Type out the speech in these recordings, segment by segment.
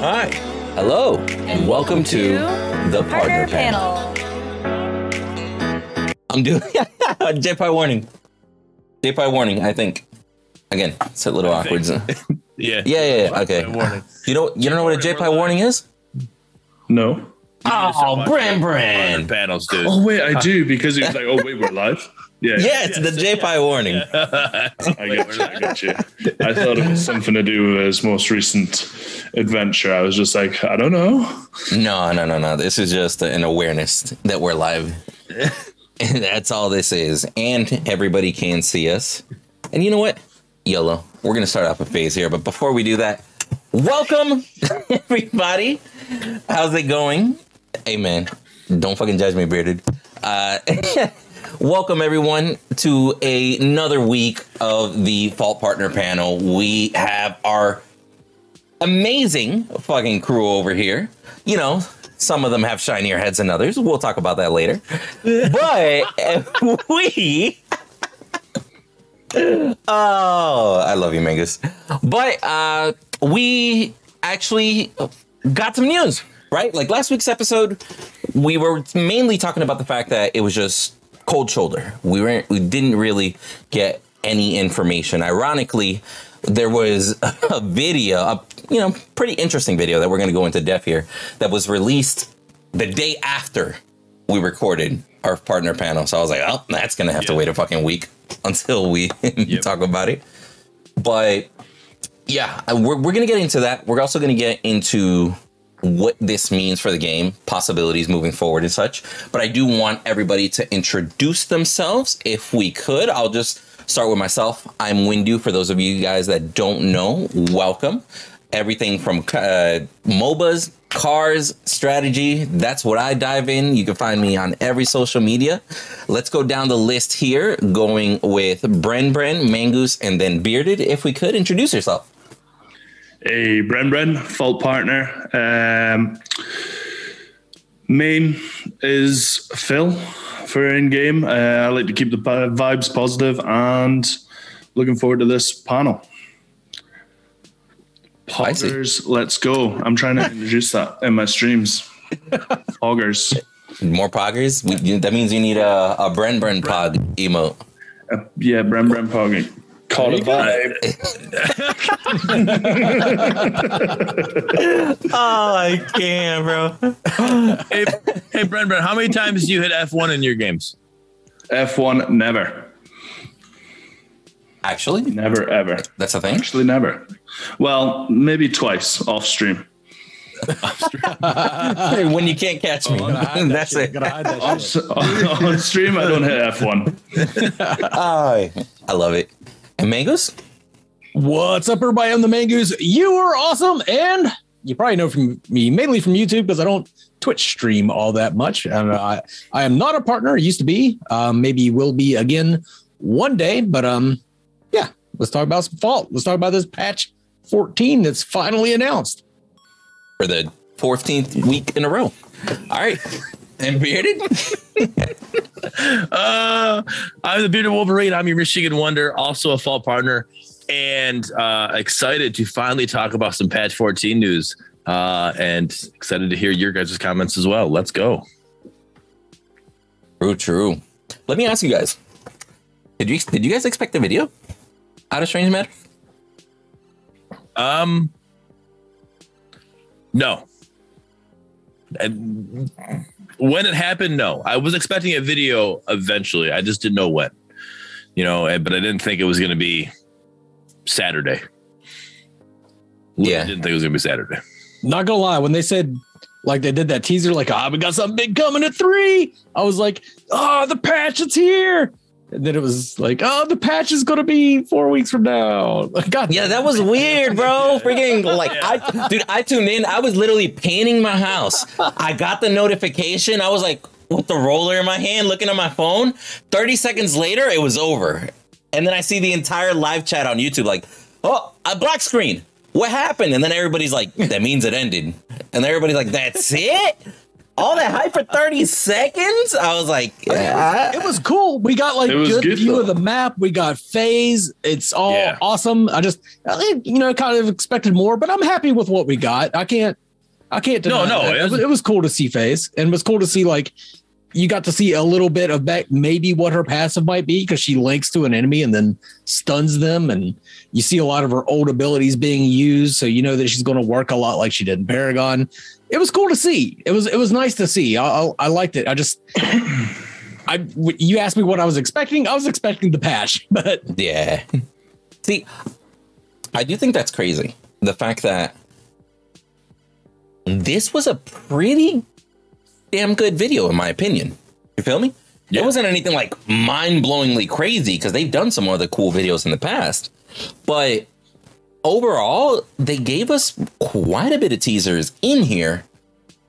Hi. Hello. And welcome to the Partner, Panel. I'm doing a JPI warning. JPI warning, I think. Again, it's a little awkward. Yeah. Yeah, yeah, yeah. Okay. Warning. You know you don't know what a JPI warning is? No. Oh, Bran Partner Bran. panels, dude. Oh wait, I do because he was like, "Oh wait, we're live." Yeah. Yeah, it's the JPI warning. I got you. I got you. I thought it was something to do with his most recent adventure. I was just like, I don't know. No, no, no, no. This is just an awareness that we're live. That's all this is. And everybody can see us. And you know what? YOLO. We're going to start off a phase here. But before we do that, welcome, everybody. How's it going? Hey, man. Don't fucking judge me, bearded. Uh, welcome, everyone, to another week of the Fault Partner panel. We have our amazing fucking crew over here. You know, some of them have shinier heads than others. We'll talk about that later. But we. Oh, I love you, Mangoose. But uh, we actually got some news, right? Like last week's episode, we were mainly talking about the fact that it was just cold shoulder. We weren't, we didn't really get any information. Ironically, there was a video, a you know, pretty interesting video that we're going to go into depth here that was released the day after we recorded our partner panel. So I was like, oh, that's going to have to wait a fucking week until we talk about it. But yeah, we're, we're going to get into that. We're also going to get into what this means for the game, possibilities moving forward and such. But I do want everybody to introduce themselves if we could. I'll just start with myself. I'm Windu. For those of you guys that don't know, welcome. Everything from uh, MOBAs, cars, strategy. That's what I dive in. You can find me on every social media. Let's go down the list here, going with Bren Bren, Mangoose, and then Bearded. If we could, introduce yourself. A Bren Bren fault partner. Um, main is Phil for in game. Uh, I like to keep the vibes positive and looking forward to this panel. Poggers, let's go. I'm trying to introduce that in my streams. Poggers. More poggers? We, that means you need a, a Bren Bren pog emote. Uh, yeah, Bren Bren Pogging. Caught a vibe. Oh, I can't, bro. hey, hey, Bren, Bren, how many times do you hit F1 in your games? F1, never. Actually, Never, ever. that's a thing. Actually, never. Well, maybe twice off stream. when you can't catch me, oh, that's it. That On, shit. on stream, I don't hit F1. Ay, I love it. And Mangoose? What's up, everybody? I'm the Mangoose. You are awesome, and you probably know from me mainly from YouTube because I don't Twitch stream all that much. And I, I am not a partner. I used to be. Um, maybe will be again one day. But um, yeah. Let's talk about some fault. Let's talk about this patch 14 that's finally announced. For the 14th week in a row. All right. And bearded? Uh, I'm the Bearded Wolverine. I'm your Michigan Wonder, also a fault partner, and uh, excited to finally talk about some Patch 14 news. Uh, and excited to hear your guys' comments as well. Let's go. True, true. Let me ask you guys. Did you did you guys expect the video? Out of Strange Matter? Um, no. And when it happened, no. I was expecting a video eventually. I just didn't know when. You know, but I didn't think it was going to be Saturday. Yeah. I didn't think it was going to be Saturday. Not gonna lie, when they said like they did that teaser, like ah, we got something big coming at three. I was like, oh, the patch, it's here. And then it was like, oh, the patch is gonna be four weeks from now. God, Yeah, that was weird, bro. Freaking like I dude, I tuned in. I was literally painting my house. I got the notification. I was like with the roller in my hand, looking at my phone. 30 seconds later, it was over. And then I see the entire live chat on YouTube, like, oh, a black screen. What happened? And then everybody's like, that means it ended. And everybody's like, that's it? all that hype for 30 seconds. I was like, yeah. It was cool. We got like good, good, view though. of the map. We got phase. It's all Yeah. awesome. I just, you know, kind of expected more, but I'm happy with what we got. I can't, I can't. No, deny no, that. it it was- was, it was cool to see phase, and it was cool to see like you got to see a little bit of back, maybe what her passive might be because she links to an enemy and then stuns them, and you see a lot of her old abilities being used, so you know that she's going to work a lot like she did in Paragon. It was cool to see. It was it was nice to see. I I, I liked it. I just. I you asked me what I was expecting. I was expecting the patch, but Yeah. See, I do think that's crazy. The fact that this was a pretty damn good video, in my opinion. You feel me? Yeah. It wasn't anything like mind blowingly crazy because they've done some other cool videos in the past. But overall, they gave us quite a bit of teasers in here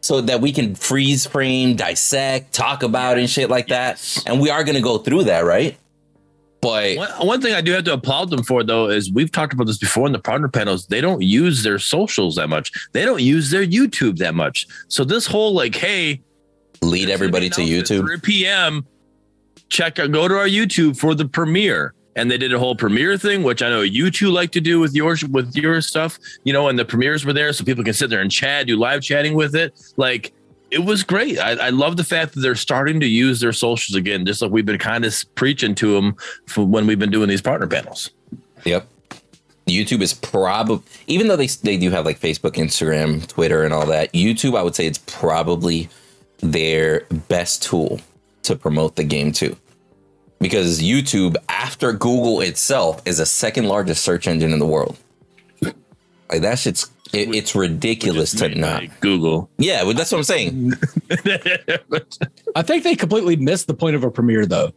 so that we can freeze frame, dissect, talk about and shit like that. And we are going to go through that, right? But One, one thing I do have to applaud them for though is we've talked about this before in the partner panels. They don't use their socials that much. They don't use their YouTube that much. So this whole like, hey, lead everybody to YouTube. 3 p.m. Check out, go to our YouTube for the premiere. And they did a whole premiere thing, which I know you two like to do with your with your stuff, you know, and the premieres were there so people can sit there and chat, do live chatting with it. Like it was great. I, I love the fact that they're starting to use their socials again, just like we've been kind of preaching to them for when we've been doing these partner panels. Yep. YouTube is probably even though they they do have like Facebook, Instagram, Twitter, and all that. YouTube, I would say it's probably their best tool to promote the game too, because YouTube, after Google itself, is the second largest search engine in the world. Like that shit's it, it's ridiculous to not. Google. Yeah, well, that's what I'm saying. I think they completely missed the point of a premiere, though.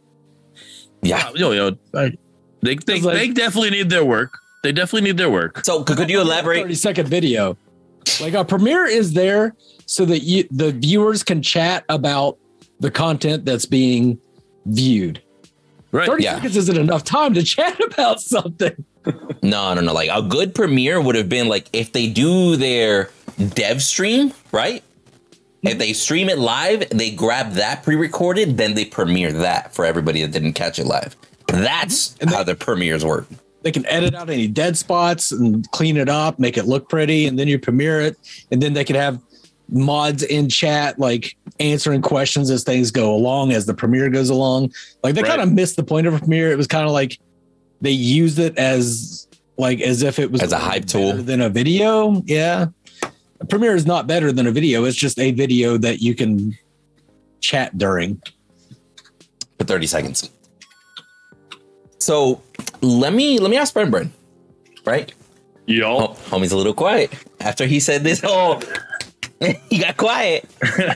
Yeah. you know, you know, I- they they, like- they definitely need their work. They definitely need their work. So could, could you elaborate? 30 second video. Like a premiere is there so that you the viewers can chat about the content that's being viewed. Right. 30 Yeah. seconds isn't enough time to chat about something. No, no, no. Like a good premiere would have been like if they do their dev stream, right? If they stream it live, they grab that pre-recorded, then they premiere that for everybody that didn't catch it live. That's mm-hmm. And how the premieres work. They can edit out any dead spots and clean it up, make it look pretty, and then you premiere it. And then they can have mods in chat, like answering questions as things go along, as the premiere goes along. Like they Right. kind of missed the point of a premiere. It was kind of like they used it as like as if it was As a hype tool. than a video. Yeah. A premiere is not better than a video. It's just a video that you can chat during. for 30 seconds. So let me let me ask Bren Bren, right? Y'all. Oh, homie's a little quiet after he said this. Oh, he got quiet.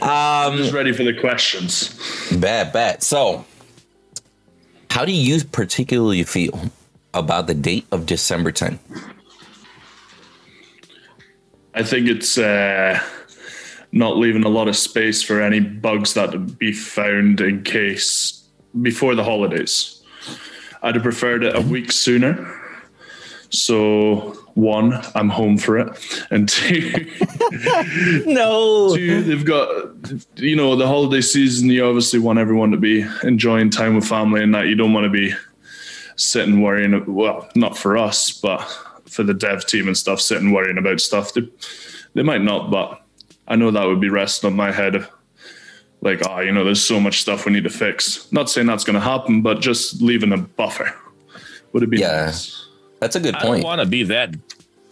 Um, Just ready for the questions. Bad, bad. So, how do you particularly feel about the date of December 10? I think it's uh, not leaving a lot of space for any bugs that be found in case before the holidays. I'd have preferred it a week sooner. So, one, I'm home for it. And two, No. two they've got, you know, the holiday season, you obviously want everyone to be enjoying time with family and that. You don't want to be sitting worrying, well, not for us, but for the dev team and stuff, sitting worrying about stuff. They, they might not, but I know that would be resting on my head. of, Like, oh, you know, there's so much stuff we need to fix. Not saying that's going to happen, but just leaving a buffer would it be Yeah. nice? That's a good point. I don't want to be that.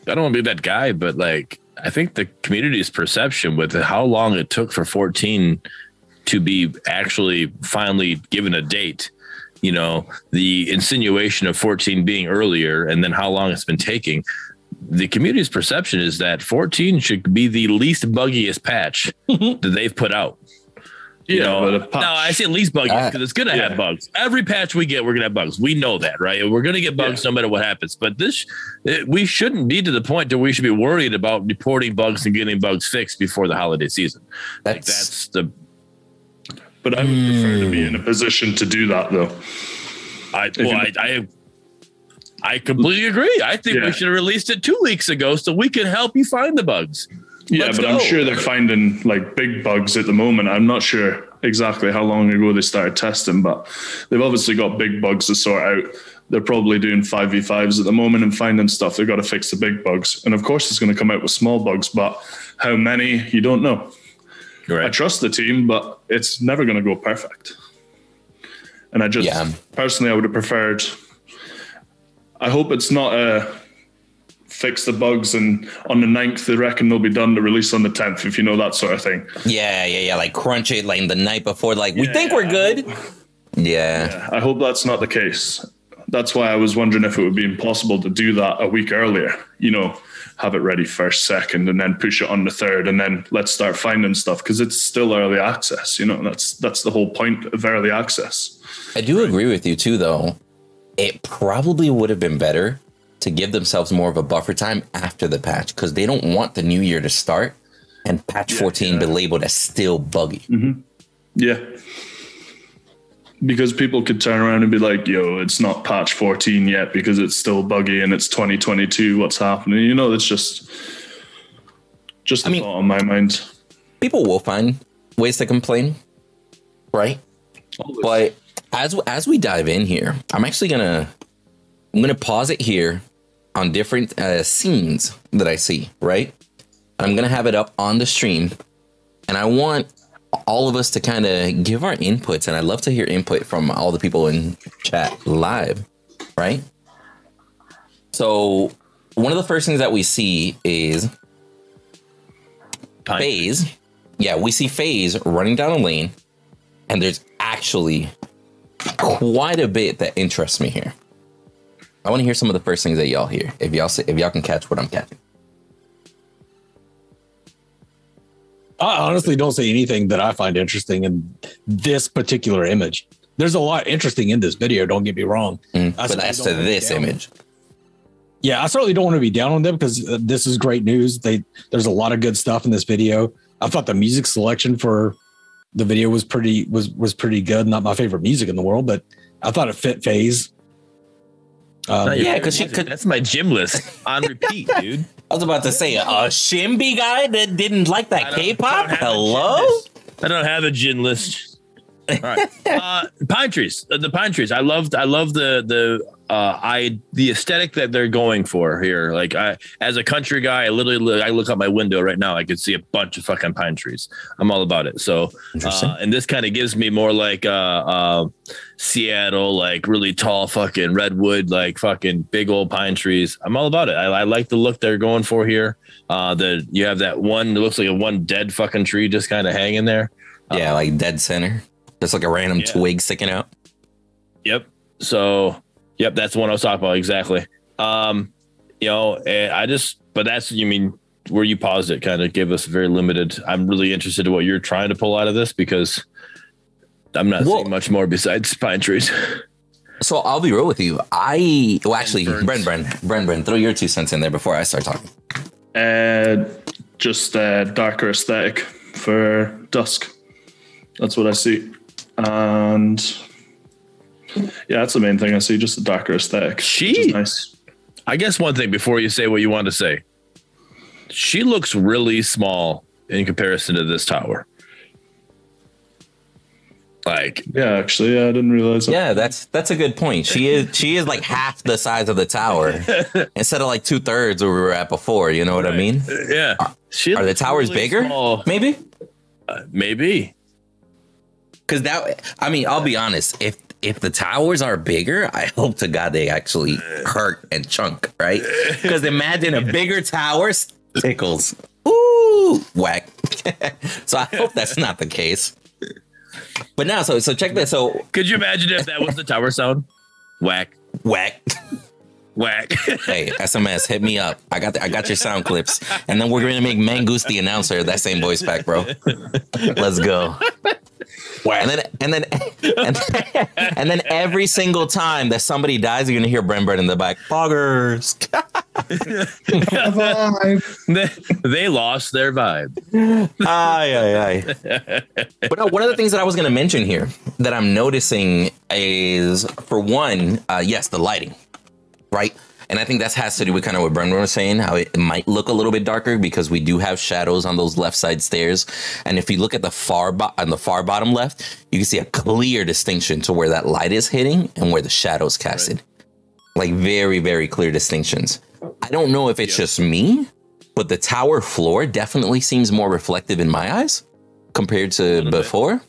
I don't want to be that guy, but like I think the community's perception with how long it took for 14 to be actually finally given a date. You know, the insinuation of 14 being earlier, and then how long it's been taking. The community's perception is that 14 should be the least buggiest patch that they've put out. You Yeah, know, but a no, I say at least buggy Ah. because it's gonna Yeah. have bugs. Every patch we get, we're gonna have bugs. We know that, right? We're gonna get bugs no matter what happens. But this, it, we shouldn't be to the point that we should be worried about reporting bugs and getting bugs fixed before the holiday season. Like That's, that's the But I would prefer to be in a position to do that, though. I you- well, I, I I completely agree. I think Yeah. we should have released it two weeks ago so we can help you find the bugs. Yeah, Let's but I'm sure they're finding like big bugs at the moment. I'm not sure exactly how long ago they started testing, but they've obviously got big bugs to sort out. They're probably doing 5v5s at the moment and finding stuff. They've got to fix the big bugs. And of course, it's going to come out with small bugs, but how many, you don't know. I trust the team, but it's never going to go perfect. And I just Yeah. personally, I would have preferred. I hope it's not a fix the bugs and on the 9th they reckon they'll be done to release on the 10th, if you know that sort of thing. Yeah, yeah, yeah. Like crunch it like the night before. Like we think we're good. Yeah. I hope that's not the case. That's why I was wondering if it would be impossible to do that a week earlier. You know, have it ready first, second, and then push it on the third, and then let's start finding stuff because it's still early access. You know, that's that's the whole point of early access. I do agree with you too, though. It probably would have been better to give themselves more of a buffer time after the patch because they don't want the new year to start and patch 14 be labeled as still buggy. Mm-hmm. Yeah. Because people could turn around and be like, yo, it's not patch 14 yet because it's still buggy and it's 2022. What's happening? You know, it's just, just I mean- thought on my mind. People will find ways to complain, right? But as as we dive in here, I'm actually gonna I'm gonna pause it here on different uh, scenes that I see. Right, I'm gonna have it up on the stream, and I want all of us to kind of give our inputs, and I'd love to hear input from all the people in chat live. Right. So one of the first things that we see is. Phase. Yeah, we see Phase running down a lane, and there's actually quite a bit that interests me here. I want to hear some of the first things that y'all hear. If y'all see, if y'all can catch what I'm catching. I honestly don't say anything that I find interesting in this particular image. There's a lot interesting in this video. Don't get me wrong. Mm, but as to this image, Yeah, I certainly don't want to be down on them because uh, this is great news. They there's a lot of good stuff in this video. I thought the music selection for the video was pretty was was pretty good. Not my favorite music in the world, but I thought it fit Phase. Um, Yeah, because she could- That's my gym list on repeat, dude. I was about to say a Shimby guy that didn't like that K-pop. I don't have a Hello. I don't have a gin list. All right. Uh, pine trees. Uh, the pine trees. I loved. I love the the uh, I the aesthetic that they're going for here. Like I, as a country guy, I literally look, I look out my window right now. I could see a bunch of fucking pine trees. I'm all about it. So, uh, and this kind of gives me more like uh, uh, Seattle, like really tall fucking redwood, like fucking big old pine trees. I'm all about it. I, I like the look they're going for here. Uh, the you have that one that looks like a one dead fucking tree just kind of hanging there. yeah, like dead center. Just like a random Yeah. twig sticking out. Yep. So, yep, that's the one I was talking about exactly. Um, you know, and I just, but that's you mean where you paused it, kind of gave us very limited. I'm really interested in what you're trying to pull out of this because I'm not Well- seeing much more besides pine trees. So I'll be real with you. I well actually. Bren, Bren, Bren, Bren, throw your two cents in there before I start talking. Uh, just uh, darker aesthetic for dusk. That's what I see. And yeah, that's the main thing I see. Just the darker aesthetic. which is She- nice. I guess one thing before you say what you want to say, she looks really small in comparison to this tower. Like, Yeah, actually, yeah, I didn't realize that. Yeah, that's that's a good point. She is she is like half the size of the tower instead of like two thirds where we were at before. You know what I mean? yeah, she Are the towers really bigger? small. Maybe Uh, maybe. because that. I mean, I'll be honest. If if the towers are bigger, I hope to God they actually hurt and chunk, right? Because imagine a bigger tower tickles. Ooh, whack. so I hope that's not the case. But now, so so check this. So Could you imagine if that was the tower sound? Whack, whack. whack. Hey, SMS, hit me up. I got the, I got your sound clips, and then we're gonna make Mangoose the announcer. That same voice back, bro. Let's go. And then and then and, and then every single time that somebody dies, you're gonna hear Bren Bren in the back. Poggers. they, they lost their vibe. Aye, aye, aye. But no, one of the things that I was gonna mention here that I'm noticing is, for one, uh, yes, the lighting, right? And I think that has to do with kind of what Brendan was saying, how it might look a little bit darker because we do have shadows on those left side stairs. And if you look at the far bo- on the far bottom left, you can see a clear distinction to where that light is hitting and where the shadows casted. Like very, very clear distinctions. I don't know if it's just me, but the tower floor definitely seems more reflective in my eyes compared to little bit. before.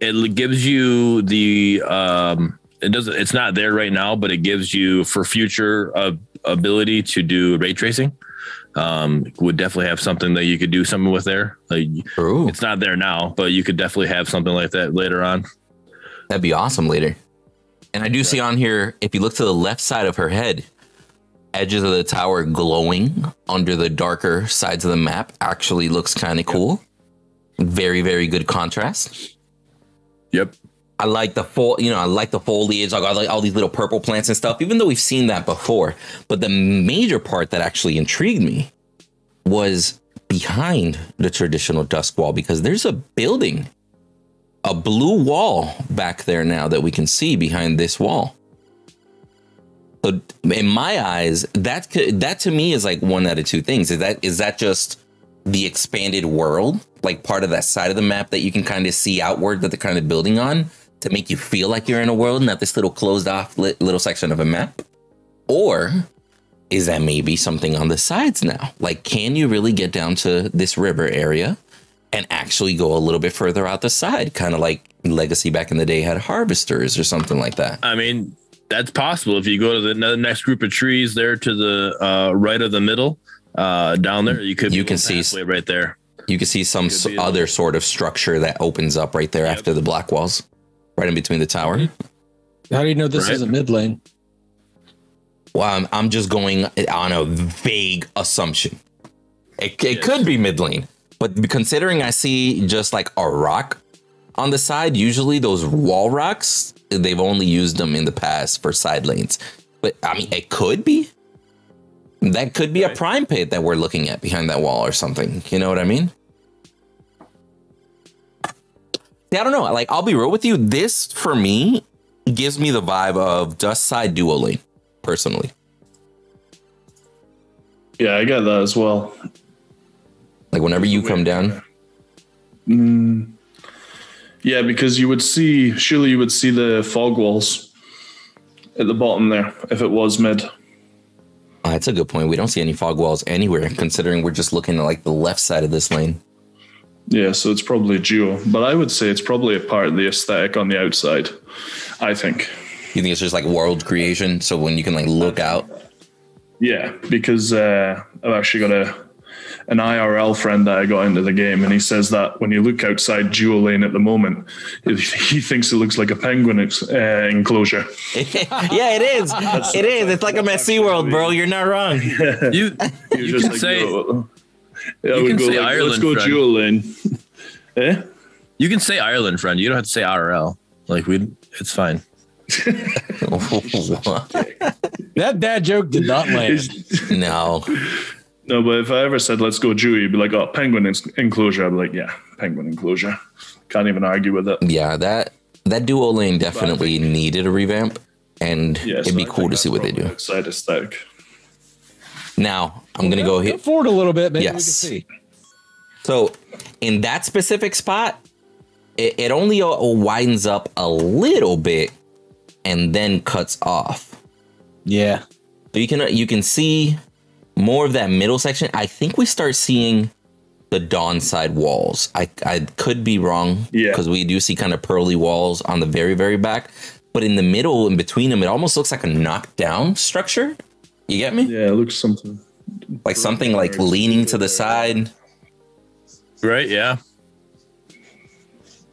it gives you the um it doesn't it's not there right now but it gives you for future uh, ability to do ray tracing. Um would definitely have something that you could do something with there. Like Ooh, it's not there now but you could definitely have something like that later on. That'd be awesome later. And I do see on here, if you look to the left side of her head, edges of the tower glowing under the darker sides of the map actually looks kind of cool. Very, very good contrast. yep I like the full, you know, I like the foliage. I like all these little purple plants and stuff, even though we've seen that before. But the major part that actually intrigued me was behind the traditional dusk wall because there's a building, a blue wall back there now that we can see behind this wall. So in my eyes, that could, that to me is like one out of two things. Is that is that just the expanded world, like part of that side of the map that you can kind of see outward that they're kind of building on to make you feel like you're in a world, not this little closed off li- little section of a map? Or is that maybe something on the sides now? Like, can you really get down to this river area and actually go a little bit further out the side? Kind of like Legacy back in the day had harvesters or something like that. i mean that's possible if you go to the next group of trees there to the uh right of the middle uh down there you could You can see- right there You can see some Could s- be a other sort of structure that opens up right there Yep. after the black walls, right in between the tower. How do you know this Right. isn't mid lane? Well, I'm, I'm just going on a vague assumption. It, it Yes. could be mid lane, but considering I see just like a rock on the side, usually those wall rocks, they've only used them in the past for side lanes. But I mean, it could be. That could be a prime pit that we're looking at behind that wall or something. You know what I mean? Yeah, I don't know. Like, I'll be real with you. This, for me, gives me the vibe of Dusk Side Duo Lane, personally. Yeah, I get that as well. Like, whenever you come down, Mm, yeah, because you would see, surely you would see the fog walls at the bottom there if it was mid. oh, that's a good point. We don't see any fog walls anywhere, considering we're just looking at like the left side of this lane. Yeah, so it's probably duo, but I would say it's probably a part of the aesthetic on the outside. I think. You think it's just like world creation? So when you can like look out, Yeah, because uh, I've actually got a an IRL friend that I got into the game, and he says that when you look outside Duo Lane at the moment, he thinks it looks like a penguin ex- uh, enclosure. yeah, it is. It is. It's like a messy world, bro. You're not wrong. you He was you can say "Yo, yeah, you can say like, Ireland, Let's go friend." Duo Lane. eh? you can say ireland friend you don't have to say rl like we it's fine That dad joke did not land. No. no, but if I ever said let's go Duo, you'd be like, oh, penguin enclosure. I'd be like, yeah, penguin enclosure. Can't even argue with it. Yeah, that that duo lane definitely needed a revamp, and Yeah, it'd be I cool to see what they do. Outside aesthetic. Now I'm gonna go Go here. forward a little bit, maybe we can Yes. see. So in that specific spot, it, it only uh, widens up a little bit and then cuts off. Yeah. So you can you can see more of that middle section. I think we start seeing the dawn side walls. I I could be wrong Yeah. because we do see kind of pearly walls on the very very back, but in the middle in between them, it almost looks like a knockdown structure. You get me? Yeah, it looks something. Like something like leaning to the side. right yeah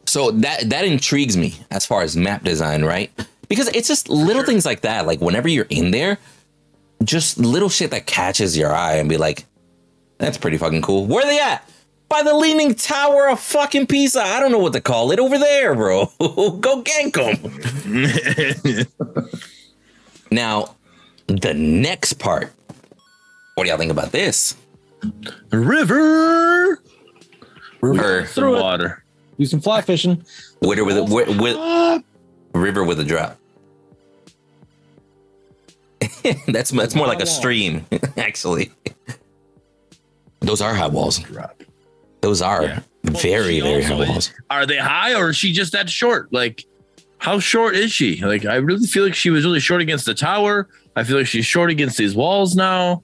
So that that intrigues me as far as map design, right? Because it's just little things like that. Like whenever you're in there, just little shit that catches your eye and be like, that's pretty fucking cool. Where they at? By the leaning tower of fucking Pisa. I don't know what to call it. Over there, bro. Go gank them. now, the next part. What do y'all think about this? river River. some Through it. water Do some fly fishing. Witter with a with, with river with a drop. that's that's more like a stream, actually. Those are high walls. Those are Yeah. Very she very high also- walls. Are they high or is she just that short? Like, how short is she? Like, I really feel like she was really short against the tower. I feel like she's short against these walls now.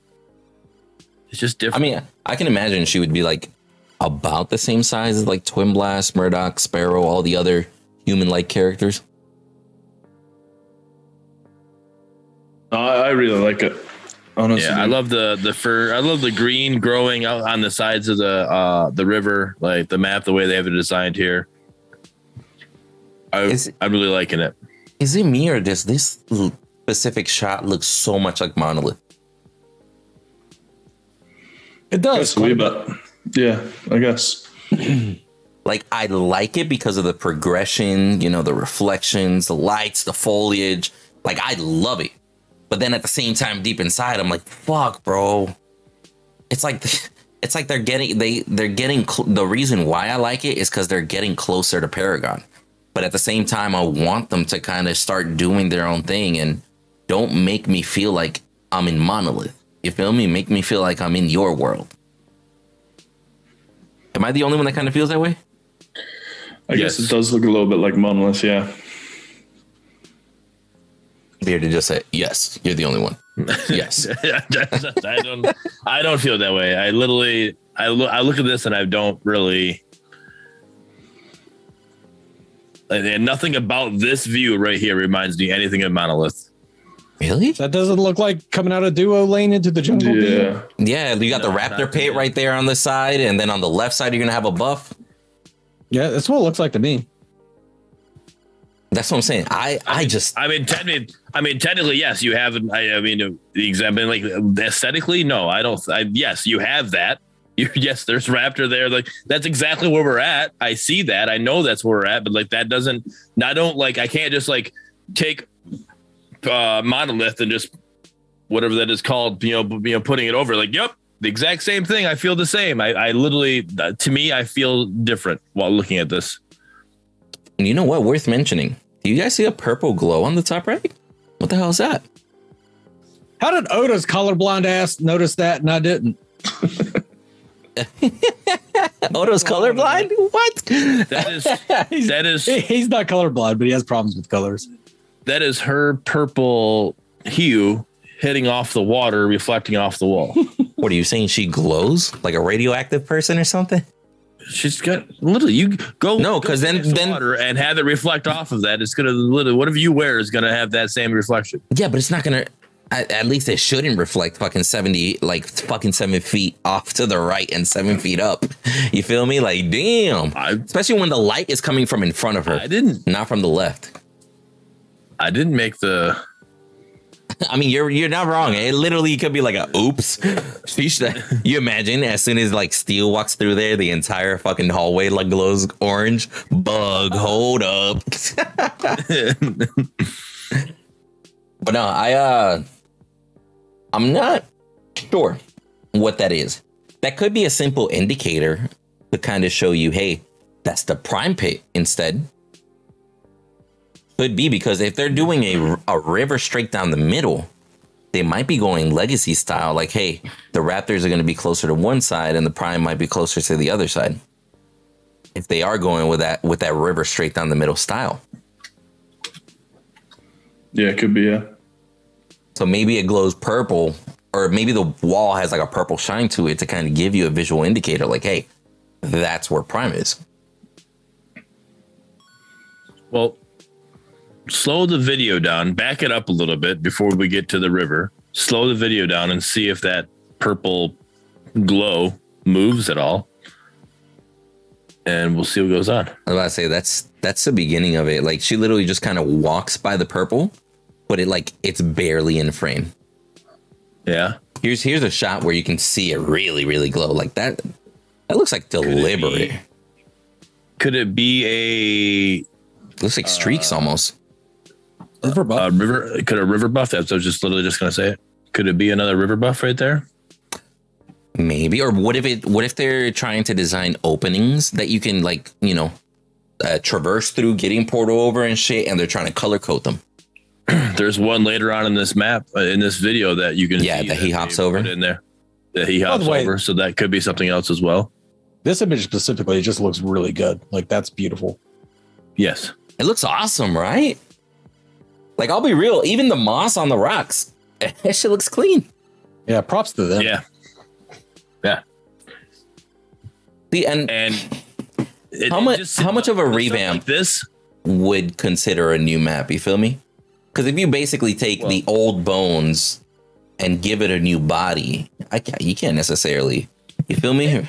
It's just different. I mean, I can imagine she would be like about the same size as like Twin Blast, Murdock, Sparrow, all the other human-like characters. I, I really like it. Honestly, yeah, I love the the fur. I love the green growing out on the sides of the uh the river, like the map, the way they have it designed here. I, Is- I'm really liking it. Is it me or does this l- specific shot looks so much like Monolith? It does. That's a wee. Yeah, I guess. Like I like it because of the progression, you know, the reflections, the lights, the foliage. Like I love it. But then at the same time, deep inside, I'm like, fuck, bro. It's like it's like they're getting they they're getting cl- the reason why I like it is because they're getting closer to Paragon. But at the same time, I want them to kind of start doing their own thing and don't make me feel like I'm in Monolith. You feel me? Make me feel like I'm in your world. Am I the only one that kind of feels that way? I Yes. guess it does look a little bit like Monolith. Yeah. Bearded just said, "Yes, you're the only one." Yes, I don't. I don't feel that way. I literally. I look. I look at this and I don't really. And and nothing about this view right here reminds me anything of Monolith. Really? That doesn't look like coming out of Duo Lane into the jungle. Yeah. Yeah, you got No, the raptor not pit really. right there on the side, and then on the left side, you're gonna have a buff. Yeah, that's what it looks like to me. That's what I'm saying. I I just I mean, technically, I mean, technically, yes, you have. I, I mean, the example, like aesthetically, no, I don't. I, yes, you have that. You, yes, there's Raptor there. Like that's exactly where we're at. I see that. I know that's where we're at. But like that doesn't. I don't like. I can't just like take uh monolith and just whatever that is called. You know, you know, putting it over. Like, yep, the exact same thing. I feel the same. I, I literally, uh, to me, I feel different while looking at this. And you know what? Worth mentioning. Do you guys see a purple glow on the top right? What the hell is that? How did Oda's colorblind ass notice that and I didn't? Odo's colorblind? What? That is that is he- he's not colorblind, but he has problems with colors. That is her purple hue hitting off the water, reflecting off the wall. What are you saying? She glows like a radioactive person or something? She's got literally you go No, because then- next then- water and have it reflect off of that. It's gonna literally whatever you wear is gonna have that same reflection. Yeah, but it's not gonna. At, at least it shouldn't reflect fucking seventy, like fucking seven feet off to the right and seven feet up. You feel me? Like, damn. I Especially when the light is coming from in front of her, I didn't not from the left. I didn't make the I mean, you're you're not wrong. It literally could be like a oops. You imagine as soon as like Steel walks through there, the entire fucking hallway like glows orange. Bug, hold up. but no, I uh, I'm not sure what that is. That could be a simple indicator to kind of show you, hey, that's the prime pit instead. Could be because if they're doing a, a river straight down the middle, they might be going legacy style. Like, hey, the Raptors are going to be closer to one side, and the Prime might be closer to the other side. If they are going with that with that river straight down the middle style, Yeah, it could be. Yeah. so maybe it glows purple, or maybe the wall has like a purple shine to it to kind of give you a visual indicator. Like, hey, that's where Prime is. well slow the video down, back it up a little bit before we get to the river. Slow the video down and see if that purple glow moves at all. And we'll see what goes on. I was about to say that's that's the beginning of it. Like she literally just kind of walks by the purple, but it like it's barely in frame. Yeah. Here's here's a shot where you can see it really really glow like that. That looks like deliberate. Could it be a looks like streaks uh, almost. River buff. a river? Could a river buff? That's I was just literally just gonna say it. Could it be another river buff right there? Maybe or what if it what if they're trying to design openings that you can like, you know, uh, traverse through getting portal over and shit and they're trying to color code them. there's one later on in this map uh, in this video that you can Yeah, see that he hops over. in there that he hops way- over so that could be something else as well This image specifically it just looks really good. Like that's beautiful. yes It looks awesome, right? Like I'll be real, even the moss on the rocks, that shit looks clean. Yeah, props to them. yeah Yeah. See, and and it, How much- just how much of a revamp? like this would consider a new map. You feel me? Because if you basically take the old bones and give it a new body, I can't. You can't necessarily. You feel me?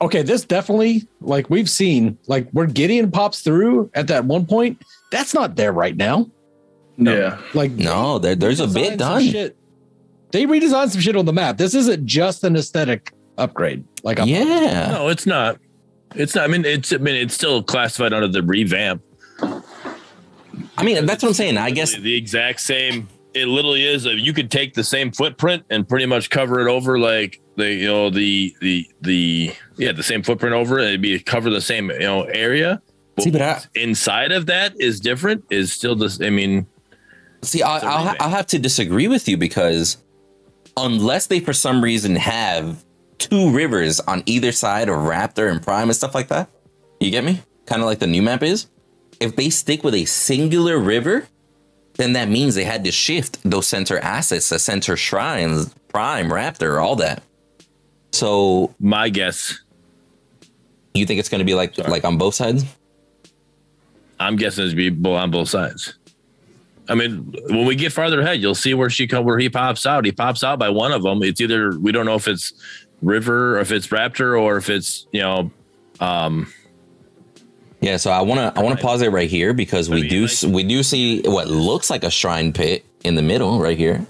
Okay, this definitely like we've seen like where Gideon pops through at that one point. That's not there right now. Yeah. Like No, there, there's a bit done. Shit. They redesigned some shit on the map. This isn't just an aesthetic upgrade. Like I'm, Yeah, no it's not it's not i mean it's i mean it's still classified under the revamp I mean that's what I'm saying. I guess the exact same it literally is uh, you could take the same footprint and pretty much cover it over like the you know the the the yeah the same footprint over it. it'd be cover the same you know area See, but I- inside of that is different is still this i mean See, I'll, a I'll, ha- I'll have to disagree with you because unless they for some reason have two rivers on either side of Raptor and Prime and stuff like that, you get me? Kind of like the new map is. If they stick with a singular river, then that means they had to shift those center assets, the center shrines, Prime, Raptor, all that. So my guess you think it's going to be like like on both sides? i'm guessing it'd be on both sides I mean, when we get farther ahead, you'll see where she come where he pops out. He pops out by one of them. It's either we don't know if it's River or if it's Raptor or if it's you know um Yeah, so I want to I want to pause it right here because we mean, do like- we do see what looks like a shrine pit in the middle right here.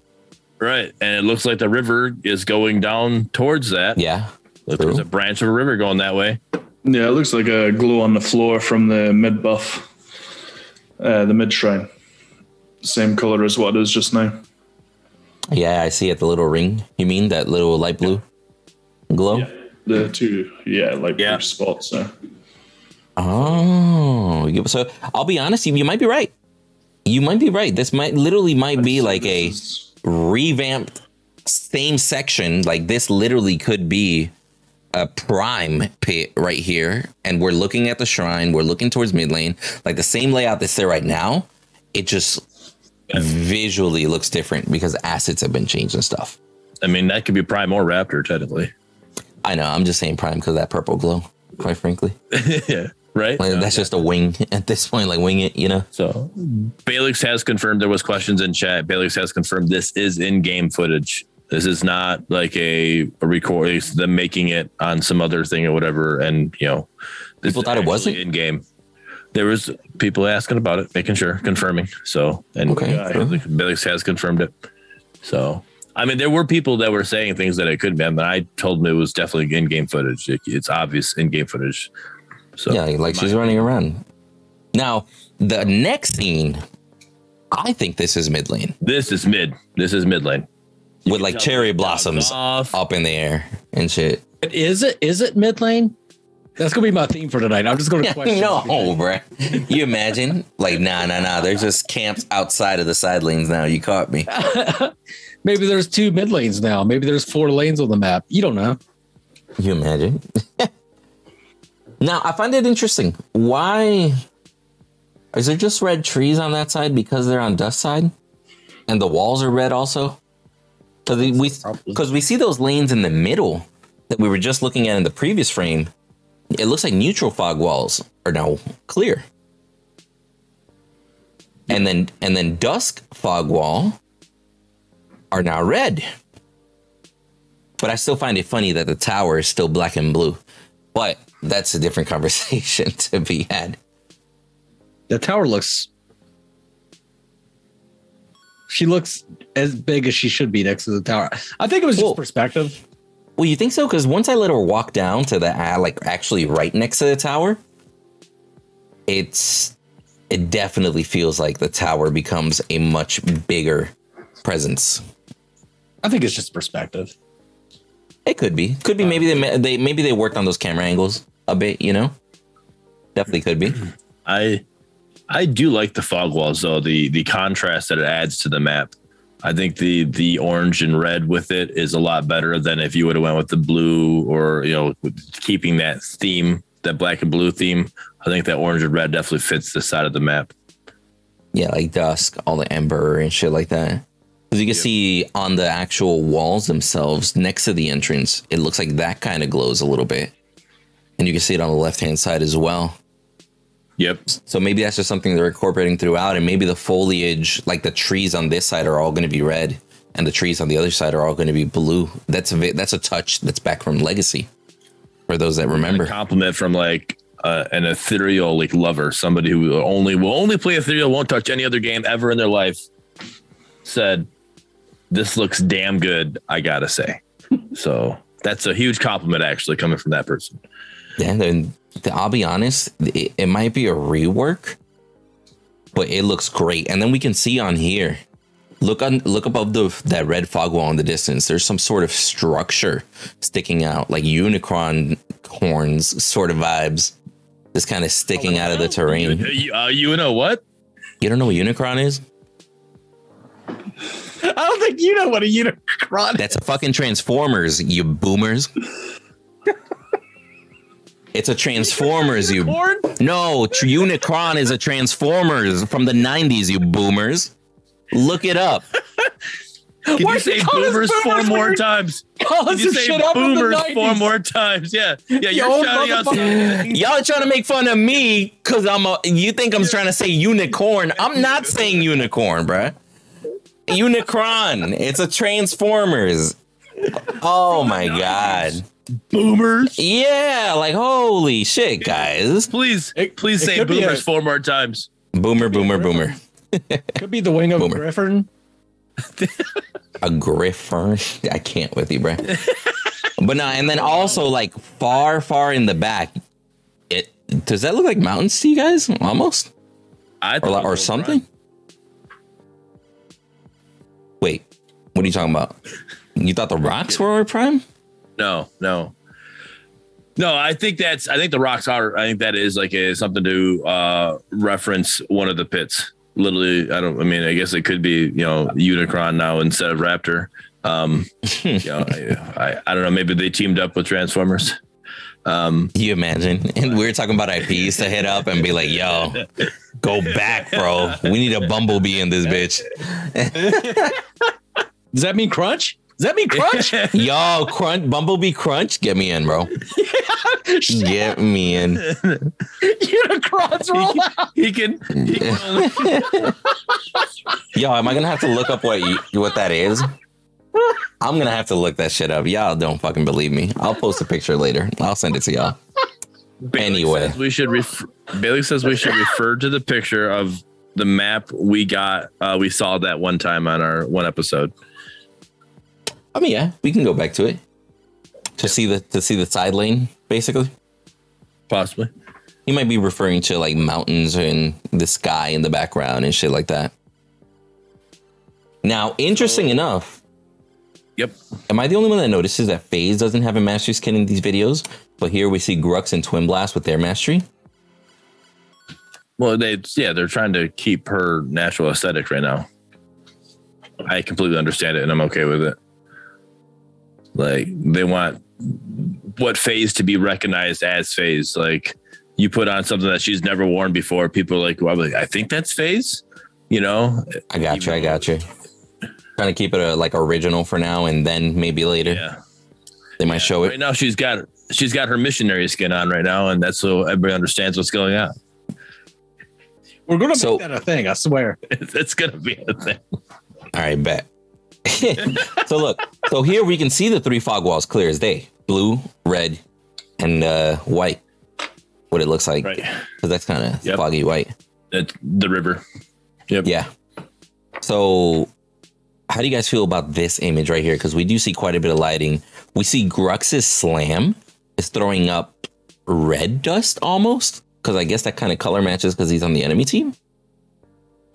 right, and it looks like the river is going down towards that. Yeah. Look, there's a branch of a river going that way. Yeah, it looks like a glow on the floor from the mid buff, uh, the mid shrine. Same color as what it is just now. Yeah, I see it. The little ring. You mean that little light blue glow? Yeah, the two, yeah, like Yeah. blue spots. Uh, Oh, you- so I'll be honest. You, you might be right. You might be right. This might literally might be like a revamped same section. Like this literally could be a prime pit right here, and we're looking at the shrine. We're looking towards mid lane, like the same layout that's there right now. It just visually looks different because assets have been changed and stuff. I mean, that could be Prime or Raptor technically. I know. I'm just saying prime because that purple glow. Quite frankly, yeah, right. like, that's just a wing at this point. Like wing it, you know. So Balix has confirmed there was questions in chat. Balix has confirmed this is in-game footage. This is not like a, a record. It's them making it on some other thing or whatever. And you know, this People is thought it wasn't? in-game. There was people asking about it, making sure, confirming. So and Okay, uh, sure. Balix has confirmed it. So I mean, there were people that were saying things that it could be, but I told them it was definitely in-game footage. It- it's obvious in-game footage. So Yeah, like she's running around. Now, the next scene, I think this is mid lane this is mid. This is mid lane. with like cherry blossoms Off. up in the air and shit. Is it is it mid lane? That's gonna be my theme for tonight. I'm just gonna question. no, bruh. You imagine? Like, nah, nah, nah. There's just camps outside of the side lanes now. You caught me. Maybe there's two mid lanes now. Maybe there's four lanes on the map. You don't know. You imagine? now, I find it interesting. Why is there just red trees on that side because they're on dusk side, and the walls are red also? Because we because we see those lanes in the middle that we were just looking at in the previous frame. It looks like neutral fog walls are now clear, and then and then dusk fog wall are now red. But I still find it funny that the tower is still black and blue. But that's a different conversation to be had. The tower looks. She looks as big as she should be next to the tower. I think it was just Well- perspective. Well, you think so? Because once I let her walk down to the uh, like actually right next to the tower, it's it definitely feels like the tower becomes a much bigger presence. I think it's just perspective. It could be, could be. Maybe they they maybe they worked on those camera angles a bit. You know, definitely could be. I I do like the fog walls though. The the contrast that it adds to the map. I think the the orange and red with it is a lot better than if you would have went with the blue or you know keeping that theme, that black and blue theme. I think that orange and red definitely fits the side of the map. Yeah, like dusk, all the ember and shit like that. Because you can see on the actual walls themselves, next to the entrance, it looks like that kind of glows a little bit. And you can see it on the left hand side as well. Yep. So maybe that's just something they're incorporating throughout, and maybe the foliage, like the trees on this side, are all going to be red, and the trees on the other side are all going to be blue. That's a that's a touch that's back from Legacy, for those that remember. A compliment from like uh, an ethereal like lover, somebody who only will only play ethereal, won't touch any other game ever in their life. Said, "This looks damn good." I gotta say, so that's a huge compliment actually coming from that person. Yeah, then I'll be honest, it, it might be a rework, but it looks great. And then we can see on here, look on look above the that red fog wall in the distance. There's some sort of structure sticking out, like unicorn horns sort of vibes, just kind of sticking out of the terrain. You, uh, you know what? You don't know what Unicron is? I don't think you know what a Unicron is. That's a fucking Transformers, you boomers. It's a Transformers, you. No, Tr- Unicron is a Transformers from the 90s, you boomers. Look it up. Can Why you say calling us boomers four boomers more when you're times? Calling Can you some say shit out from boomers four more times? Yeah, yeah. You're old shouting out. Y'all trying to make fun of me because I'm a. You think I'm trying to say unicorn? I'm not saying unicorn, bruh. Unicron. It's a Transformers. Oh my god. Boomers. Yeah, like holy shit, guys. Please, It- please it say boomers a- four more times. Boomer, boomer, boomer. Could be the wing of Boomer. a griffin. a griffin. I can't with you, bro. but no, and then also like far, far in the back, it does that look like mountains to you guys? Almost I or thought li- it or was something. Wait, what are you talking about? You thought the rocks were our prime? No, no. No, I think that's I think the rocks are I think that is like a something to uh reference one of the pits. Literally, I don't I mean I guess it could be, you know, Unicron now instead of Raptor. Um you know, I, I I don't know, maybe they teamed up with Transformers. Um You imagine? And we were talking about IPs to hit up and be like, "Yo, go back, bro. We need a bumblebee in this bitch." Does that mean crunch? Does that mean crunch? Yo, crunch, bumblebee crunch, get me in, bro. yeah, Get me in. Unicrons roll out. he can, he can Yo, am I gonna have to look up what you, what that is? I'm gonna have to look that shit up. Y'all don't fucking believe me. I'll post a picture later. I'll send it to y'all. Bailey Anyway. says we should refer, Bailey says we should refer to the picture of the map we got uh we saw that one time on our one episode. I mean, yeah, we can go back to it to see the to see the side lane. Basically, Possibly. you might be referring to like mountains and the sky in the background and shit like that. Now, interesting enough, Yep. am I the only one that notices that Phase doesn't have a mastery skin in these videos? But here we see Grux and Twinblast with their mastery. Well, they yeah, they're trying to keep her natural aesthetic right now. I completely understand it and I'm okay with it. Like they want what phase to be recognized as phase. Like you put on something that she's never worn before, people are like, well, I think that's phase. You know? I got you. I got you. Trying to keep it a, like original for now, and then maybe later Yeah. they might show it. Right now she's got she's got her missionary skin on right now, and that's so everybody understands what's going on. We're gonna So- make that a thing. I swear. It's gonna be a thing. All right, bet. so look, so here we can see the three fog walls clear as day: blue, red, and uh, white. What it looks like, Right. because that's kind of Yep. foggy white. It's the river. Yep. Yeah. So, how do you guys feel about this image right here? Because we do see quite a bit of lighting. We see Grux's slam is throwing up red dust almost. Because I guess that kind of color matches because he's on the enemy team.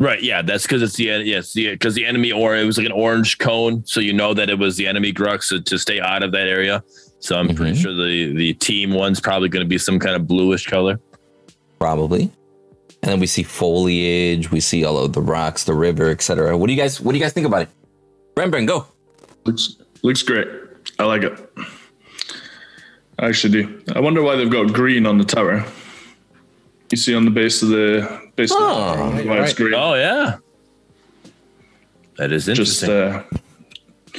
Right. Yeah. That's because it's the yes, the because the enemy or it was like an orange cone, so you know that it was the enemy Grux to, to stay out of that area. So I'm pretty Mhm. sure the the team one's probably going to be some kind of bluish color. Probably. and then we see foliage. We see all of the rocks, the river, etc. What do you guys? What do you guys think about it? Bren, Bren, go. Looks looks great. I like it. I actually do. I wonder why they've got green on the tower. You see on the base of the base Oh, of the tower, right. green. Oh yeah, that is Just interesting. uh,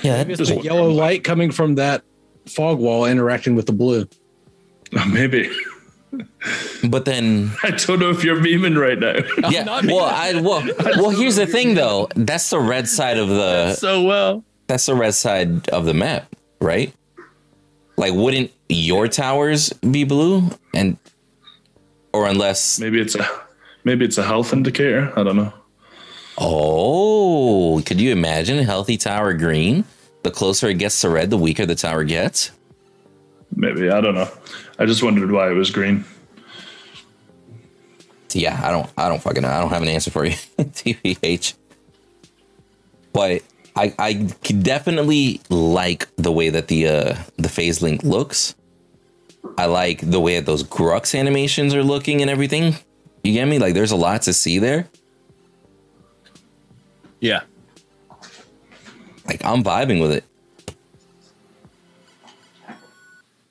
Yeah, Maybe it's the yellow light coming from that fog wall interacting with the blue. maybe. but then I don't know if you're memeing right now. yeah. Well, I well well. Here's the thing, though. That's the red side of the. so well. That's the red side of the map, right? Like, wouldn't your towers be blue? And or unless maybe it's a maybe it's a health indicator. I don't know. oh, could you imagine a healthy tower green? The closer it gets to red, the weaker the tower gets. Maybe I don't know. I just wondered why it was green. yeah, I don't, I don't fucking know. I don't have an answer for you, TVH. But I, I definitely like the way that the uh the phase link looks. I like the way that those Grux animations are looking and everything. You get me? Like, there's a lot to see there. Yeah, Like, I'm vibing with it.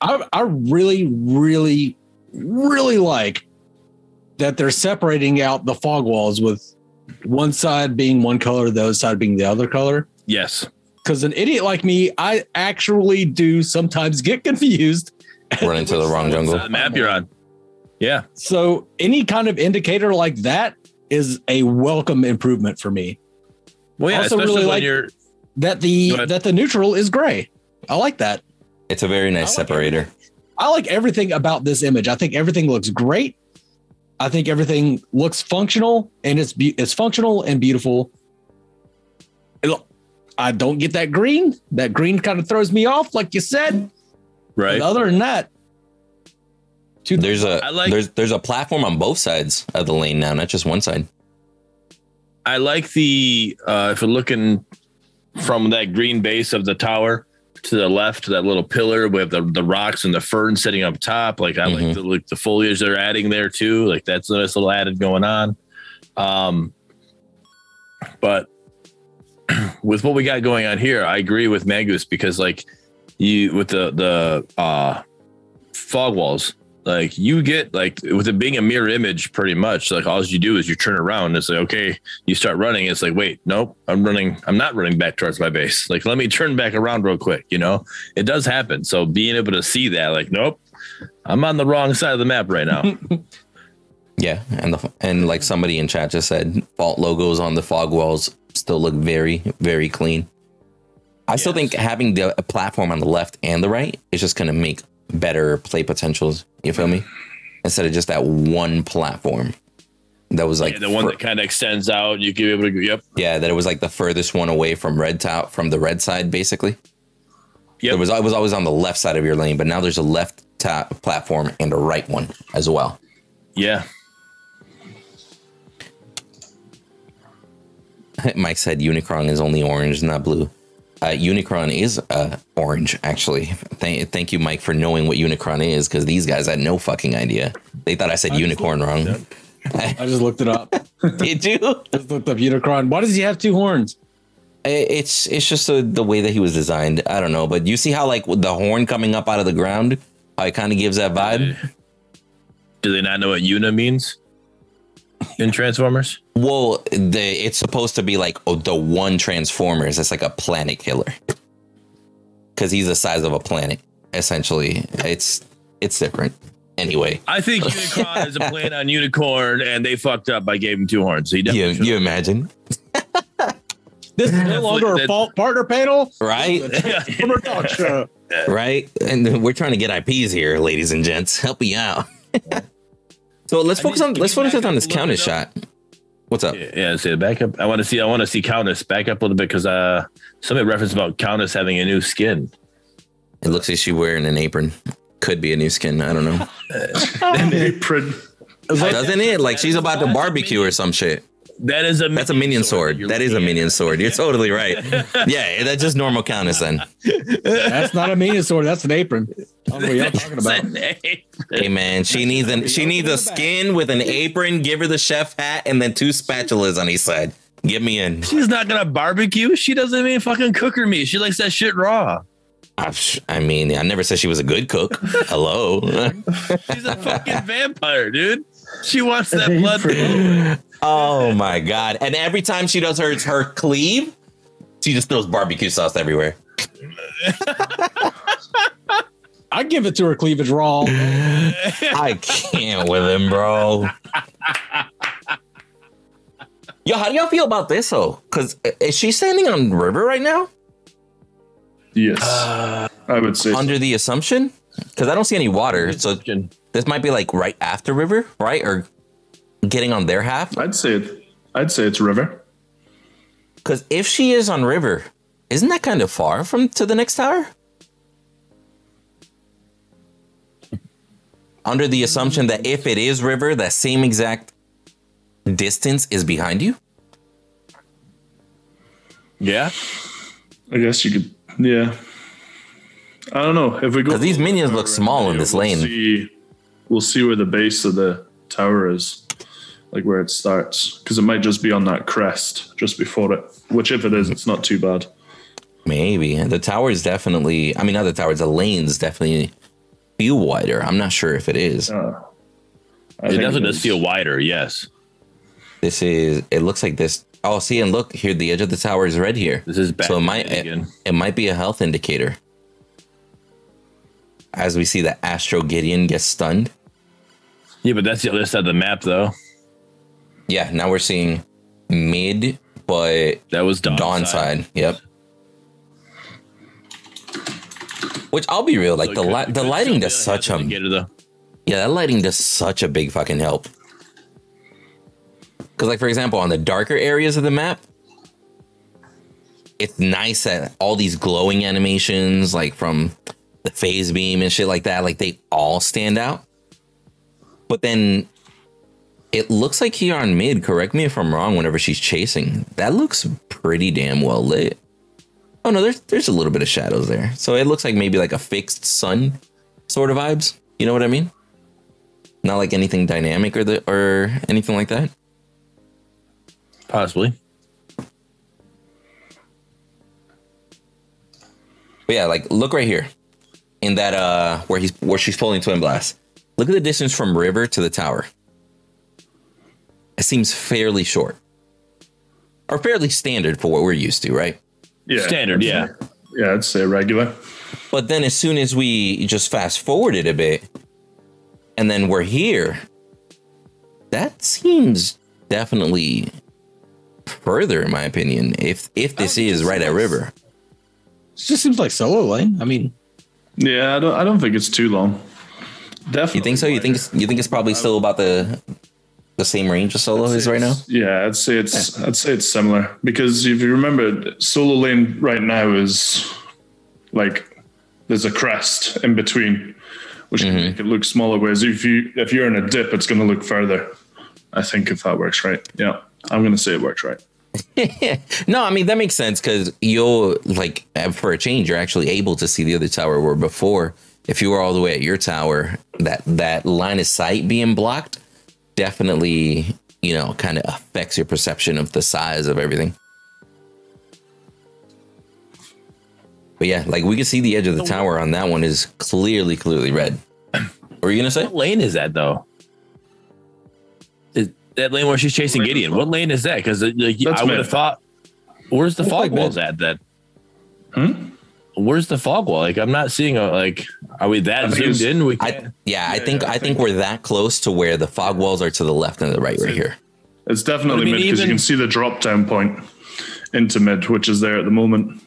I, I really, really, really like that they're separating out the fog walls with one side being one color, the other side being the other color. yes. Because an idiot like me, I actually do sometimes get confused. Run into the wrong jungle. The uh, map you're on. Yeah, So any kind of indicator like that is a welcome improvement for me. well, yeah, Also especially really like- you're That the Go ahead. that the neutral is gray. I like that. It's a very nice I like separator. I like everything about this image. I think everything looks great. I think everything looks functional and it's be- it's functional and beautiful. Look, I don't get that green. That green kind of throws me off, like you said. Right. But other than that, two There's a I like- there's there's a platform on both sides of the lane now, not just one side. I like the uh if you're looking from that green base of the tower to the left, that little pillar with the, the rocks and the fern sitting up top. Like I like Mhm. the like the foliage they're adding there too. Like that's a nice little added going on. Um but with what we got going on here, I agree with Magus because like you with the the uh fog walls, like you get like with it being a mirror image pretty much like all you do is you turn around and it's like okay you start running it's like wait nope i'm running i'm not running back towards my base. Like let me turn back around real quick you know? It does happen so being able to see that like nope i'm on the wrong side of the map right now. Yeah, and the and like somebody in chat just said, fault logos on the fog walls still look very very clean. I still think having the a platform on the left and the right is just gonna make better play potentials. You feel me? Instead of just that one platform that was like Yeah, the one that kind of extends out you can be able to yep yeah that it was like the furthest one away from red top from the red side basically. Yeah, It was was always on the left side of your lane, but now there's a left top platform and a right one as well. yeah Mike said Unicron is only orange, not blue. Uh, Unicron is uh, orange, actually. Thank, thank you, Mike, for knowing what Unicron is, because these guys had no fucking idea. They thought I said unicorn wrong. I just looked it up. Did you? just looked up Unicron. Why does he have two horns? It's it's just the the way that he was designed. I don't know, but you see how like the horn coming up out of the ground, how it kind of gives that vibe. do they not know what una means in transformers Well, the it's supposed to be like oh, the one Transformers. It's like a planet killer, because he's the size of a planet. Essentially, it's it's different. Anyway, i think unicron is a plane on unicorn and they fucked up by gave him two horns so he you you imagine, This is no longer a fault partner panel. right? From talk show. right? And we're trying to get IPs here, ladies and gents. Help me out. so let's I focus need on let's focus on this a little Countess shot. What's up? Yeah, say back up. I want to see. I want to see Countess back up a little bit because uh, somebody referenced about Countess having a new skin. It looks like she's wearing an apron. Could be a new skin. I don't know. An apron. Doesn't it? Like she's about to barbecue or some shit. That is a That's a minion sword. you're That is a looking at. minion sword. You're totally right. Yeah, that's just normal countess then. That's not a minion sword. That's an apron. I don't know what y'all talking about. Hey man, she needs an she needs a skin with an apron. Give her the chef hat and then two spatulas on each side. Get me in. She's not gonna barbecue. She doesn't even fucking cook her meat. She likes that shit raw. I, I mean, I never said she was a good cook. Hello. She's a fucking vampire, dude. She wants that blood. oh my god! And every time she does her her cleave, she just throws barbecue sauce everywhere. I give it to her cleavage raw. I can't with him, bro. Yo, how do y'all feel about this though? Because uh, is she standing on the river right now? Yes, uh, I would say. so. Under the assumption, because I don't see any water, so this might be like right after river, right, or getting on their half. I'd say it. I'd say it's river. Because if she is on river, isn't that kind of far from to the next tower? Under the assumption that if it is river, that same exact distance is behind you. Yeah. I guess you could. Yeah. I don't know if we go. these minions look small in this lane. See, we'll see where the base of the tower is, like where it starts, because it might just be on that crest just before it. Which, if it is, it's not too bad. Maybe the tower is definitely. I mean, not the tower. The lanes definitely feel wider. I'm not sure if it is. Uh, It think definitely does is. feel wider. Yes. This is. It looks like this. Oh, see and look here. The edge of the tower is red here. This is back so it might it, it might be a health indicator. As we see that Astro Gideon gets stunned. Yeah, but that's the other side of the map, though. Yeah, now we're seeing mid, but That was dawn, dawn side. Yep. Which I'll be real, like So the could- li- the lighting does such a yeah, that lighting does such a big fucking help. Because like for example, on the darker areas of the map, it's nice that all these glowing animations, like from the phase beam and shit like that, like they all stand out. But then it looks like here on mid, correct me if I'm wrong, whenever she's chasing, that looks pretty damn well lit. Oh no, there's there's a little bit of shadows there. So it looks like maybe like a fixed sun sort of vibes. You know what I mean? Not like anything dynamic or the or anything like that. Possibly. But yeah, like look right here. In that uh where he's where she's pulling Twinblast. Look at the distance from river to the tower. It seems fairly short. Or fairly standard for what we're used to, right? Yeah, Standard, yeah. yeah, I'd say regular. But then as soon as we just fast forward it a bit, and then we're here, that seems definitely further, in my opinion. If if this oh, is right at river, It just seems like solo lane. I mean, Yeah, I don't. I don't think it's too long. Definitely. you think so? You think it's, you think it's probably still about the the same range as solo is right now? Yeah, I'd say it's. I'd say it's similar because if you remember, solo lane right now is like there's a crest in between, which Mm-hmm. can make it look smaller. Whereas if you if you're in a dip, it's going to look further. I think if that works right, yeah, I'm going to say it works right. no, I mean that makes sense because you'll like for a change, you're actually able to see the other tower. Where before, if you were all the way at your tower, that that line of sight being blocked definitely, you know, kind of affects your perception of the size of everything. But yeah, like we can see the edge of the tower on that one is clearly, clearly red. What were you gonna say? What lane is that, though? Is that lane where she's chasing Gideon? What lane is that? Because like, I would have thought, where's the fog walls at then? Hmm? Where's the fog wall? Like, I'm not seeing a like. Are we that I think zoomed in? We can't. yeah, I Yeah, think yeah, I I think think- we're that close to where the fog walls are to the left and the right right here. It's definitely mean, mid because you can see the drop down point into mid, which is there at the moment.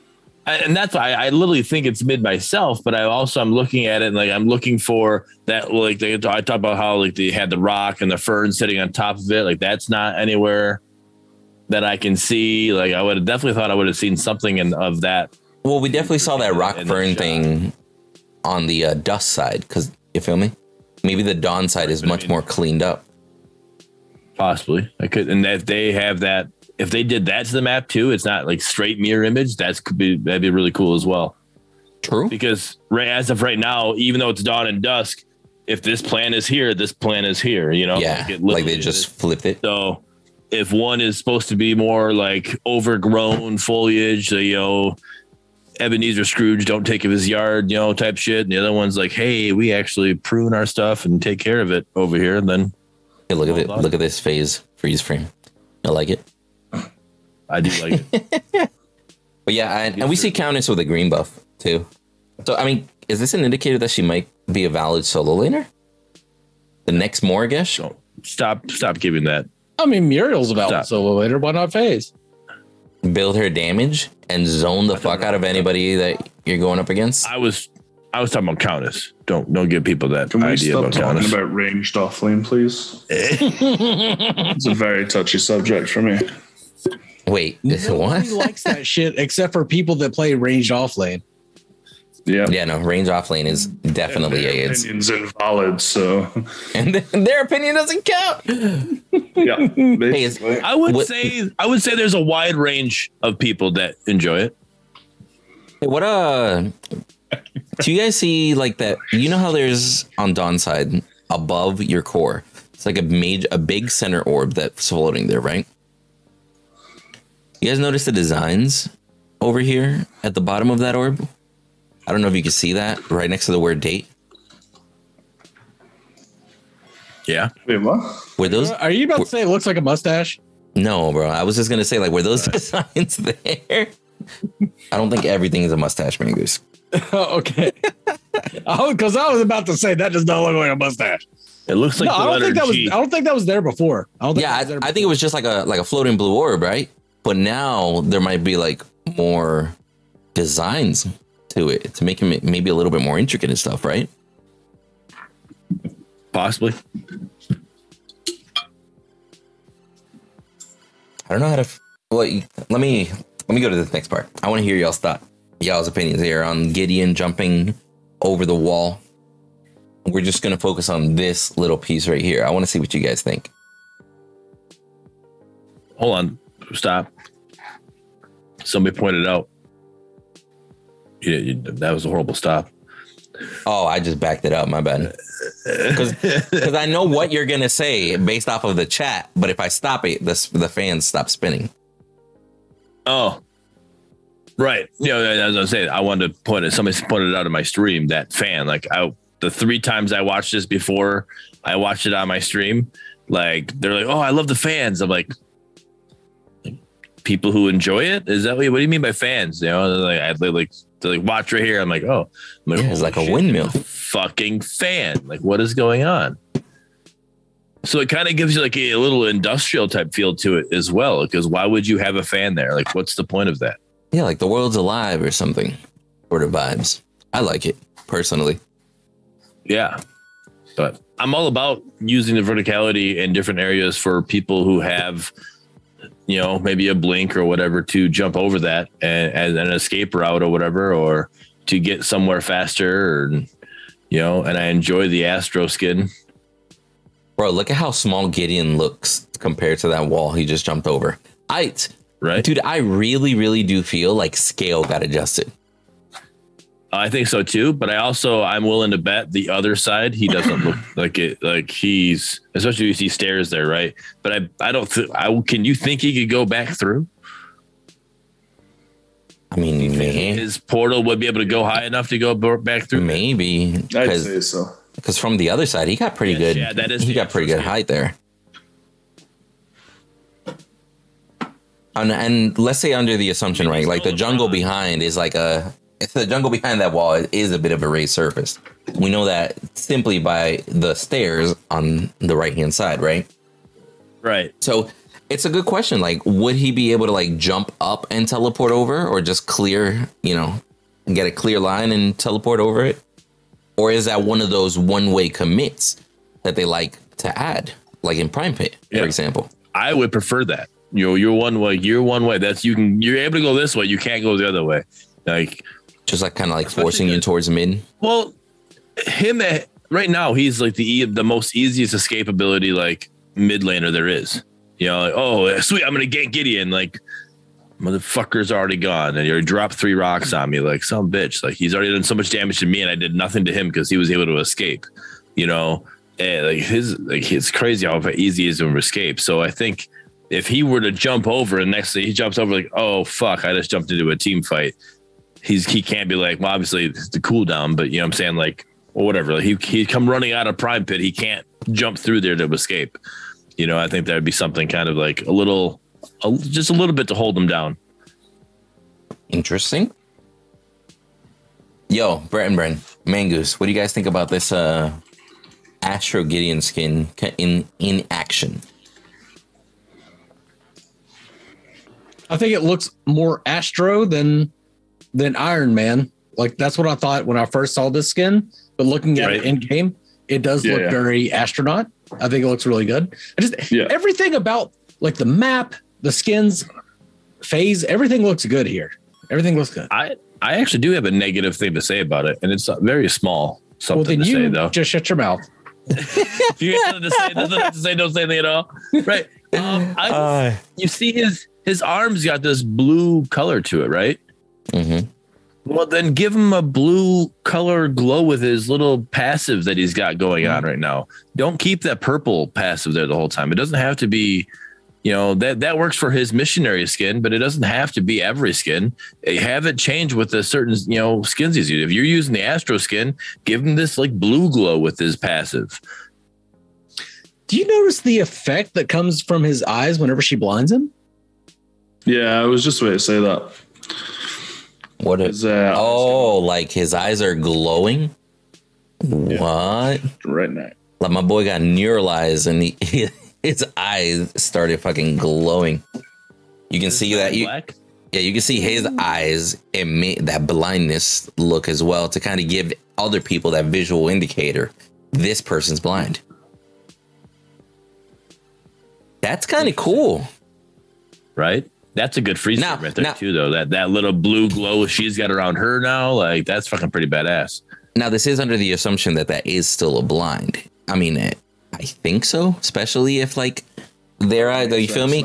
I, and that's why I, I literally think it's mid myself, but I also I'm looking at it and like I'm looking for that like they, I talk about how like they had the rock and the fern sitting on top of it. Like that's not anywhere that I can see. Like I would have definitely thought I would have seen something in of that. Well, we definitely saw that rock fern thing on the uh, dusk side because you feel me. Maybe the dawn side is much more cleaned up. Possibly. I could, and if they have that, if they did that to the map too, it's not like straight mirror image. That's could be that'd be really cool as well. True. Because right as of right now, even though it's dawn and dusk, if this plan is here, this plan is here. You know, Yeah. it Like they just flipped it. so. If one is supposed to be more like overgrown foliage, you know, Ebenezer Scrooge don't take of his yard, you know, type shit, and the other one's like, hey, we actually prune our stuff and take care of it over here, And then Hey, look at oh, it. Look at this phase freeze frame. I like it. I do like it. But yeah, I, and we see Countess with a green buff too. So I mean, is this an indicator that she might be a valid solo laner? The next Morigesh? So stop, stop giving that. I mean, Muriel's about Stop. solo later. Why not phase? Build her damage and zone the fuck out of anybody that you're going up against. I was, I was talking about Countess. Don't, don't give people that Can we idea stop about talking Countess. about ranged offlane, please? it's a very touchy subject for me. Wait, Nobody what? likes that shit except for people that play ranged off lane. Yeah. Yeah, no, range off lane is definitely Their AIDS, opinion's invalid, so and their opinion doesn't count. yeah. Basically. I would What- say, I would say there's a wide range of people that enjoy it. Hey, what uh? Do you guys see like that? You know how there's on Dawn side above your core, it's like a major, a big center orb that's floating there, right? You guys notice the designs over here at the bottom of that orb? I don't know if you can see that right next to the word date. Yeah. Wait, what? Were those? Are you about to say it looks like a mustache? No, bro. I was just gonna say like, were those designs there? I don't think everything is a mustache Mangoose. Oh, okay. oh, because I was about to say that does not look like a mustache. It looks like no, the I don't letter think that was. G. I don't think that was there before. I don't think yeah, that was there I, I think it was just like a like a floating blue orb, right? But now there might be like more designs to it to make it ma- maybe a little bit more intricate and stuff, right? Possibly. I don't know how to. f- Well, let me let me go to the next part. I want to hear y'all's thought, y'all's opinions here on Gideon jumping over the wall. We're just gonna focus on this little piece right here. I want to see what you guys think. Hold on. Stop. Somebody pointed out. Yeah, you, that was a horrible stop. Oh, I just backed it up. My bad. Because I know what you're gonna say based off of the chat, but if I stop it, the the fans stop spinning. Oh, right. You know, as I was saying, I wanted to point it. Somebody pointed it out in my stream. That fan, like I, the three times I watched this before, I watched it on my stream. Like they're like, "Oh, I love the fans." I'm like, people who enjoy it. Is that what? What do you mean by fans? You know, like I like like watch right here. I'm like, oh, I'm like, Yeah, it's "Holy like a shit, windmill." Fucking fan. Like, what is going on? So it kind of gives you like a little industrial type feel to it as well. Because why would you have a fan there? Like, what's the point of that? Yeah, like the world's alive or something, sort of vibes. I like it personally. Yeah. But I'm all about using the verticality in different areas for people who have, you know, maybe a blink or whatever to jump over that and, as an escape route or whatever, or to get somewhere faster, or, you know, and I enjoy the Astro skin. Bro, look at how small Gideon looks compared to that wall he just jumped over. I, Right. dude, I really, really do feel like scale got adjusted. I think so too, but I also I'm willing to bet the other side he doesn't look like it like he's especially if he stares there, right? But I I don't th- I can you think he could go back through? I mean, man, His portal would be able to go high enough to go back through. maybe I'd because say so. because from the other side he got pretty Yes, good. yeah, that is he got pretty good Astro height there. And, and let's say under the assumption, right? Like the jungle oh, behind is like a if the jungle behind that wall is a bit of a raised surface. We know that simply by the stairs on the right hand side, right? Right. So it's a good question. Like, would he be able to like jump up and teleport over, or just clear, you know, get a clear line and teleport over it? Or is that one of those one way commits that they like to add, like in Prime Pit, Yeah. for example? I would prefer that. You know, you're one way, you're one way. That's you can you're able to go this way, you can't go the other way. Like Just like kind of like Especially forcing you towards mid. Well, him eh, right now, he's like the the most easiest escapability, like mid laner there is. You know, like, oh sweet, I'm gonna gank Gideon. Like motherfucker's already gone, and you dropped three rocks on me, like some bitch. Like he's already done so much damage to me, and I did nothing to him because he was able to escape. You know, and like his like it's crazy how easy it is to escape. So I think if he were to jump over and next thing he jumps over like, oh fuck, I just jumped into a team fight. He's he can't be like, well, obviously it's the cooldown, but you know what I'm saying, like, or whatever. Like he he come running out of prime pit, he can't jump through there to escape. You know, I think that would be something kind of like a little a, just a little bit to hold him down. Interesting. Yo, Brett and Bren, Mangoose, what do you guys think about this uh Astro Gideon skin in in action? I think it looks more Astro than than Iron Man. Like that's what I thought when I first saw this skin. But looking at Right. it in game, it does Yeah, look yeah. very astronaut. I think it looks really good. I just Yeah. everything about like the map, the skins, phase, everything looks good here. Everything looks good. I I actually do have a negative thing to say about it, and it's uh, very small. Something Well, then to say though. just shut your mouth. if you have nothing to say, nothing to say, don't say anything at all. Right. Um, I, you see his his arms got this blue color to it, right? Mm-hmm. Well, then give him a blue color glow with his little passive that he's got going on right now. Don't keep that purple passive there the whole time. It doesn't have to be, you know, that that works for his missionary skin, but it doesn't have to be every skin. Have it change with the certain, you know, skins he's using. If you're using the Astro skin, give him this like blue glow with his passive. Do you notice the effect that comes from his eyes whenever she blinds him? Yeah, I was just about to say that. What is that? uh, Oh, like his eyes are glowing? What? right now. Like my boy got neuralized and he, his eyes started fucking glowing. You can see that you Black? yeah, you can see his eyes it made that blindness look as well to kind of give other people that visual indicator this person's blind. That's kind of cool. right? That's a good freeze Now- frame right there now- too, though. That that little blue glow she's got around her now, like that's fucking pretty badass. Now, this is under the assumption that that is still a blind. I mean, eh, I think so, especially if like their eye. You feel me?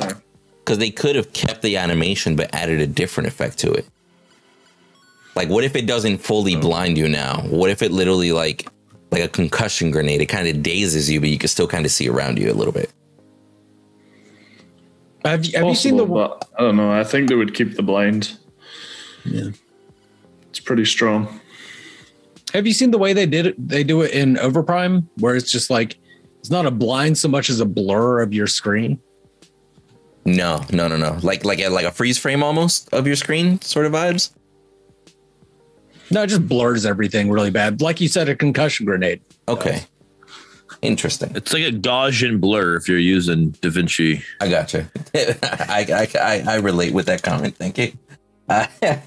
Because they could have kept the animation but added a different effect to it. Like, what if it doesn't fully blind you now? What if it literally like like a concussion grenade? It kind of dazes you, but you can still kind of see around you a little bit. Have you, have you seen the Possible, but I don't know. I think they would keep the blind. Yeah. It's pretty strong. Have you seen the way they did it? They do it in Overprime, where it's just like it's not a blind so much as a blur of your screen. No, no, no, no. Like like a, like a freeze frame almost of your screen sort of vibes. No, it just blurs everything really bad. Like you said, a concussion grenade. Okay, interesting. It's like a Gaussian blur if you're using DaVinci. I gotcha. I, I, I, I relate with that comment. Thank you. Uh,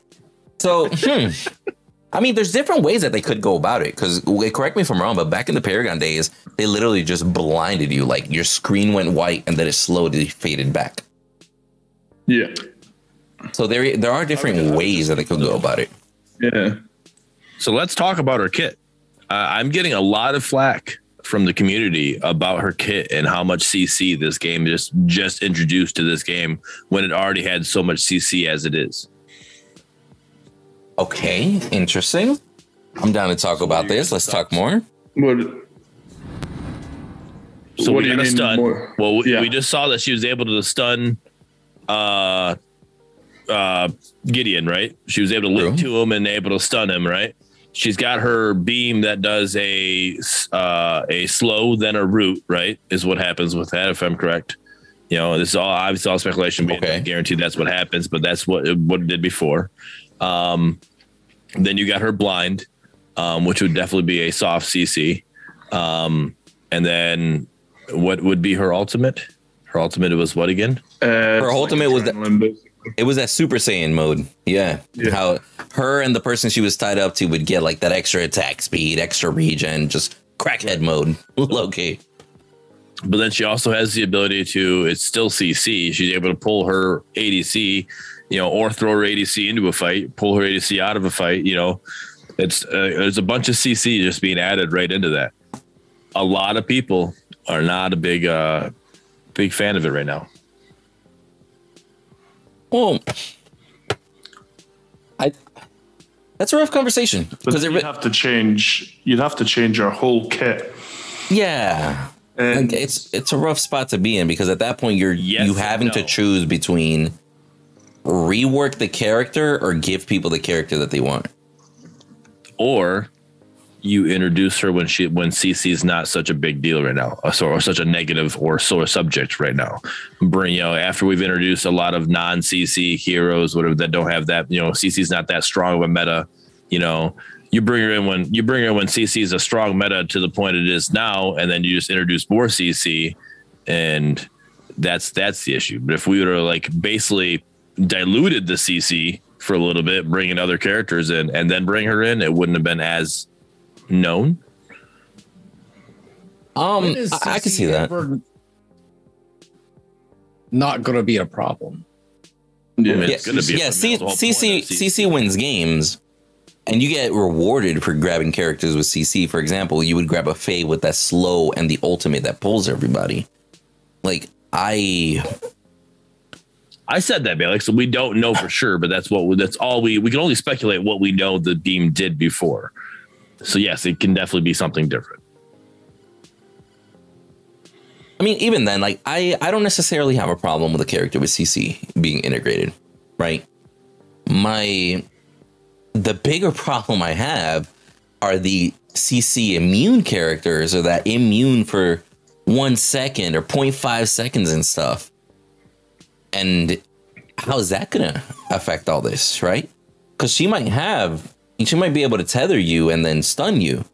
so, hmm. I mean, there's different ways that they could go about it. Because, correct me if I'm wrong, but back in the Paragon days, they literally just blinded you. Like your screen went white and then it slowly faded back. Yeah. So there, there are different ways that they could go about it. Yeah. So let's talk about our kit. Uh, I'm getting a lot of flack from the community about her kit and how much CC this game just just introduced to this game when it already had so much CC as it is. Okay, interesting. I'm down to talk about this. Let's talk more. What? So What we do got a stun. more? Well, we, Yeah. we just saw that she was able to stun uh uh Gideon, right? She was able to link True. to him and able to stun him, right? She's got her beam that does a uh a slow then a root, right? Is what happens with that if I'm correct. You know, this is all obviously all speculation. We Okay. can't guarantee that's what happens, but that's what it, what it did before. Um then you got her blind, um, which would definitely be a soft CC. Um, and then what would be her ultimate? Her ultimate was what again? Uh, Her it's ultimate was the- adrenaline, basically. It was that Super Saiyan mode. Yeah. Yeah. How her and the person she was tied up to would get like that extra attack speed, extra regen, just crackhead mode. Low key. But then she also has the ability to, it's still CC. She's able to pull her ADC, you know, or throw her ADC into a fight, pull her ADC out of a fight. You know, it's, uh, there's a bunch of CC just being added right into that. A lot of people are not a big, uh, big fan of it right now. Well, I. That's a rough conversation because you'd have to change. You'd have to change our whole kit. yeah, And it's it's a rough spot to be in because at that point you're Yes you having to choose between rework the character or give people the character that they want. Or you introduce her when she when CC is not such a big deal right now, or, or such a negative or sore subject right now. Bring you know after we've introduced a lot of non CC heroes, whatever that don't have that you know CC's not that strong of a meta. You know, you bring her in when you bring her in when CC is a strong meta to the point it is now, and then you just introduce more CC, and that's that's the issue. But if we were like basically diluted the CC for a little bit, bringing other characters in, and then bring her in, it wouldn't have been as known. Um, I, I can see that. Not going to be a problem. yeah, mean, Yeah, it's gonna be yeah. C- CC CC. CC wins games, and you get rewarded for grabbing characters with CC. For example, you would grab a Faye with that slow and the ultimate that pulls everybody. Like I, I said that, Alex. So we don't know for sure, but that's what that's all we we can only speculate what we know the beam did before. So yes, it can definitely be something different. I mean, even then, like I, I don't necessarily have a problem with a character with CC being integrated, right? My, the bigger problem I have are the CC immune characters or that immune for one second or 0.5 seconds and stuff. And how is that gonna affect all this, right? Because she might have, she might be able to tether you and then stun you,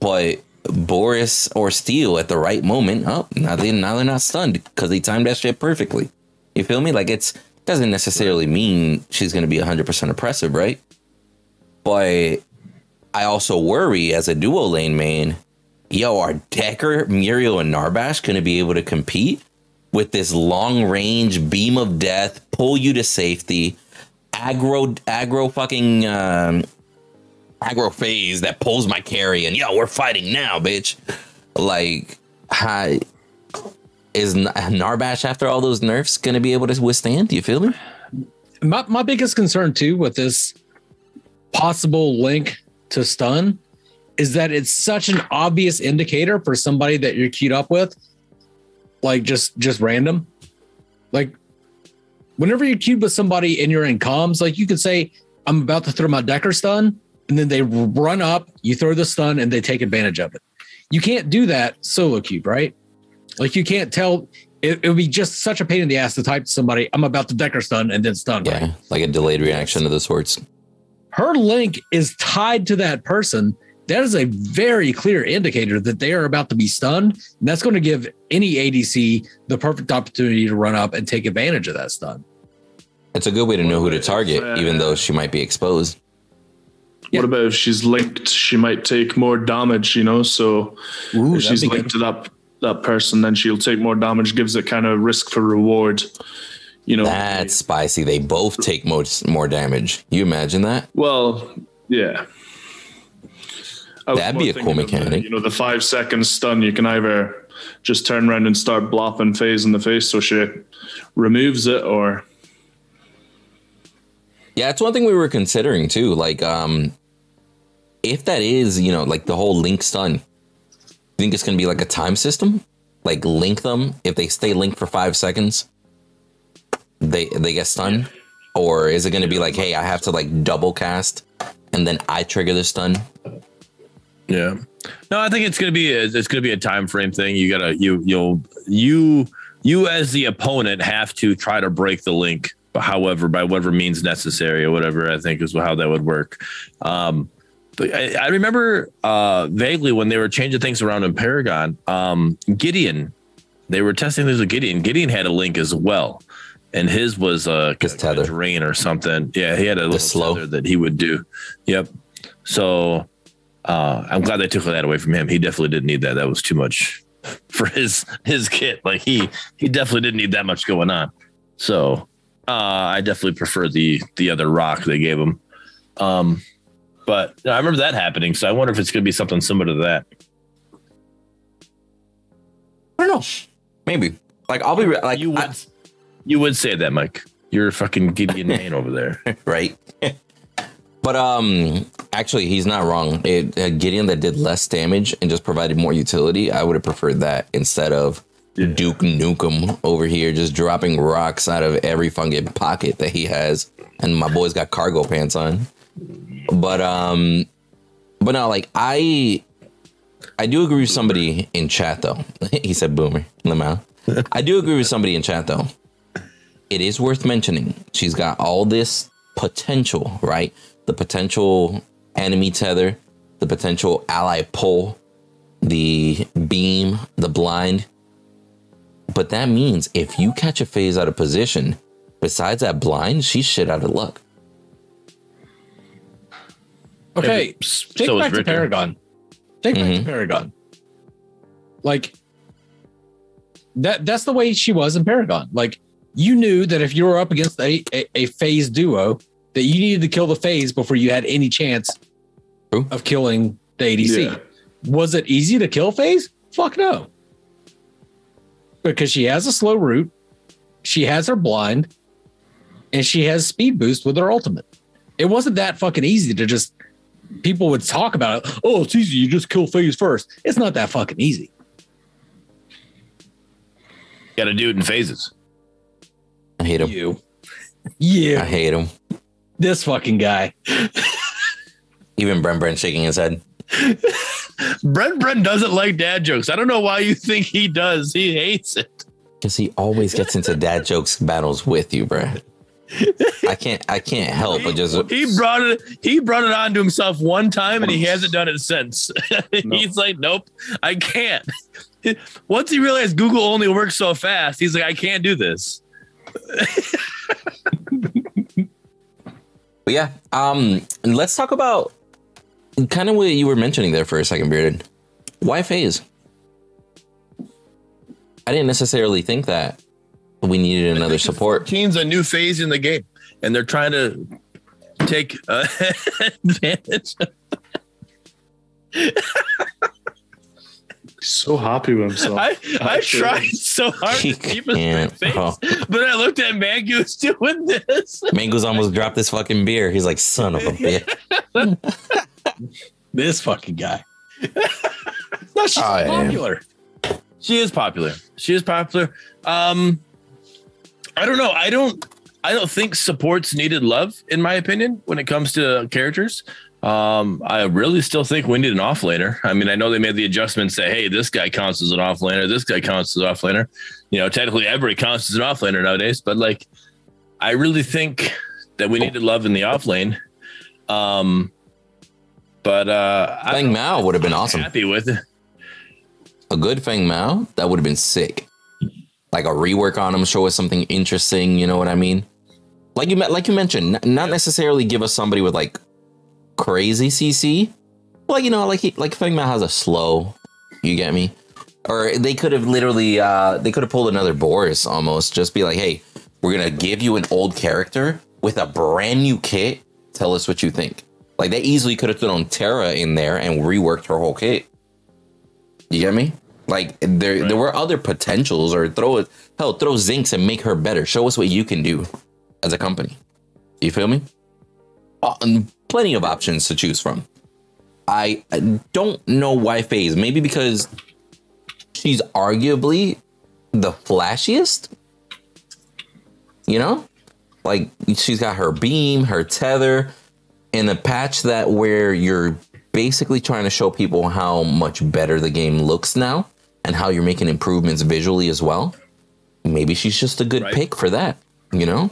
but Boris or Steele at the right moment, oh, now they now they're not stunned because they timed that shit perfectly. You feel me? Like it's doesn't necessarily mean she's gonna be 100% oppressive, right? But I also worry as a duo lane main, yo, are Decker, Muriel, and Narbash gonna be able to compete with this long range beam of death, pull you to safety, aggro aggro fucking um, aggro phase that pulls my carry, and yo, we're fighting now, bitch. Like, hi, is Narbash after all those nerfs gonna be able to withstand? Do you feel me? My, my biggest concern too with this possible link to stun is that it's such an obvious indicator for somebody that you're queued up with, like just just random. Like whenever you're queued with somebody and you're in comms, like you could say, I'm about to throw my Decker stun, and then they run up, you throw the stun, and they take advantage of it. You can't do that solo cube, right? Like you can't tell. It, it would be just such a pain in the ass to type to somebody, I'm about to Decker stun and then stun. right? Yeah, like a delayed reaction of the sorts. her link is tied to that person, that is a very clear indicator that they are about to be stunned. And that's going to give any ADC the perfect opportunity to run up and take advantage of that stun. It's a good way to know who to target, uh, even though she might be exposed. Yeah. What about if she's linked? She might take more damage, you know. So Ooh, if she's linked to that that person, then she'll take more damage. Gives it kind of risk for reward, you know. That's spicy. They both take more more damage. You imagine that? well, yeah. That'd be a cool of the, mechanic. you know, the five second stun. You can either just turn around and start blopping phase in the face, so she removes it, or Yeah, it's one thing we were considering too. Like, um, if that is, you know, like the whole link stun, you think it's gonna be like a time system? Like link them if they stay linked for five seconds, they they get stunned, or is it gonna be like, hey, I have to like double cast and then I trigger the stun? Yeah. No, I think it's gonna be a, it's gonna be a time frame thing. You gotta you you'll you you as the opponent have to try to break the link, however, by whatever means necessary or whatever. I think is how that would work. Um, but I, I remember uh, vaguely when they were changing things around in Paragon. Um, Gideon, they were testing this with Gideon. Gideon had a link as well, and his was uh, His tether. drain or something. Yeah, he had a little slow. tether that he would do. Yep. So uh, I'm glad they took that away from him. He definitely didn't need that. That was too much for his his kit. Like he he definitely didn't need that much going on. So uh, I definitely prefer the the other rock they gave him. Um, but I remember that happening. So I wonder if it's going to be something similar to that. I don't know. Maybe. Like I'll be like you would, I- you would say that, Mike. You're a fucking Gideon Main over there. right. but um, actually, he's not wrong. It, uh, Gideon that did less damage and just provided more utility. I would have preferred that instead of Duke Nukem over here just dropping rocks out of every fucking pocket that he has, and my boy's got cargo pants on. But um, but no, like I, I do agree with somebody in chat though. he said boomer, Lamau. I do agree with somebody in chat though it is worth mentioning she's got all this potential, right? The potential enemy tether, the potential ally pull, the beam, the blind. But that means if you catch a phase out of position, besides that blind, she's shit out of luck. Okay, take so is back to Paragon. Take back Mhm. to Paragon. Like that that's the way she was in Paragon. Like you knew that if you were up against a, a, a phase duo, that you needed to kill the phase before you had any chance True. of killing the ADC. Yeah. Was it easy to kill phase? Fuck no. Because she has a slow route, she has her blind, and she has speed boost with her ultimate. It wasn't that fucking easy to just people would talk about it. Oh, it's easy. You just kill phase first. It's not that fucking easy. Got to do it in phases. I hate him. You, I hate him. This fucking guy. Even Bren Bren shaking his head. Bren Bren doesn't like dad jokes. I don't know why you think he does. He hates it. Because he always gets into dad jokes battles with you, bruh. I can't I can't help but just He brought it. He brought it on to himself one time, and he hasn't done it since. he's like, nope, I can't. Once he realized Google only works so fast, he's like, I can't do this. But yeah, um, let's talk about kind of what you were mentioning there for a second, Bearded. Why phase? I didn't necessarily think that we needed another support. Team's a new phase in the game, and they're trying to take uh, advantage. He's so happy with himself. I I tried so hard He to keep a face, Oh. but I looked at Mangoose doing this. Mangoose almost dropped this fucking beer. He's like, son of a bitch. This fucking guy. no, she's I am. popular. She is popular. She is popular. Um, I don't know. I don't. I don't think supports needed love, in my opinion, when it comes to characters. Um, I really still think we need an offlaner. I mean, I know they made the adjustment, say, hey, this guy counts as an offlaner, this guy counts as an offlaner. You know, technically every counts as an offlaner nowadays, but like, I really think that we needed love in the offlane. Um, but uh, I'm Feng Mao would have been awesome. happy with it. A good Feng Mao, that would have been sick. Like a rework on him, show us something interesting. You know what I mean? Like you, like you mentioned, not necessarily give us somebody with like crazy CC. Like you know, like he, like Feng Mao has a slow. You get me? Or they could have literally, uh they could have pulled another Boris almost. Just be like, hey, we're gonna give you an old character with a brand new kit. Tell us what you think. Like they easily could have thrown Terra in there and reworked her whole kit. You get me? Like there, Right. there were other potentials, or throw it, hell, throw Zinx and make her better. Show us what you can do as a company. You feel me? Uh, plenty of options to choose from. I don't know why Phase. Maybe because she's arguably the flashiest. You know, like she's got her beam, her tether, and a patch that where you're basically trying to show people how much better the game looks now and how you're making improvements visually as well. Maybe she's just a good Right. pick for that, you know?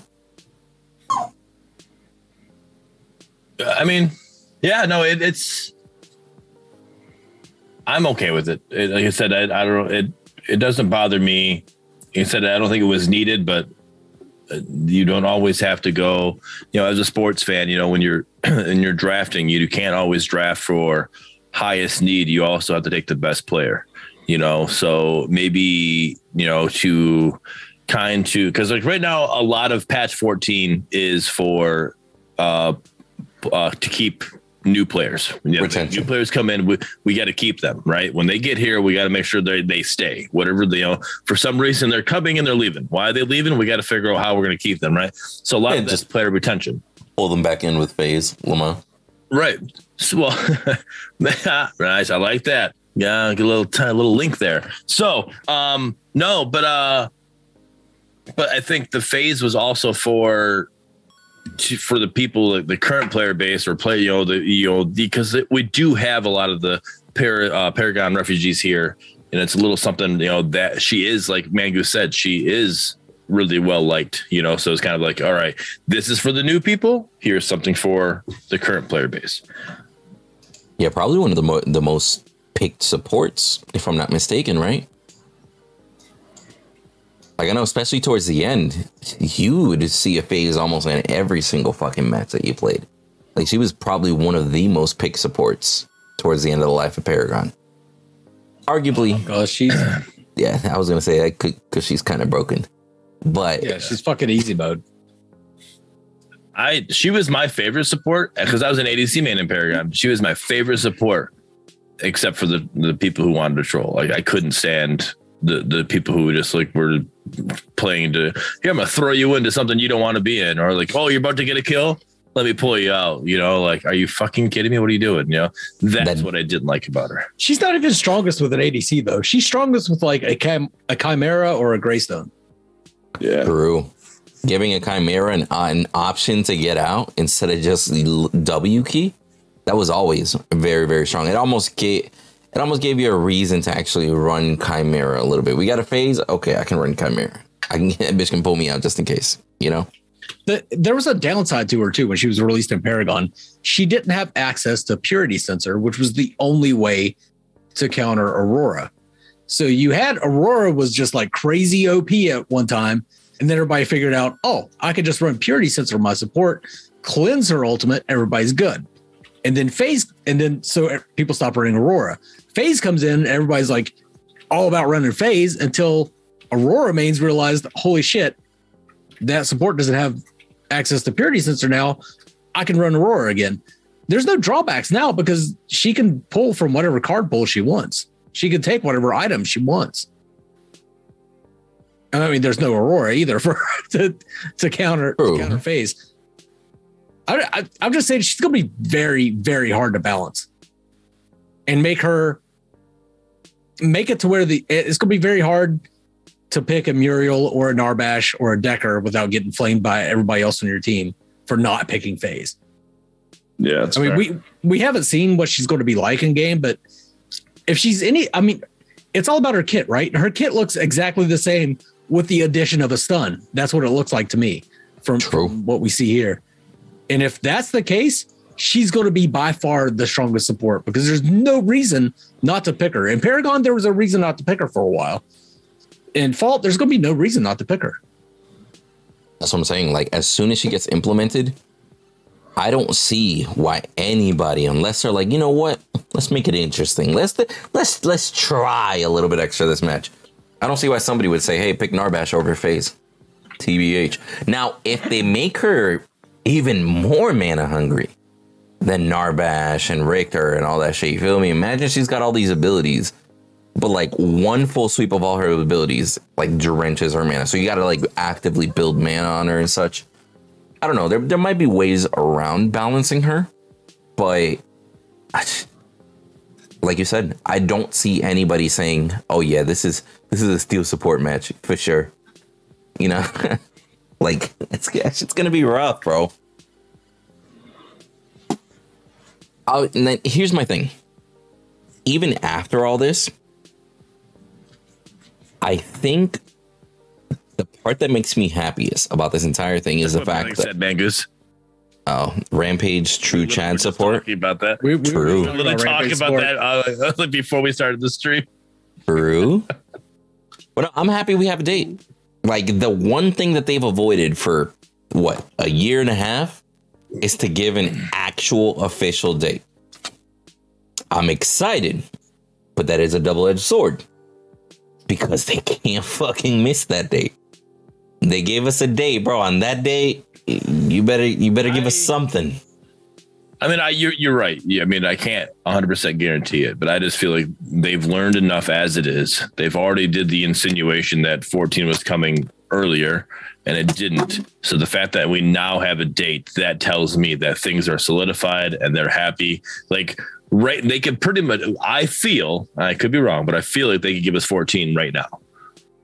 I mean, yeah, no, it, it's. I'm okay with it. It- Like I said, I, I don't. It it doesn't bother me. You said I don't think it was needed, but uh, you don't always have to go. You know, as a sports fan, you know when you're and you're drafting, you can't always draft for highest need. You also have to take the best player. You know, so maybe you know to kind to because like right now, a lot of patch 14 is for uh uh, to keep new players. Yeah, Retention. new players come in, we, we got to keep them, right? When they get here, we got to make sure they they stay. Whatever they, you know, for some reason they're coming and they're leaving. Why are they leaving? We got to figure out how we're going to keep them, right? So a lot Yeah, of just player retention. Pull them back in with phase, Lamar. Right. So, well, nice. I like that. Yeah, get a little tiny little link there. So, um, no, but uh, but I think the phase was also for to, for the people, like the current player base or play, you know, the you know, because we do have a lot of the Par- uh, Paragon refugees here, and it's a little something, you know, that she is like Mangoose said, she is really well liked, you know. So it's kind of like, all right, this is for the new people. Here's something for the current player base. Yeah, probably one of the mo- the most picked supports, if I'm not mistaken, right? Like I know, especially towards the end, you would see a phase almost in every single fucking match that you played. Like she was probably one of the most picked supports towards the end of the life of Paragon. Arguably, oh Because she's yeah, I was gonna say that because she's kind of broken, but yeah, she's fucking easy mode. I she was my favorite support because I was an ADC main in Paragon. She was my favorite support, except for the the people who wanted to troll. Like I couldn't stand the the people who just like were playing to here. I'm gonna throw you into something you don't want to be in, or like oh you're about to get a kill. Let me pull you out. You know, like are you fucking kidding me? What are you doing? You know, that's That- what I didn't like about her. She's not even strongest with an ADC though. She's strongest with like a cam, a Khaimera or a greystone. Yeah. True. Giving a Khaimera an, uh, an option to get out instead of just the l- W key, that was always very very strong. It almost gave it almost gave you a reason to actually run Khaimera a little bit. We got a phase, okay, I can run Khaimera. I can bitch can pull me out just in case, you know. The, there was a downside to her too when she was released in Paragon. She didn't have access to purity sensor, which was the only way to counter Aurora. So you had Aurora was just like crazy OP at one time, and then everybody figured out, oh, I could just run purity sensor my support, cleanse her ultimate, everybody's good. And then phase, and then so people stop running Aurora. Phase comes in, and everybody's like all about running phase until Aurora mains realized, holy shit, that support doesn't have access to purity sensor now. I can run Aurora again. There's no drawbacks now because she can pull from whatever card pool she wants. She can take whatever item she wants. I mean, there's no Aurora either for to to counter to counter phase. I, I, I'm just saying she's going to be very, very hard to balance, and make her make it to where the it's going to be very hard to pick a Muriel or a Narbash or a Dekker without getting flamed by everybody else on your team for not picking phase. Yeah. That's I mean, we we haven't seen what she's going to be like in game, but if she's any, I mean, it's all about her kit, right? Her kit looks exactly the same with the addition of a stun. That's what it looks like to me from, True. from what we see here. And if that's the case, she's going to be by far the strongest support because there's no reason not to pick her. In Paragon, there was a reason not to pick her for a while. In Fault, there's going to be no reason not to pick her. That's what I'm saying. Like as soon as she gets implemented, I don't see why anybody, unless they're like, you know what, let's make it interesting. Let's let's let's try a little bit extra this match. I don't see why somebody would say, hey, pick Narbash over Phase. TBH. Now, if they make her even more mana hungry than Narbash and Riktor and all that shit, you feel me? Imagine she's got all these abilities, but like one full sweep of all her abilities like drenches her mana. So you gotta like actively build mana on her and such. I don't know. There, there might be ways around balancing her, but just- like you said, I don't see anybody saying, "Oh yeah, this is this is a steel support match for sure." You know, like it's it's gonna be rough, bro. Oh, and then here's my thing. Even after all this, I think the part that makes me happiest about this entire thing is the fact I that said, Mangoose. oh, Rampage True We Chad support. talking about that. We, we True. We were literally talking about that uh, before we started the stream. True. but I'm happy we have a date. Like the one thing that they've avoided for what a year and a half is to give an actual official date. I'm excited, but that is a double-edged sword because they can't fucking miss that date. They gave us a date, bro. On that date, you better you better give us something. I mean, I you're, you're right. Yeah, I mean, I can't 100 percent guarantee it, but I just feel like they've learned enough as it is. They've already did the insinuation that 14 was coming earlier, and it didn't. So the fact that we now have a date that tells me that things are solidified and they're happy. Like right, they could pretty much. I feel I could be wrong, but I feel like they could give us 14 right now.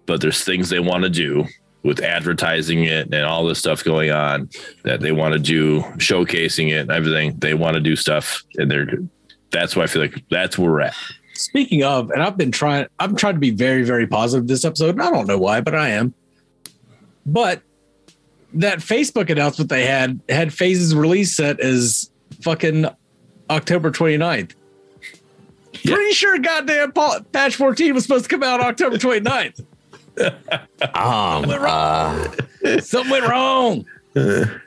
But there's things they want to do with advertising it and all this stuff going on that they want to do, showcasing it, and everything. They want to do stuff, and they're. That's why I feel like that's where we're at. Speaking of, and I've been trying, I'm trying to be very, very positive this episode. And I don't know why, but I am. But that Facebook announcement they had had phases release set as fucking October 29th. Yeah. Pretty sure goddamn patch 14 was supposed to come out October 29th. Um, uh, Something went wrong.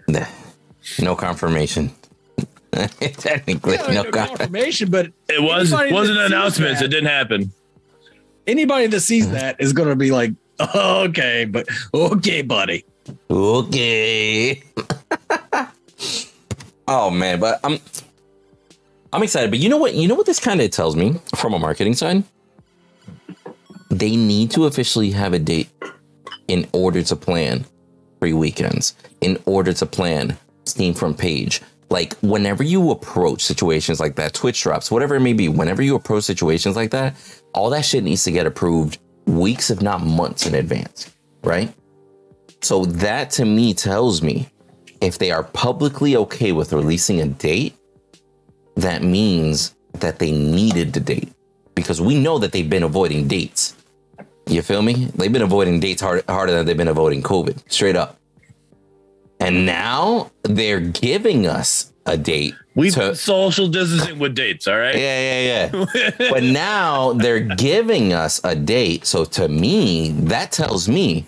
nah, no confirmation. Technically, Yeah, no no confirmation. confirmation, but It was wasn't that an sees announcement. that- It didn't happen. anybody that sees that is going to be like, okay, but okay, buddy. Okay. oh man, but I'm I'm excited. But you know what? You know what this kind of tells me from a marketing side? They need to officially have a date in order to plan free weekends, in order to plan Steam front page. Like whenever you approach situations like that, Twitch drops, whatever it may be, whenever you approach situations like that, all that shit needs to get approved weeks, if not months in advance, right? So that to me tells me if they are publicly okay with releasing a date, that means that they needed the date because we know that they've been avoiding dates. You feel me? They've been avoiding dates hard, harder than they've been avoiding COVID, straight up. And now they're giving us a date. We to- social distancing with dates. All right. yeah, yeah, yeah. but now they're giving us a date. So to me, that tells me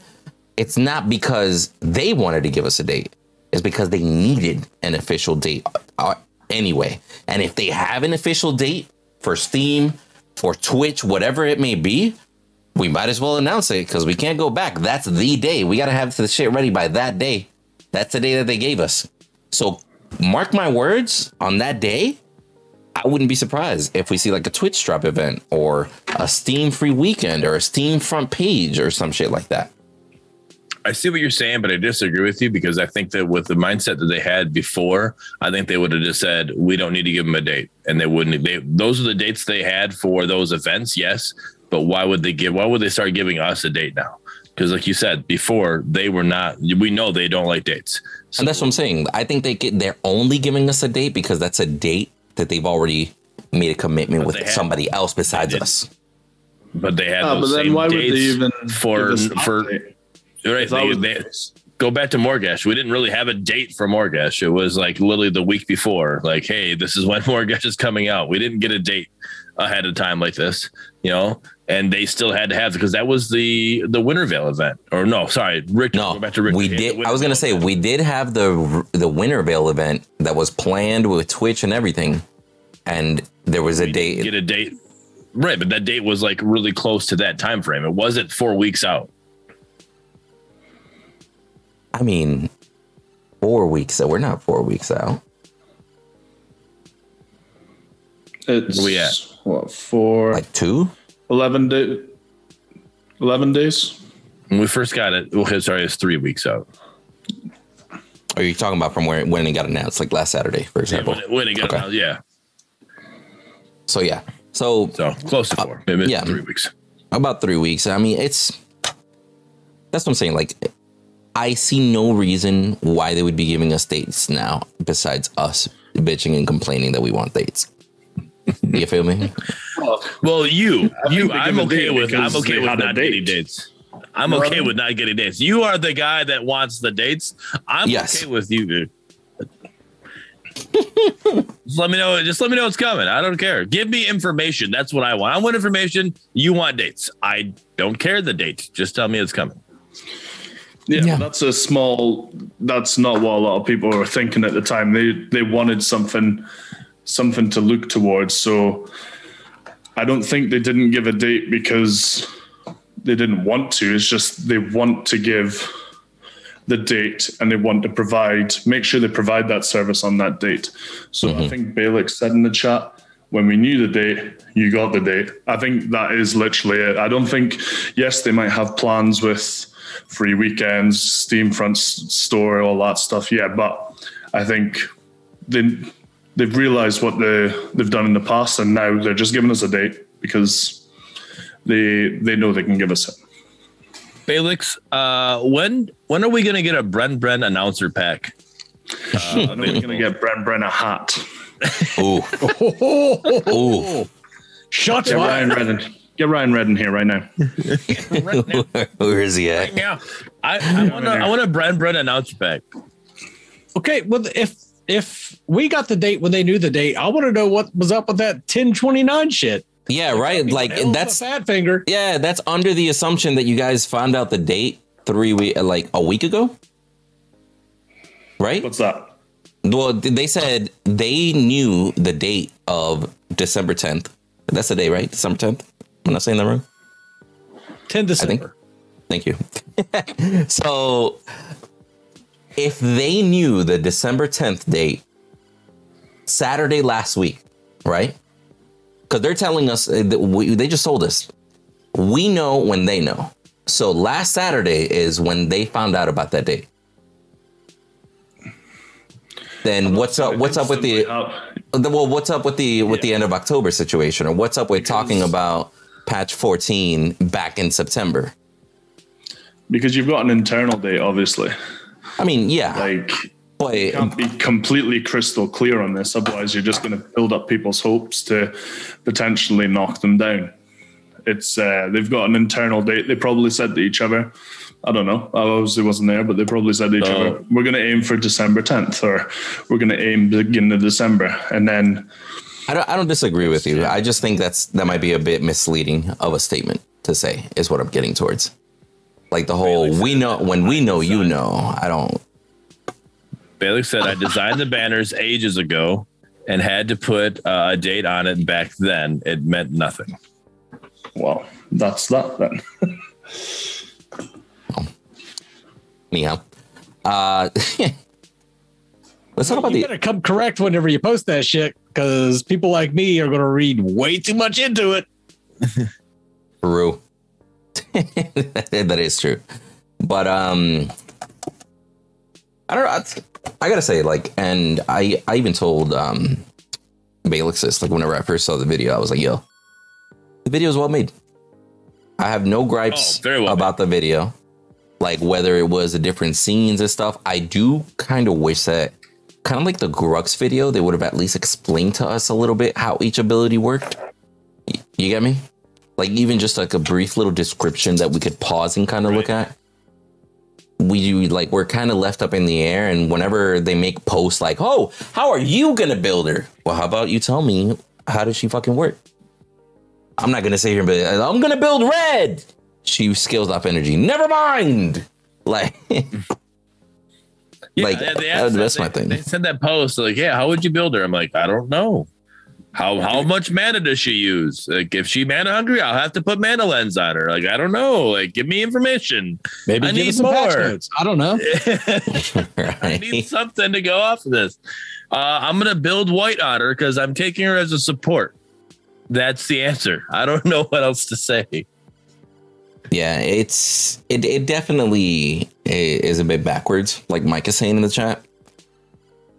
it's not because they wanted to give us a date. It's because they needed an official date uh, anyway. And if they have an official date for Steam, for Twitch, whatever it may be, we might as well announce it because we can't go back. That's the day. We got to have the shit ready by that day. That's the day that they gave us. So mark my words on that day. I wouldn't be surprised if we see like a Twitch drop event or a Steam free weekend or a Steam front page or some shit like that. I see what you're saying, but I disagree with you because I think that with the mindset that they had before, I think they would have just said we don't need to give them a date, and they wouldn't. They those are the dates they had for those events, yes. But why would they give? Why would they start giving us a date now? Because, like you said before, they were not. We know they don't like dates. So And that's what I'm saying. I think they get, they're only giving us a date because that's a date that they've already made a commitment But with they somebody else besides us. but they had Ah, those but then same why would they dates even for give us an for update? right. If They, they, go back to Morigesh. We didn't really have a date for Morigesh. It was like literally the week before. Like, hey, this is when Morigesh is coming out. We didn't get a date ahead of time like this, you know. And they still had to have it because that was the the Wintervale event. Or no, sorry, Rick. No, back to Rick. we did. I was gonna say event. we did have the the Wintervale event that was planned with Twitch and everything, and there was a date. get a date. Right, but that date was like really close to that time frame. It wasn't four weeks out. I mean, four weeks. So we're not four weeks out. It's Where we at? what four Like two. 11 day, 11 days. When we first got it, okay, sorry, it's three weeks out. Are you talking about from where when it got announced, like last Saturday, for Yeah, example? when, it, when it got Okay. out, yeah. So yeah. So So close to four, maybe Uh, yeah. three weeks. about three weeks. I mean, it's that's what I'm saying. Like, I see no reason why they would be giving us dates now, besides us bitching and complaining that we want dates. you feel me? Well, you, you, I'm okay date with. I'm okay with had a not getting dates. I'm You know okay I with not getting dates. You are the guy that wants the dates. I'm Yes. okay with you, dude. just let me know. Just let me know what's coming. I don't care. Give me information. That's what I want. I want information. You want dates. I don't care the date. Just tell me it's coming. Yeah, Yeah. that's a small. That's not what a lot of people were thinking at the time. They they wanted something, something to look towards. So, I don't think they didn't give a date because they didn't want to. It's just they want to give the date and they want to provide, make sure they provide that service on that date. So I mm-hmm. think Balak said in the chat, when we knew the date, you got the date. I think that is literally it. I don't think, yes, they might have plans with free weekends, Steam front store, all that stuff. Yeah, but I think they they've realized what they they've done in the past, and now they're just giving us a date because they they know they can give us it. Felix, uh, when when are we gonna get a Bren Bren announcer pack? I know we're gonna get Brent Brenner hat. Oh, ooh. Shots Get Ryan fired. Redden. Get Ryan Redden here right now. Where is he at? Yeah, I, I want a, I want a Bren Bren announcer pack. Okay, well, if if we got the date when they knew the date, I want to know what was up with that 1029 shit. Yeah, right. Like Hell a that's fat finger. yeah, that's under the assumption that you guys found out the date three week like a week ago, right? What's that? Well, they said they knew the date of December 10th. That's the day, right? December 10th. I'm not saying that wrong. 10 December. Thank you. so, if they knew the December 10th date, Saturday last week, right? Because they're telling us uh, that we, they just told us we know when they know. So last Saturday is when they found out about that date. Then what's up? What's up with the? the- Well, what's up with the with the end of October situation, or what's up with talking about patch 14 back in September? Because you've got an internal date, obviously. I mean, yeah, Like but can't be completely crystal clear on this. Otherwise, you're just going to build up people's hopes to potentially knock them down. It's uh, they've got an internal date. They probably said to each other, I don't know. I obviously wasn't there, but they probably said to each Oh. other, "We're going to aim for December 10th, or we're going to aim beginning of December." And then I don't, I don't disagree with you. I just think that's that might be a bit misleading of a statement to say is what I'm getting towards. Like the whole we know when we know you know. I don't. Bailey said I designed the banners ages ago and had to put uh, a date on it back then. It meant nothing. well, that's that then. Anyhow, uh, let's talk about you the. better come correct whenever you post that shit because people like me are going to read way too much into it. True. that is true. But um I don't know. I- I gotta say, like, and I I even told um Balixis, like whenever I first saw the video, I was like, yo, the video is well made. I have no gripes Oh, very well about the video. Like whether it was the different scenes and stuff. I do kind of wish that kind of like the Grux video, they would have at least explained to us a little bit how each ability worked. Y- You get me? Like even just like a brief little description that we could pause and kind of look at. We do like we're kind of left up in the air and whenever they make posts like oh how are you gonna build her? Well how about you tell me how does she fucking work? I'm not gonna say here but i'm gonna build red! She scales off energy. Never mind! Like Like, they- they that- asked that's that- my thing. They said that post like, yeah, how would you build her? I'm like, I don't know. How how much mana does she use? Like, if she mana hungry, I'll have to put mana lens on her. Like, I don't know. Like, give me information. Maybe I give need us some patch more. notes. I don't know. I need something to go off of this. Uh, I'm gonna build white on her because I'm taking her as a support. That's the answer. I don't know what else to say. Yeah, it's it it definitely is a bit backwards, like Mike is saying in the chat.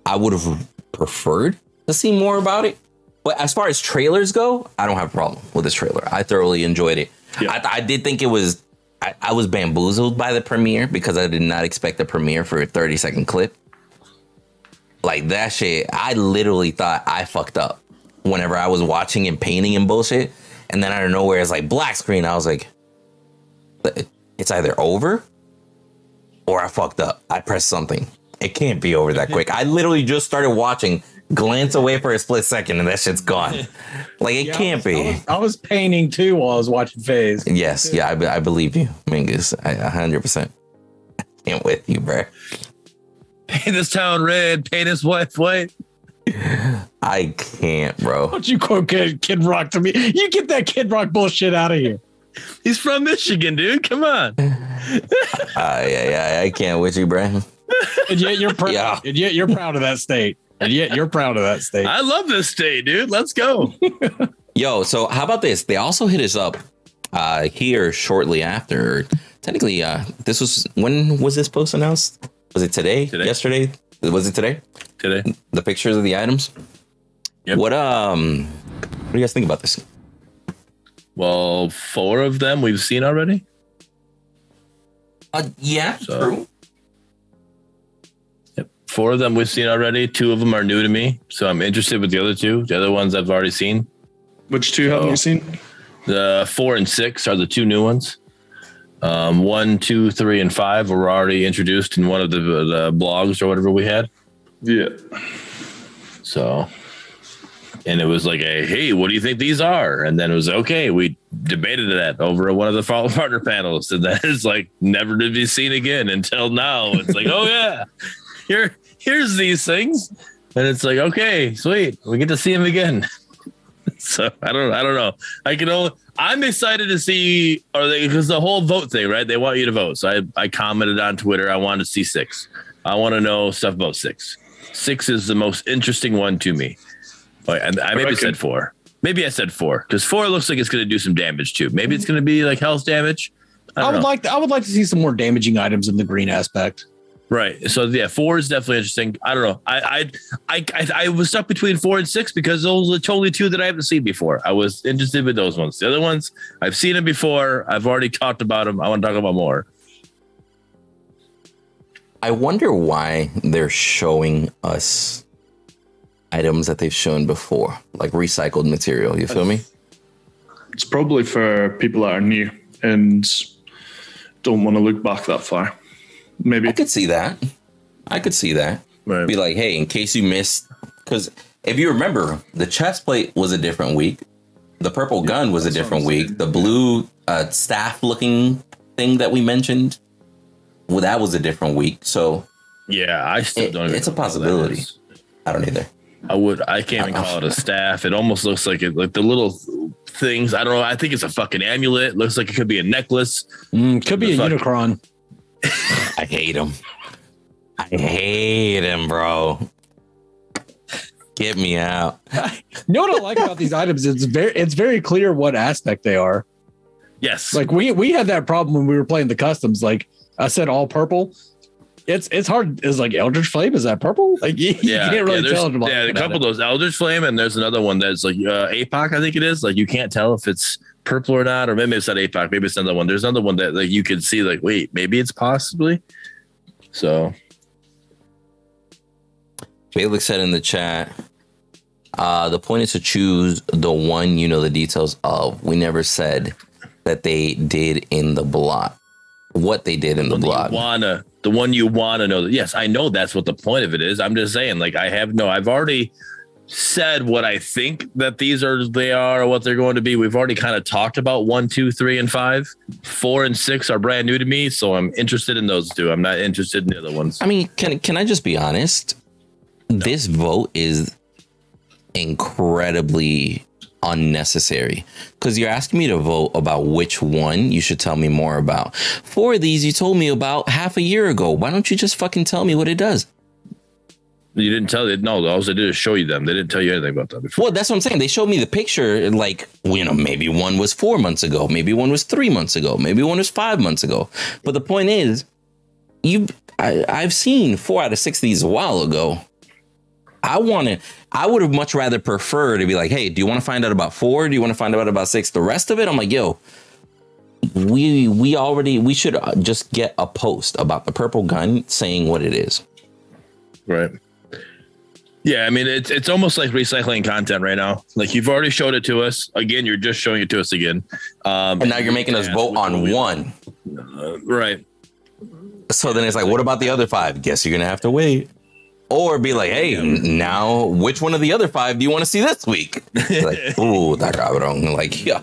I would have preferred to see more about it. But as far as trailers go, I don't have a problem with this trailer. I thoroughly enjoyed it. Yeah. I, I did think it was I, I was bamboozled by the premiere because I did not expect the premiere for a 30 second clip. Like that shit, I literally thought I fucked up whenever I was watching and painting and bullshit. And then out of nowhere, it's like black screen. I was like, it's either over or I fucked up. I pressed something. It can't be over that quick. I literally just started watching, glance away for a split second, and that shit's gone. Like it Yeah, can't was- I be. was, I was painting too while I was watching Phase. Yes, yeah, I, I believe you, Mingus. I a hundred percent. Can't with you, bro. Paint this town red. Paint his wife white. I can't, bro. Don't you quote Kid, Kid Rock to me? You get that Kid Rock bullshit out of here. He's from Michigan, dude. Come on. I, I, I can't with you, Brad. And yet you're proud. Yeah. And yet you're proud of that state. And yet you're proud of that state. I love this state, dude. Let's go. Yo, so how about this? They also hit us up uh here shortly after. Technically, uh this was when was this post announced? Was it today? Today. Yesterday? Was it today? Today. The pictures of the items? Yep. What um what do you guys think about this? Well, four of them we've seen already. Uh yeah, So- Yep. Four of them we've seen already. Two of them are new to me. So I'm interested with the other two. The other ones I've already seen. Which two haven't Oh. you seen? The four and six are the two new ones. Um, one, two, three, and five were already introduced in one of the, the blogs or whatever we had. Yeah. So, and it was like a, hey, what do you think these are? And then it was okay. We debated that over one of the follow partner panels, and then it's like never to be seen again until now. It's like, oh yeah, here, here's these things, and it's like, okay, sweet, we get to see them again. so I don't, I don't know. I can only. I'm excited to see, or they because the whole vote thing, right? They want you to vote. So I, I commented on Twitter. I wanted to see six. I want to know stuff about six. Six is the most interesting one to me. But and I maybe reckon- said four. Maybe I said four because four looks like it's going to do some damage too. Maybe it's going to be like health damage. I, I would know. like to, I would like to see some more damaging items in the green aspect. Right. So yeah, four is definitely interesting. I don't know. I I I I, I was stuck between four and six because those are totally two that I haven't seen before. I was interested with those ones. The other ones I've seen them before. I've already talked about them. I want to talk about more. I wonder why they're showing us items that they've shown before, like recycled material. You feel me? It's probably for people that are new and don't want to look back that far. Maybe. I could see that. I could see that. Right. Be like, hey, in case you missed, because if you remember, the chest plate was a different week. The purple gun was a different week. The blue uh, staff looking thing that we mentioned, well, that was a different week. So Yeah, I still It- don't. Even it's a know what that possibility. I don't either. I would. I can't even call it a staff. It almost looks like it, like the little things. I don't know. I think it's a fucking amulet. Looks like it could be a necklace. Mm, could be a fuck? Unicron. I hate him. I hate him, bro. Get me out. You know what I like about these items? It's very it's very clear what aspect they are. Yes. Like we we had that problem when we were playing the customs. Like I said, all purple. It's it's hard. It's like Eldritch Flame. Is that purple? Like you, you can't really yeah, tell. there's, until yeah, a couple of those Eldritch Flame, and there's another one that's like uh, APOC, I think it is. Like you can't tell if it's purple or not, or maybe it's not APOC, maybe it's another one. There's another one that like you could see, like, wait, maybe it's possibly. So Felix said in the chat, uh, the point is to choose the one you know the details of. We never said that they did in the block. What they did in the the block. wanna the one you wanna know. Yes, I know that's what the point of it is. I'm just saying, like, I have no. I've already said what I think that these are they are or what they're going to be. We've already kind of talked about one, two, three, and five. Four and six are brand new to me, so I'm interested in those two. I'm not interested in the other ones. I mean, can can I just be honest? This vote is incredibly unnecessary because you're asking me to vote about which one you should tell me more about. Four of these you told me about half a year ago. Why don't you just fucking tell me what it does? You didn't tell it. No, all they did is show you them. They didn't tell you anything about that before. Well, that's what I'm saying. They showed me the picture, like, you know, maybe one was four months ago, maybe one was three months ago, maybe one was five months ago. But the point is, you, I, I've seen four out of six of these a while ago. I want to, I would have much rather preferred to be like, hey, do you want to find out about four? Do you want to find out about six? The rest of it, I'm like, yo, we we already we should uh, just get a post about the purple gun saying what it is. Right. Yeah, I mean it's it's almost like recycling content right now. Like you've already showed it to us. Again, you're just showing it to us again. Um, And now you're making us vote on one. uh, right. So then it's like, what about the other five? Guess you're gonna have to wait. Or be like, hey, now which one of the other five do you want to see this week? It's like, ooh, that cabrón. Like, yeah.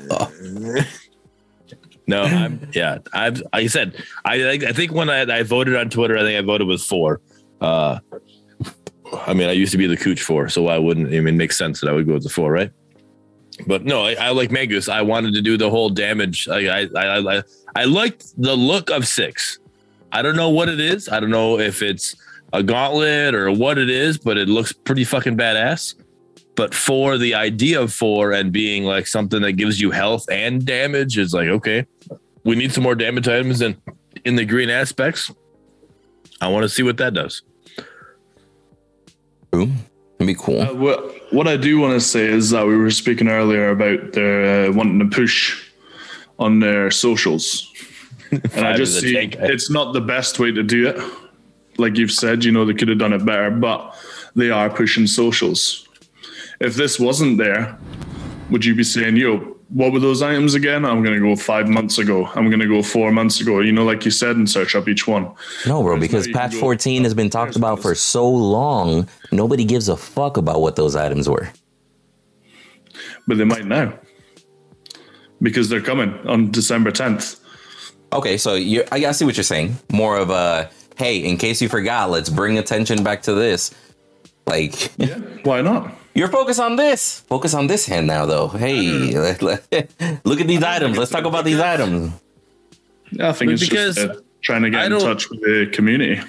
No, I'm yeah. I've like I said, I I think when I, I voted on Twitter, I think I voted with four. Uh, I mean, I used to be the cooch four, so why wouldn't I mean it makes sense that I would go with the four, right? But no, I, I like Mangoose. I wanted to do the whole damage. I I I, I, I liked the look of six. I don't know what it is. I don't know if it's a gauntlet or what it is, but it looks pretty fucking badass. But for the idea of four and being like something that gives you health and damage is like, okay, we need some more damage items and in the green aspects. I want to see what that does. True. It'd be cool. Uh, what, what I do want to say is that we were speaking earlier about their uh, wanting to push on their socials. and I just is see tank. it's not the best way to do it. Like you've said, you know, they could have done it better, but they are pushing socials. If this wasn't there, would you be saying, yo, what were those items again? I'm going to go five months ago. I'm going to go four months ago. You know, like you said, and search up each one. No, bro, because you can patch go 14 has been talked about for so long. Nobody gives a fuck about what those items were. But they might now because they're coming on December 10th. Okay, so you I I see what you're saying. More of a hey, in case you forgot, let's bring attention back to this. Like Yeah, why not? you're focused on this. Focus on this hand now, though. Hey, let- let- look at these items. Let's talk about these items. Yeah, I think But it's because just uh, trying to get in touch with the community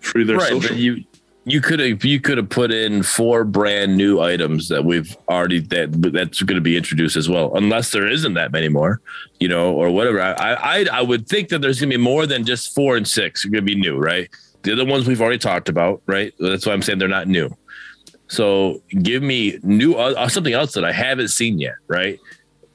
through their right, social. but you you could have you could have put in four brand new items that we've already that that's going to be introduced as well, unless there isn't that many more, you know, or whatever. I I I would think that there's going to be more than just four and six are going to be new, right? The other ones we've already talked about, right? That's why I'm saying they're not new. So give me new uh, something else that I haven't seen yet, right?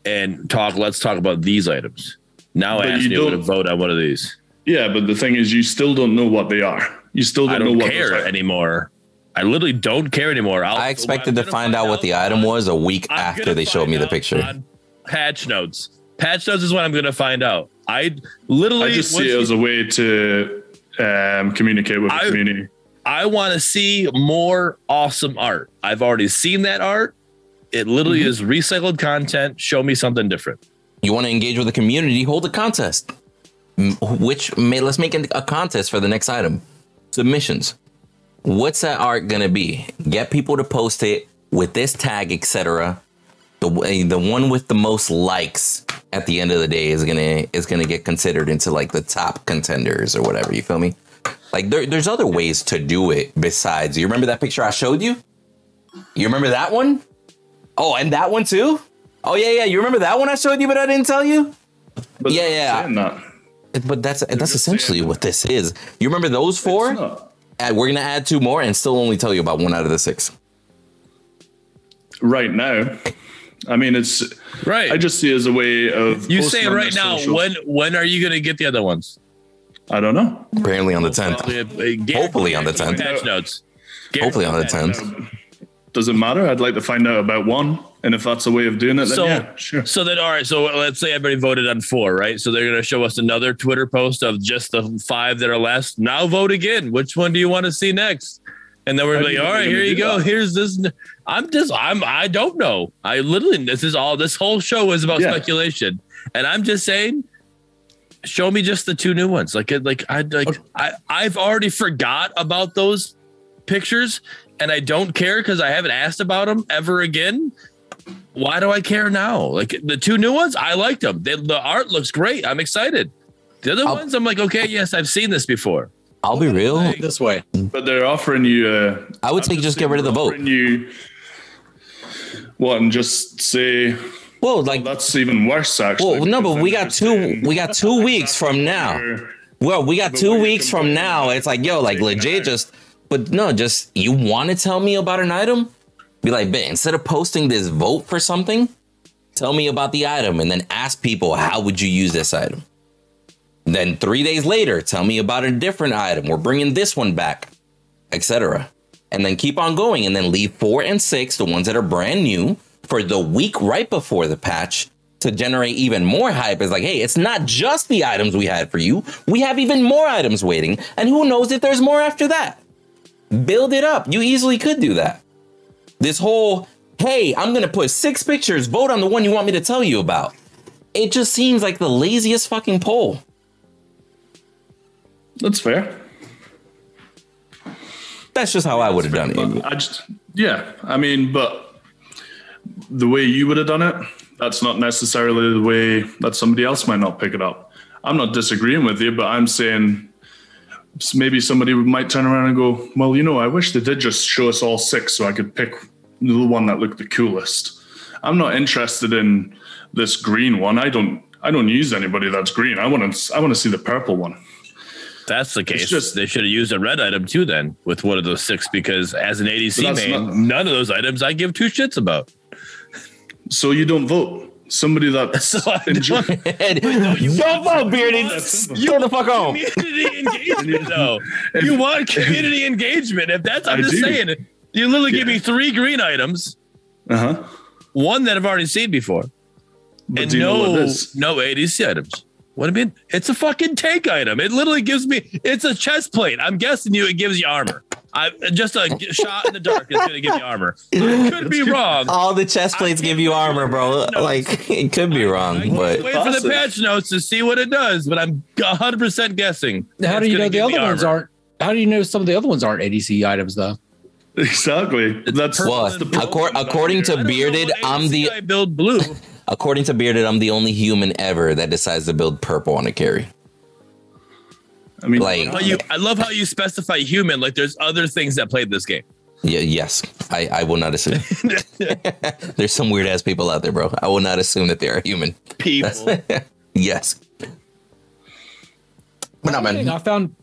And talk. Let's talk about these items. Now But ask you me to vote on one of these. yeah, but the thing is, you still don't know what they are. You still don't, I don't what care those anymore. I literally don't care anymore. I'll, I expected I'm to gonna find out what the item was a week I'm after they showed me the picture. Patch notes. Patch notes is what I'm going to find out. I literally I just see it as a way to um, communicate with the I- community. I want to see more awesome art. I've already seen that art. It literally Mm-hmm. is recycled content. Show me something different. You want to engage with the community? Hold a contest. M- Which may let's make a contest for the next item. Submissions. What's that art gonna be? Get people to post it with this tag, etc. The way- eh, the one with the most likes at the end of the day is gonna is gonna get considered into like the top contenders or whatever. You feel me? Like there, there's other ways to do it besides. You remember that picture I showed you? You remember that one? Oh, and that one too? Oh yeah, yeah. You remember that one I showed you, but I didn't tell you. But yeah, yeah. Saying that. But that's that's essentially saying what this is. You remember those four? And we're gonna add two more and still only tell you about one out of the six. Right now, I mean, it's. Right. I just see it as a way of. you posting say on right now. socials. When when are you going to get the other ones? I don't know. Apparently on the tenth. Probably, uh, Hopefully on the 10th. Patch notes. Hopefully on the tenth. Does it matter? I'd like to find out about one, and if that's a way of doing it, then So, yeah, sure. so then, all right. So let's say everybody voted on four, right? So they're going to show us another Twitter post of just the five that are left. Now vote again. Which one do you want to see next? And then we're like, all right, here you go. that? Here's this. I'm just, I'm, I don't know. I literally, this is all. This whole show is about Yeah. speculation, and I'm just saying. Show me just the two new ones. Like, it- like I like I I've already forgot about those pictures, and I don't care because I haven't asked about them ever again why do I care now? Like the two new ones, I liked them. They, the art looks great. I'm excited. The other I'll- ones, I'm like, okay, yes, I've seen this before. I'll be real. this way. But they're offering you. Uh, I would say just get rid of the vote. offering You what and just say Well, like that's even worse. Actually. well, no, but we got two we got two weeks from now. You're- Well, we got But two weeks from now. It's like, yo, like legit, just but no, just you want to tell me about an item? Be like, instead of posting this vote for something, tell me about the item and then ask people how would you use this item. Then three days later, tell me about a different item. We're bringing this one back, etc. And then keep on going, and then leave four and six, the ones that are brand new, for the week right before the patch to generate even more hype. It's like, hey, it's not just the items we had for you. We have even more items waiting, and who knows if there's more after that. Build it up. You easily could do that. This whole, hey, I'm gonna put six pictures, vote on the one you want me to tell you about. It just seems like the laziest fucking poll. That's fair. That's just how I would have done it. I just, yeah. I mean, but the way you would have done it, that's not necessarily the way that somebody else might not pick it up. I'm not disagreeing with you, but I'm saying maybe somebody might turn around and go, "Well, you know, I wish they did just show us all six so I could pick the one that looked the coolest." I'm not interested in this green one. I don't. I don't use anybody that's green. I want to. I want to see the purple one. That's the case. just- they should have used a red item too, then, with one of those six, because as an ADC But that's main, not- none of those items I give two shits about. So you don't vote. Somebody that's So I enjoy- Don't vote, bearded. Get the fuck home. Community engagement, though. You want community engagement. If that's, I'm I just do. saying, you literally give me three green items, uh-huh. one that I've already seen before, But and do you know what no, it is? no ADC items. What do you mean? It's a fucking tank item. It literally gives me. It's a chest plate. I'm guessing you. It gives you armor. I just a shot in the dark is going to give you armor. I could be wrong. All the chest plates give you armor, bro. Like it could be I wrong, can't but wait for the patch notes to see what it does, but I'm 100 percent guessing. How do you know the other ones armor. aren't? How do you know some of the other ones aren't ADC items though? Exactly. That's Well, the accor- according to don't Bearded, what I'm the I build blue. according to Bearded, I'm the only human ever that decides to build purple on a carry. I mean, like- How you, I love how you specify human. Like there's other things that played this game. Yeah, yes, I, I will not assume. There's some weird ass people out there, bro. I will not assume that they are human. People. Yes. But no, One man. I found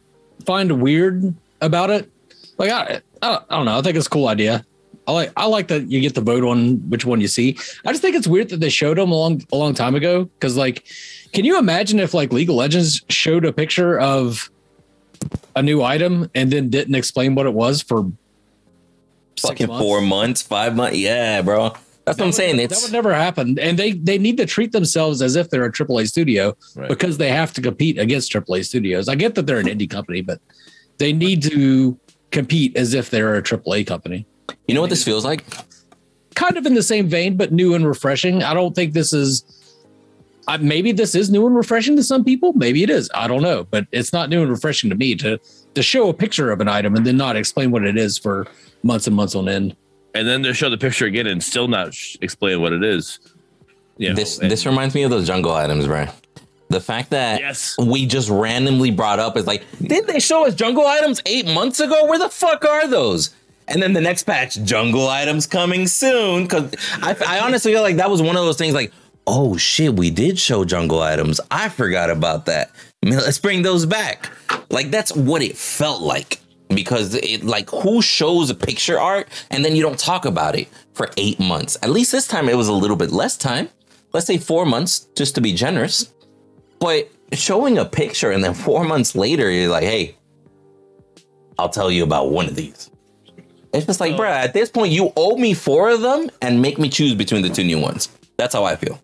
find weird about it. Like I, I, I don't know. I think it's a cool idea. I like I like that you get to vote on which one you see. I just think it's weird that they showed them a long a long time ago. Because like, can you imagine if like League of Legends showed a picture of a new item and then didn't explain what it was for Fucking months? four months, five months. Yeah, bro. That's what I'm saying. that It's would never happen. And they they need to treat themselves as if they're a AAA studio Right. because they have to compete against AAA studios. I get that they're an indie company, but they need to compete as if they're a AAA company. you know what this feels like? Kind of in the same vein, but new and refreshing. I don't think this is. Uh, maybe this is new and refreshing to some people. Maybe it is. I don't know, but it's not new and refreshing to me to to show a picture of an item and then not explain what it is for months and months on end. and then they show the picture again and still not sh- explain what it is. Yeah. This this reminds me of those jungle items, bro. The fact that Yes. we just randomly brought up is like, did they show us jungle items eight months ago? Where the fuck are those? And then the next patch, jungle items coming soon. Cause I, I honestly feel like that was one of those things like, oh shit, we did show jungle items. I forgot about that. I mean, let's bring those back. Like that's what it felt like. Because it like who shows a picture art and then you don't talk about it for eight months. At least this time it was a little bit less time. Let's say four months, just to be generous. But showing a picture and then four months later, you're like, hey, I'll tell you about one of these. It's just like, bruh, at this point, you owe me four of them and make me choose between the two new ones. That's how I feel.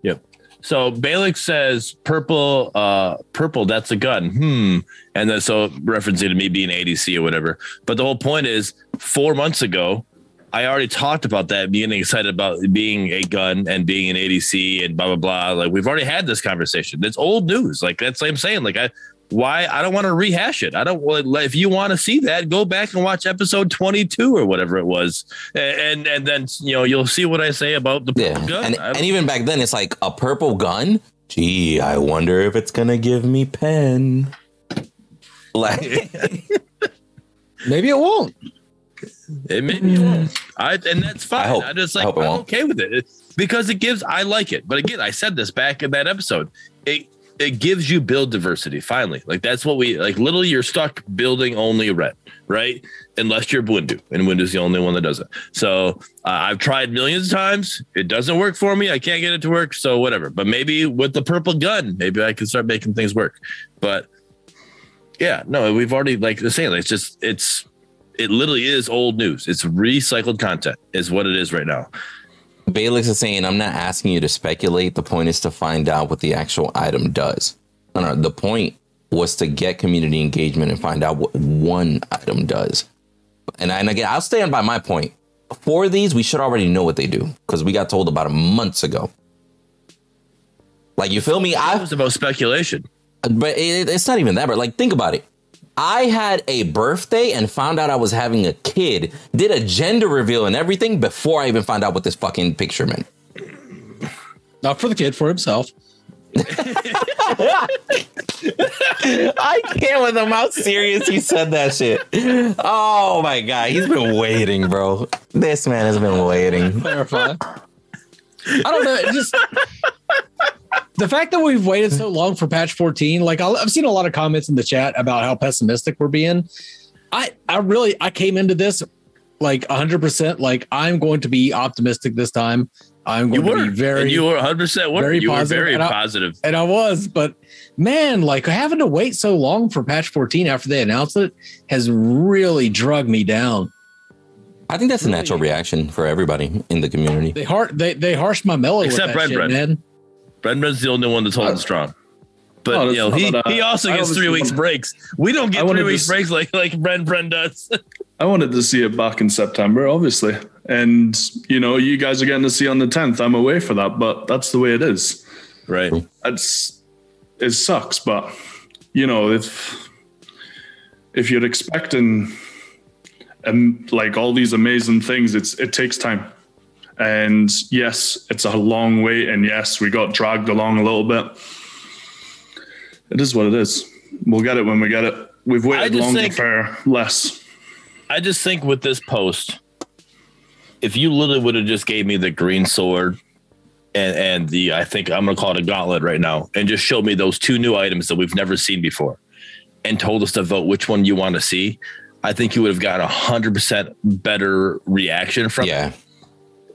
Yep. So Balix says purple, uh, purple, that's a gun. Hmm. And then so referencing to me being ADC or whatever. But the whole point is four months ago, I already talked about that, being excited about being a gun and being an ADC and blah blah blah. Like we've already had this conversation. It's old news. Like that's what I'm saying. Like I why I don't want to rehash it. I don't want if you want to see that, go back and watch episode 22 or whatever it was. And and then you know you'll see what I say about the Yeah. gun. And, and even back then, it's like a purple gun. Gee, I wonder if it's going to give me pen. Like, Maybe it won't. It made me won't. I and that's fine. I hope- I'm just I like hope I'm won't. okay with it It- because it gives. I like it, but again, I said this back in that episode. It it gives you build diversity. Finally, like that's what we like. Literally, you're stuck building only red, right? Unless you're Windu, and Windu's the only one that does it. So uh, I've tried millions of times. It doesn't work for me. I can't get it to work. So whatever. But maybe with the purple gun, maybe I can start making things work. But yeah, no, we've already like the same. It's just it's it literally is old news. It's recycled content, is what it is right now. Balix is saying, I'm not asking you to speculate. The point is to find out what the actual item does. No, no, the point was to get community engagement and find out what one item does. And, I, and again, I'll stand by my point. For these, we should already know what they do because we got told about them months ago. Like, you feel me? I was about speculation. but it, it's not even that. But like, think about it. I had a birthday and found out I was having a kid, did a gender reveal and everything before I even found out what this fucking picture meant. Not for the kid, for himself. I can't with him how serious he said that shit. Oh my god, he's been waiting, bro. This man has been waiting. Clarify. I don't know. it Just the fact that we've waited so long for patch 14, like I'll- I've seen a lot of comments in the chat about how pessimistic we're being. I I really I came into this like 100% like I'm going to be optimistic this time. I'm You going to were be very and you were 100 percent very You were positive, very and I- positive. and I was, but man, like having to wait so long for patch 14 after they announced it has really drug me down. I think that's a natural reaction for everybody in the community. They har- they they harshed my mellow Except with that Bren shit, Bren. man. Brendan's the only one that's holding Oh. strong. But Oh, you know, he, uh, he also gets three weeks breaks. We don't get three weeks to s- breaks like like Bren Bren does. I wanted to see it back in September, obviously. And, you know, you guys are getting to see on the 10th. I'm away for that, but that's the way it is. right. It's, it sucks, but, you know, if, if you're expecting and like all these amazing things, it's, it takes time. And yes, it's a long wait. And yes, we got dragged along a little bit. It is what it is. We'll get it when we get it. We've waited just longer think- for less. I just think with this post, if you literally would have just gave me the green sword and and the I think I'm gonna call it a gauntlet right now, and just showed me those two new items that we've never seen before, and told us to vote which one you want to see, I think you would have gotten a hundred percent better reaction from Yeah. it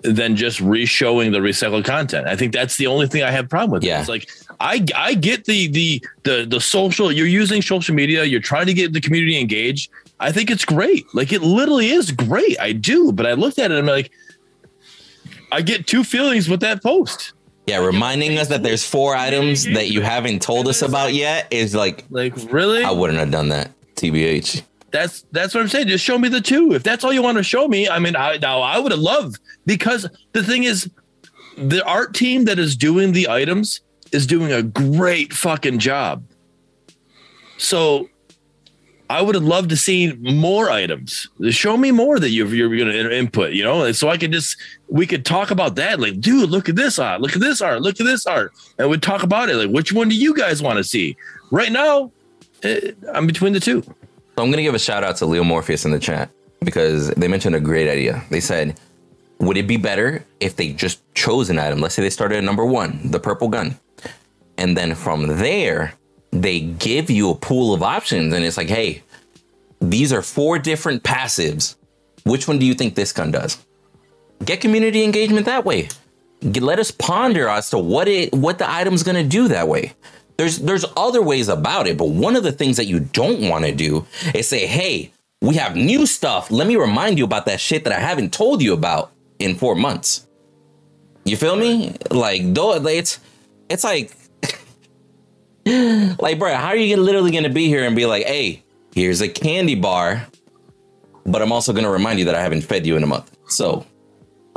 than just re-showing the recycled content. I think that's the only thing I have a problem with. Yeah. It's like I I get the the the the social. You're using social media. You're trying to get the community engaged. I think it's great. Like it literally is great. I do. But I looked at it. and I'm like, I get two feelings with that post. Yeah, reminding us that there's four items that you haven't told us about yet is like Like really? I wouldn't have done that. TBH. That's that's what I'm saying. Just show me the two. If that's all you want to show me, I mean, I now I would have loved because the thing is, the art team that is doing the items is doing a great fucking job. So, I would have loved to see more items. Show me more that you're you're going to input. You know, so I could just we could talk about that. Like, dude, look at this art. Look at this art. Look at this art, and we'd talk about it. Like, which one do you guys want to see? Right now, eh, I'm between the two. So I'm gonna give a shout out to Leo Morpheus in the chat because they mentioned a great idea. They said, would it be better if they just chose an item? Let's say they started at number one, the purple gun. And then from there, they give you a pool of options and it's like, hey, these are four different passives. Which one do you think this gun does? Get community engagement that way. Get- Let us ponder as to what it what the item's gonna do that way. There's there's other ways about it, but one of the things that you don't want to do is say, hey, we have new stuff. Let me remind you about that shit that I haven't told you about in four months. You feel me? Like though it's it's like like bro, how are you literally gonna be here and be like, hey, here's a candy bar, but I'm also gonna remind you that I haven't fed you in a month. So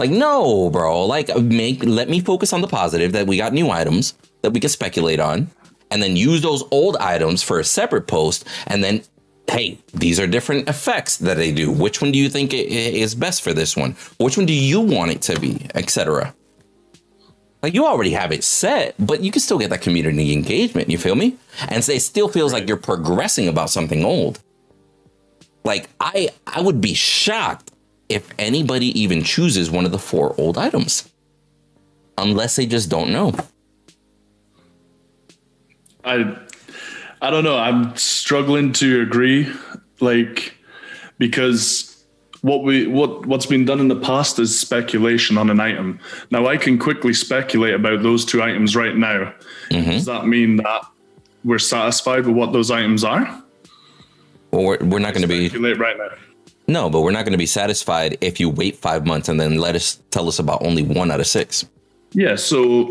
like, no, bro. Like, make let me focus on the positive that we got new items that we can speculate on, and then use those old items for a separate post. And then, hey, these are different effects that they do. Which one do you think is best for this one? Which one do you want it to be, etc. Like you already have it set, but you can still get that community engagement. You feel me? And so it still feels like you're progressing about something old. Like I, I would be shocked if anybody even chooses one of the four old items, unless they just don't know. I I don't know. I'm struggling to agree, like because what we what what's been done in the past is speculation on an item. Now I can quickly speculate about those two items right now. Mm-hmm. Does that mean that we're satisfied with what those items are? Well, we're, we're not going to be Speculate right now. no, but we're not going to be satisfied if you wait five months and then let us tell us about only one out of six. Yeah, so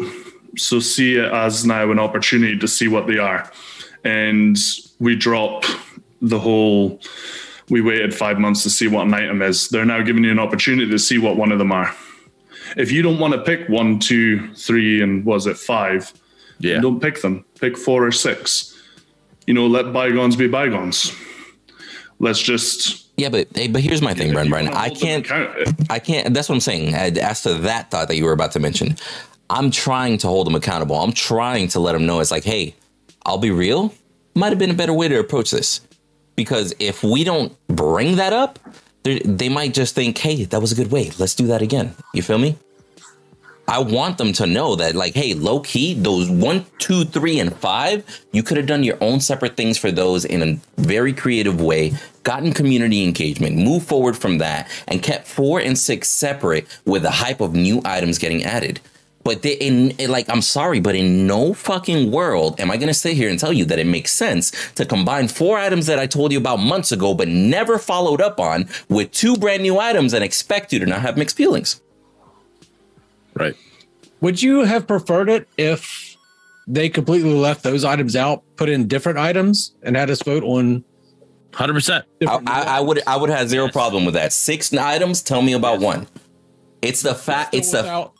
so see it as now an opportunity to see what they are. And we drop the whole we waited five months to see what an item is. They're now giving you an opportunity to see what one of them are. If you don't want to pick one, two, three, and was it five, Yeah. don't pick them. Pick four or six. You know, let bygones be bygones. Let's just. Yeah, but hey, but here's my thing. You Bren, wanna I can't. I can't. That's what I'm saying. As to that thought that you were about to mention, I'm trying to hold them accountable. I'm trying to let them know it's like, hey, I'll be real. Might have been a better way to approach this, because if we don't bring that up, they might just think, hey, that was a good way. Let's do that again. You feel me? I want them to know that, like, hey, low key, those one, two, three, and five, you could have done your own separate things for those in a very creative way, gotten community engagement, moved forward from that, and kept four and six separate with the hype of new items getting added. But they, in in, like, I'm sorry, but in no fucking world am I gonna sit here and tell you that it makes sense to combine four items that I told you about months ago, but never followed up on with two brand new items and expect you to not have mixed feelings. Right. Would you have preferred it if they completely left those items out, put in different items, and had us vote on Hundred percent. I. I, I would I would have zero Yes. problem with that. Six items. Tell me about one. It's the fact. It's the without,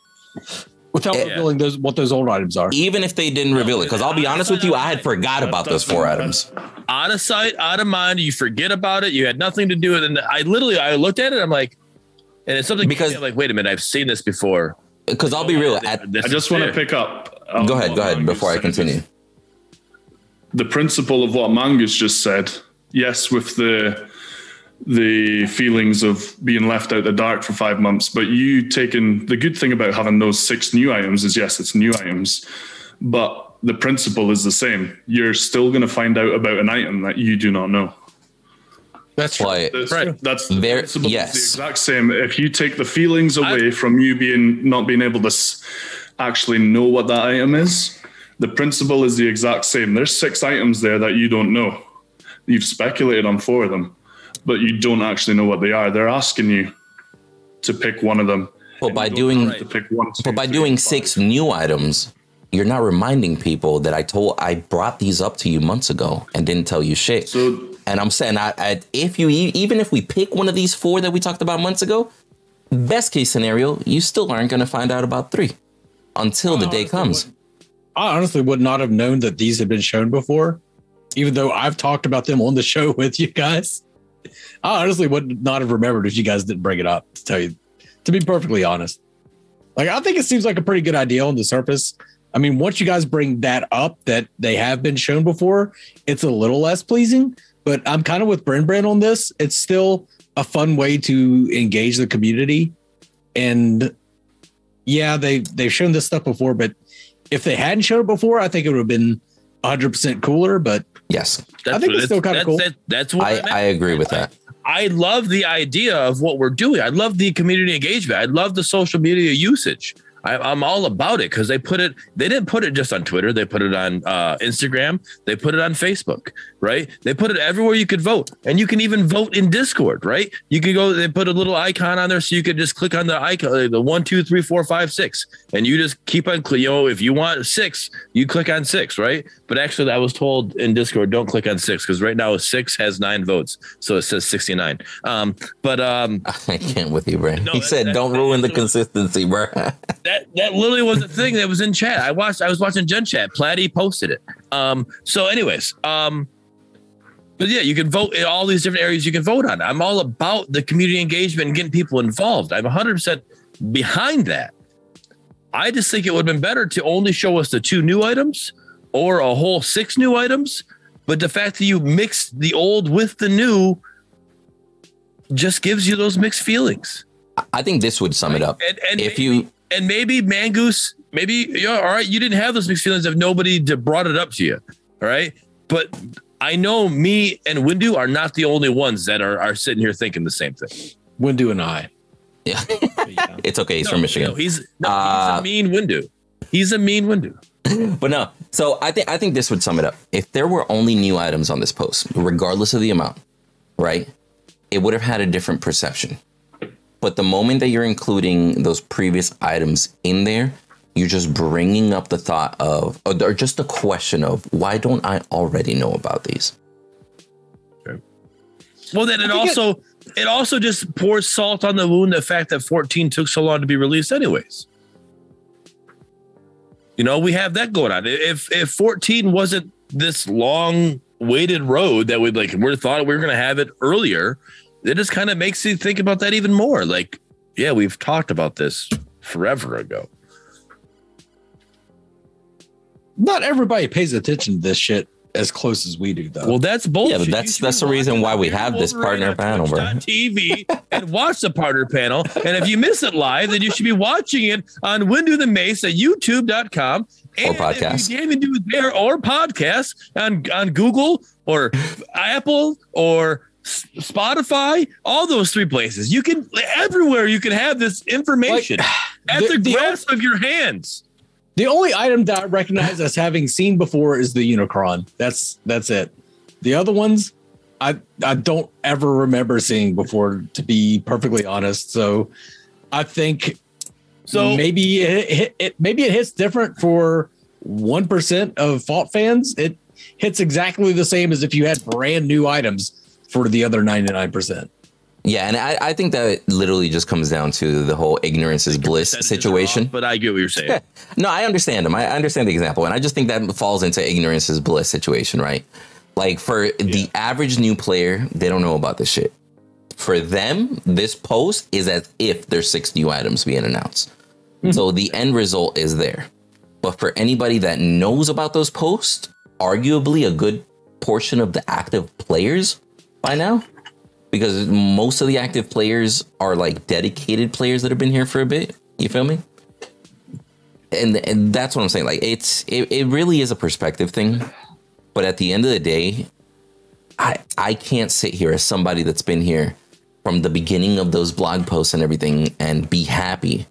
without Yeah. revealing those what those old items are. even if they didn't reveal it. Because I'll be honest with you, I had forgot about those four items. Out of sight, out of mind. You forget about it. You had nothing to do with it. And I literally, I looked at it. I'm like, and it's something Because- because I'm like, wait a minute, I've seen this before. Because I'll be real. At, This I just want to pick up. on go ahead. Go ahead. Mangoose Before I said. continue. the principle of what Mangoose just said, yes, with the the feelings of being left out the dark for five months, but you taking the good thing about having those six new items is yes, it's new items, but the principle is the same. You're still going to find out about an item that you do not know. That's true. But That's, Right. that's the There- principle is yes. the exact same. If you take the feelings away from you being not being able to s- actually know what that item is, the principle is the exact same. There's six items there that you don't know. You've speculated on four of them, but you don't actually know what they are. They're asking you to pick one of them. But by doing to pick one, two, but by three, doing five. six new items, you're not reminding people that I told I brought these up to you months ago and didn't tell you shit. So And I'm saying, I, I, if you e- even if we pick one of these four that we talked about months ago, best case scenario, you still aren't going to find out about three until the day comes. I honestly would not have known that these had been shown before, even though I've talked about them on the show with you guys. I honestly would not have remembered if you guys didn't bring it up. To tell you, to be perfectly honest, like I think it seems like a pretty good idea on the surface. I mean, once you guys bring that up that they have been shown before, it's a little less pleasing. But I'm kind of with Bren Bren on this. It's still a fun way to engage the community, and yeah, they they've shown this stuff before, but if they hadn't shown it before, I think it would have been 100 percent cooler. But Yes, That's I think what- it's still kinda cool. that- that's what I, I'm. I agree with that. I love the idea of what we're doing. I love the community engagement. I love the social media usage. I, I'm all about it because they put it. They didn't put it just on Twitter. They put it on uh, Instagram. They put it on Facebook. Right? They put it everywhere you could vote, and you can even vote in Discord. Right? You can go. They put a little icon on there, so you could just click on the icon, uh, the one, two, three, four, five, six, and you just keep on. You know, if you want six, you click on six. Right? But actually, I was told in Discord, don't click on six because right now six has nine votes, so it says sixty nine. Um, but um, I can't with you, Brand. No, he that- said, that- "Don't that- ruin the that's consistency, bro." that that literally was the thing that was in chat. I watched. I was watching Gen Chat. Platy posted it. Um. So, anyways. Um. But yeah, you can vote in all these different areas. You can vote on. I'm all about the community engagement and getting people involved. I'm 100 percent behind that. I just think it would have been better to only show us the two new items or a whole six new items. But the fact that you mix the old with the new just gives you those mixed feelings. I think this would sum it up. And, and If maybe- you and maybe Mangoose, maybe yeah, all right, you didn't have those mixed feelings if nobody brought it up to you, all right. But I know me and Windu are not the only ones that are are sitting here thinking the same thing. Windu and I. Yeah, Yeah. it's okay. He's No, from Michigan. no, he's no, Uh, he's a mean Windu. He's a mean Windu. But no, so I think I think this would sum it up. If there were only new items on this post, regardless of the amount, right, it would have had a different perception. But the moment that you're including those previous items in there, you're just bringing up the thought of, or or just the question of, why don't I already know about these? Well, then it think it- also it also just pours salt on the wound. The fact that 14 took so long to be released, anyways. You know, we have that going on. If if 14 wasn't this long waited road that we like we thought we were going to have it earlier. It just kind of makes you think about that even more. Like, yeah, we've talked about this forever ago. Not everybody pays attention to this shit as close as we do, though. Well, that's bullshit. Yeah, but that's should that's the reason why we have this Wolverine partner on panel, bro. TV and watch the partner panel. And if you miss it live, then you should be watching it on Window the Mace at youtube.com. or podcast. You can't even do it there or podcast on, on Google or Apple or S- Spotify, all those three places. You can everywhere you can have this information at the- the, the- grasp of your hands. the only item that I recognize as having seen before is the Unicron. That's that's it. The other ones, I I don't ever remember seeing before, to be perfectly honest. So, I think So maybe it, it, it maybe it hits different for one percent of fault fans. It hits exactly the same as if you had brand new items for the other ninety nine percent. Yeah, and I, I think that literally just comes down to the whole ignorance is bliss situation. off, but I get what you're saying. Yeah. No, I understand him. I understand the example, and I just think that falls into ignorance is bliss situation, right? Like for the average new player, they don't know about this shit. For them, this post is as if there's six new items being announced. Mm-hmm. So the end result is there. But for anybody that knows about those posts, arguably a good portion of the active players by now, because most of the active players are like dedicated players that have been here for a bit. You feel me? and and that's what I'm saying. Like it's it, it really is a perspective thing. But at the end of the day, I I can't sit here as somebody that's been here from the beginning of those blog posts and everything and be happy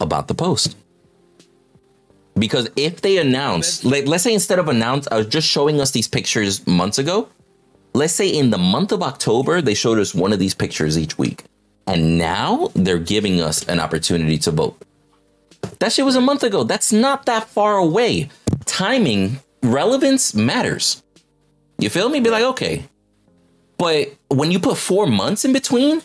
about the post. Because if they announce, like, let's say instead of announce, I was just showing us these pictures months ago, let's say in the month of October, they showed us one of these pictures each week. And now they're giving us an opportunity to vote. That shit was a month ago. That's not that far away. Timing, relevance matters. You feel me? Be like, okay. But when you put four months in between,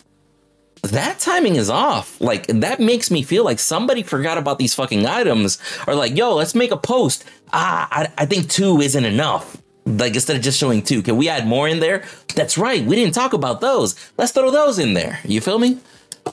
that timing is off. Like, that makes me feel like somebody forgot about these fucking items. Or like, yo, let's make a post. Ah, I, I think two isn't enough. Like, instead of just showing two, can we add more in there? That's right. We didn't talk about those. Let's throw those in there. You feel me?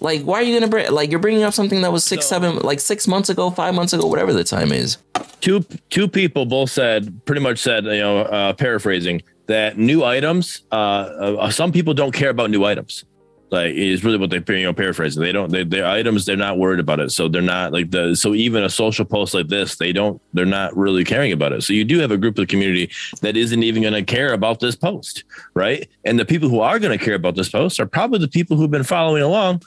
Like, why are you gonna bring? Like, you're bringing up something that was six, So- seven, like six months ago, five months ago, whatever the time is. two two people both said pretty much said you know uh, paraphrasing that new items uh, uh some people don't care about new items like is really what they you know paraphrasing they don't they, their items they're not worried about it so they're not like the so even a social post like this they don't they're not really caring about it so you do have a group of the community that isn't even going to care about this post right and the people who are going to care about this post are probably the people who've been following along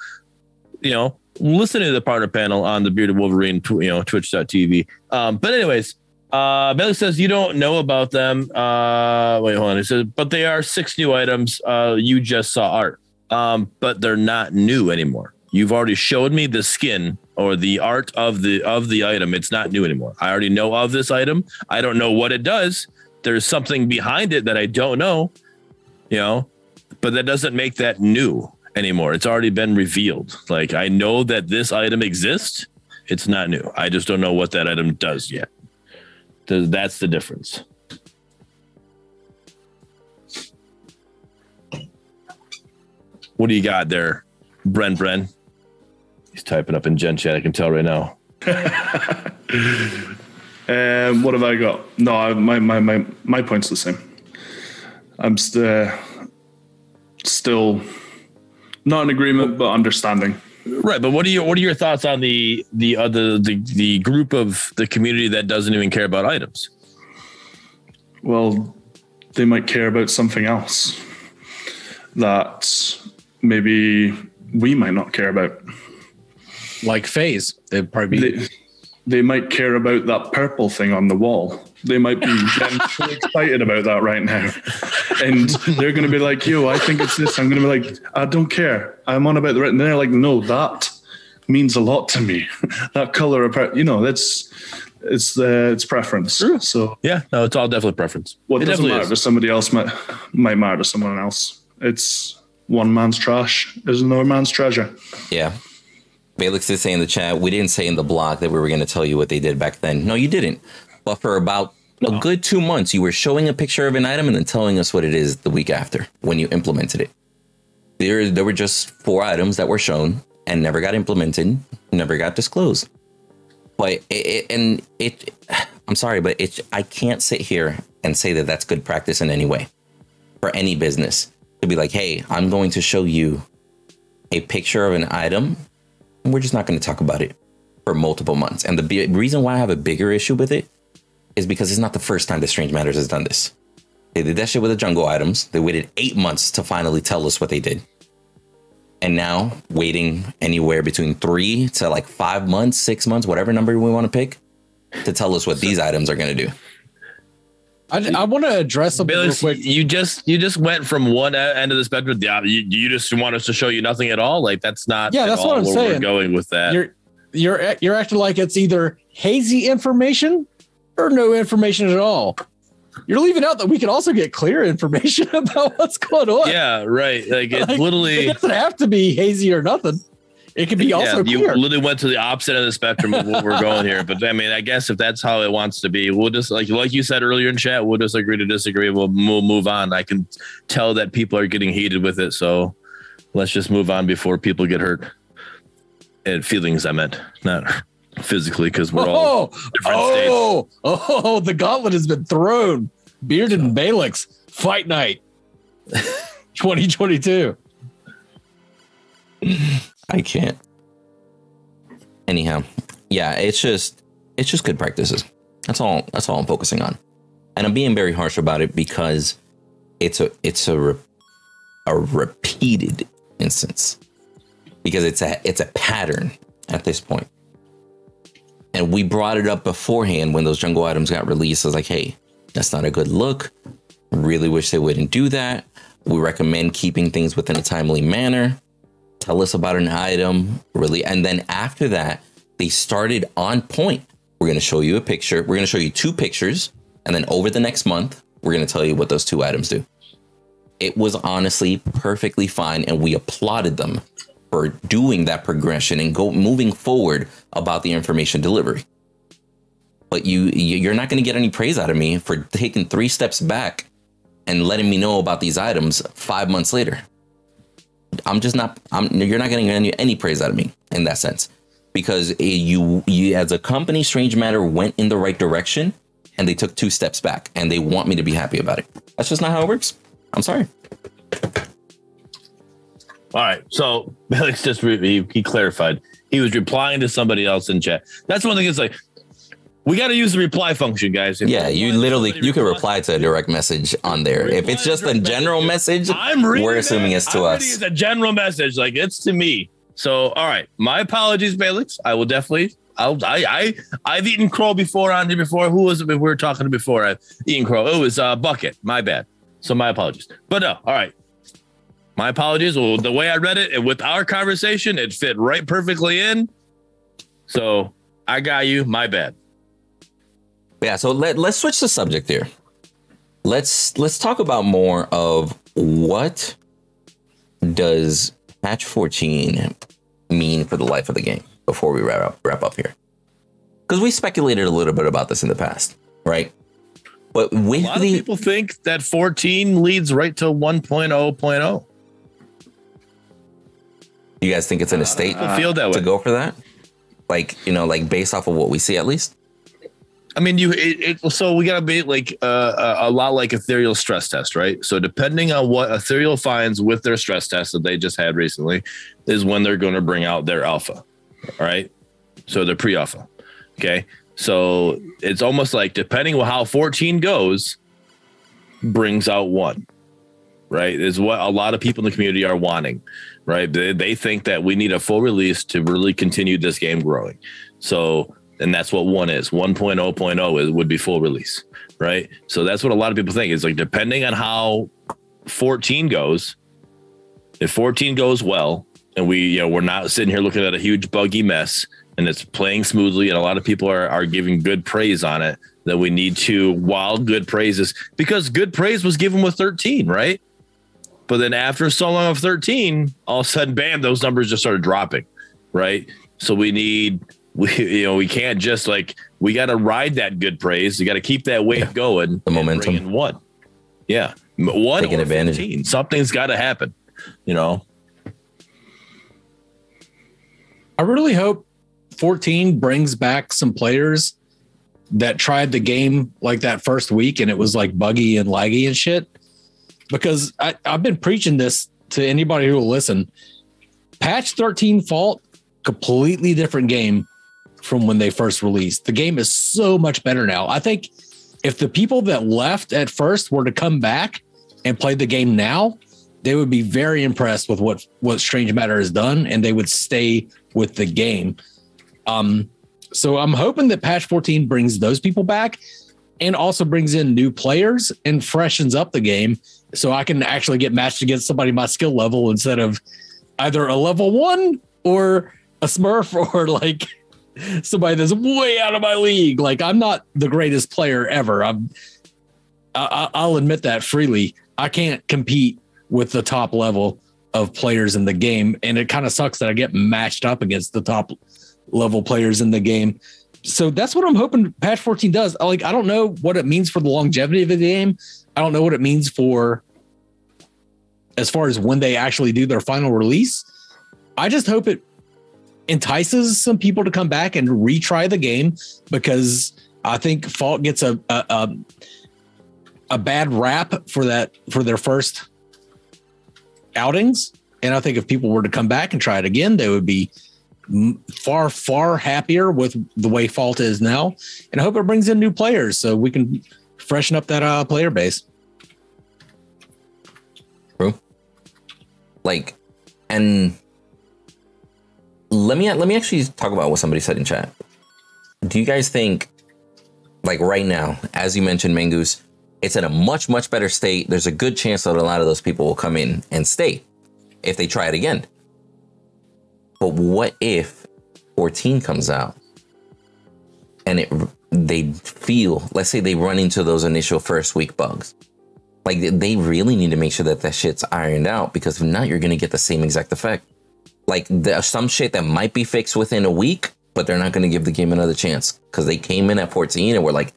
you know, listening to the partner panel on the Bearded Wolverine, you know, twitch.tv. Um, but anyways, uh, Bailey says you don't know about them. Uh, wait, hold on. He says, but they are six new items. Uh, you just saw art. Um, but they're not new anymore. You've already showed me the skin or the art of the of the item. It's not new anymore. I already know of this item. I don't know what it does. There's something behind it that I don't know, you know, but that doesn't make that new anymore. It's already been revealed. Like I know that this item exists. It's not new. I just don't know what that item does yet. Th- That's the difference. What do you got there, Bren Bren? He's typing up in Gen Chat. I can tell right now. Um, what have I got? No, my, my my my point's the same. I'm st- still not in agreement, but understanding. Right, but what are your what are your thoughts on the the other the the group of the community that doesn't even care about items? Well, they might care about something else that maybe we might not care about. Like phase, it'd probably be. They, they might care about that purple thing on the wall. They might be so excited about that right now. And they're going to be like, yo, I think it's this. I'm going to be like, I don't care. I'm on about the red. And they're like, no, that means a lot to me. that color, of, you know, that's, it's, uh, it's preference. So Yeah, no, it's all definitely preference. what it doesn't matter is. to somebody else might, might matter to someone else. It's one man's trash is another man's treasure. Yeah. Felix did say in the chat, we didn't say in the blog that we were going to tell you what they did back then. No, you didn't. But for about A good two months, you were showing a picture of an item and then telling us what it is the week after when you implemented it. There, there were just four items that were shown and never got implemented, never got disclosed. But it, it, and it, I'm sorry, but it, I can't sit here and say that that's good practice in any way for any business to be like, hey, I'm going to show you a picture of an item, and we're just not going to talk about it for multiple months. And the b- reason why I have a bigger issue with it is because it's not the first time that Strange Matters has done this. They did that shit with the jungle items. They waited eight months to finally tell us what they did. And now, waiting anywhere between three to like five months, six months, whatever number we want to pick, to tell us what these items are going to do. I, I want to address something real Balix, quick. you just you just went from one end of the spectrum. Yeah, you, you just want us to show you nothing at all. Like that's not. Yeah, at that's what I'm saying. We're going with that. You're you're you're acting like it's either hazy information or no information at all. You're leaving out that we can also get clear information about what's going on. yeah, right. Like it's Like, literally. it doesn't have to be hazy or nothing. It could be also yeah, you clear. literally went to the opposite end of the spectrum of what we're going here. But I mean, I guess if that's how it wants to be, we'll just like like you said earlier in chat, we'll just agree to disagree. We'll, we'll move on. I can tell that people are getting heated with it, so let's just move on before people get hurt. And feelings, I meant not physically, because we're all Oh, different states. oh, oh, the gauntlet has been thrown. Bearded and Balix, fight night 2022. I can't. Anyhow, yeah, it's just it's just good practices. That's all. That's all I'm focusing on, and I'm being very harsh about it because it's a it's a re, a repeated instance because it's a it's a pattern at this point. And we brought it up beforehand when those jungle items got released. I was like, hey, that's not a good look. Really wish they wouldn't do that. We recommend keeping things within a timely manner tell us about an item really. And then after that they started on point. We're going to show you a picture. We're going to show you two pictures. And then over the next month we're going to tell you what those two items do. It was honestly perfectly fine and we applauded them for doing that progression and go moving forward about the information delivery. But you you- you're not going to get any praise out of me for taking three steps back and letting me know about these items 5 months later I'm just not. I'm. You're not getting any any praise out of me in that sense, because you you as a company, Strange Matter went in the right direction, and they took two steps back, and they want me to be happy about it. That's just not how it works. I'm sorry. All right. So Alex just re- he, he clarified. He was replying to somebody else in chat. That's one thing. It's like we got to use the reply function, guys. If Yeah, you literally you can reply to a direct message on there. If it's just a general message, I'm reading we're assuming it's to I'm us. It's a general message, like it's to me. So, all right, my apologies, Balix. I will definitely. I'll, I I I've eaten crow before on here before. Who was it we were talking to before? I've eaten crow. It was uh, bucket. My bad. So my apologies. But no, all right. My apologies. Well, the way I read it and with our conversation, it fit right perfectly in. So I got you. My bad. Yeah, so let let's switch the subject here. Let's let's talk about more of what does patch 14 mean for the life of the game before we wrap up wrap up here. Because we speculated a little bit about this in the past, right? But A with lot of the people think that 14 leads right to 1.0.0. you guys think it's in a state feel that to way. go for that? Like, you know, like based off of what we see at least? I mean, you it, it so we gotta be like uh, a, a lot like ethereal stress test, right? So depending on what ethereal finds with their stress test that they just had recently, is when they're going to bring out their alpha, all right? So the pre-alpha, okay. So it's almost like depending on how 14 goes, brings out one, right? Is what a lot of people in the community are wanting, right? They, they think that we need a full release to really continue this game growing. So, and that's what one is 1.0.0 is, would be full release, right? So that's what a lot of people think is like, depending on how 14 goes, if 14 goes well, and we, you know, we're not sitting here looking at a huge buggy mess and it's playing smoothly, and a lot of people are, are giving good praise on it, that we need to, while good praise is because good praise was given with 13, right? But then after so long of 13, all of a sudden, bam, those numbers just started dropping, right? So we need we you know we can't just like we got to ride that good praise. You got to keep that wave Yeah. going. The momentum. bring in one, yeah, M- one Taking advantage. 15. Something's got to happen. You know, I really hope 14 brings back some players that tried the game like that first week and it was like buggy and laggy and shit. Because I, I've been preaching this to anybody who will listen. Patch 13 fault, completely different game from when they first released. The game is so much better now. I think if the people that left at first were to come back and play the game now, they would be very impressed with what what Strange Matter has done, and they would stay with the game. Um, so I'm hoping that patch 14 brings those people back and also brings in new players and freshens up the game so I can actually get matched against somebody my skill level instead of either a level one or a smurf or like somebody that's way out of my league. Like I'm not the greatest player ever. I'm I, I'll admit that freely. I can't compete with the top level of players in the game, and it kind of sucks that I get matched up against the top level players in the game. So that's what I'm hoping patch 14 does. Like I don't know what it means for the longevity of the game. I don't know what it means for as far as when they actually do their final release. I just hope it entices some people to come back and retry the game because I think Fault gets a a, a, a bad rap for that for their first outings. And I think if people were to come back and try it again, they would be far, far happier with the way Fault is now. And I hope it brings in new players so we can freshen up that uh, player base. True. Like and let me let me actually talk about what somebody said in chat. Do you guys think like right now as you mentioned mangoose it's in a much much better state. There's a good chance that a lot of those people will come in and stay if they try it again. But what if 14 comes out and it they feel let's say they run into those initial first week bugs. Like they- really need to make sure that that shit's ironed out because if not, you're gonna get the same exact effect. Like there's some shit that might be fixed within a week, but they're not gonna give the game another chance because they came in at 14 and we're like,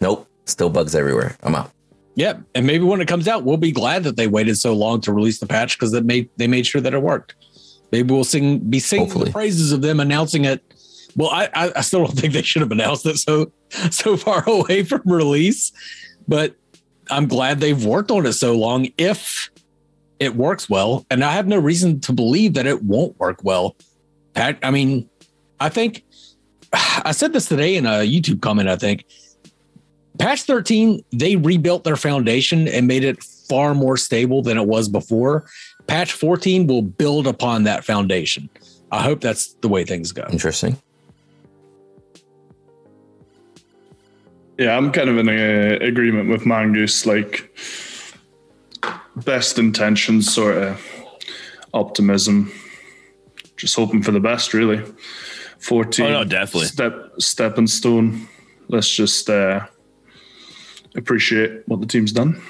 nope, still bugs everywhere. I'm out. Yeah, and maybe when it comes out, we'll be glad that they waited so long to release the patch because that made they made sure that it worked. Maybe we'll sing be singing Hopefully. the praises of them announcing it. Well, I, I I still don't think they should have announced it so so far away from release, but I'm glad they've worked on it so long. If it works well, and I have no reason to believe that it won't work well. Pat, I mean, I think I said this today in a YouTube comment. I think patch 13 they rebuilt their foundation and made it far more stable than it was before patch 14 will build upon that foundation i hope that's the way things go Interesting. Yeah, I'm kind of in a, agreement with Mangoose. Like, best intentions, sort of optimism. Just hoping for the best, really. 14. Oh, no, definitely. Step, stepping stone. Let's just uh, appreciate what the team's done.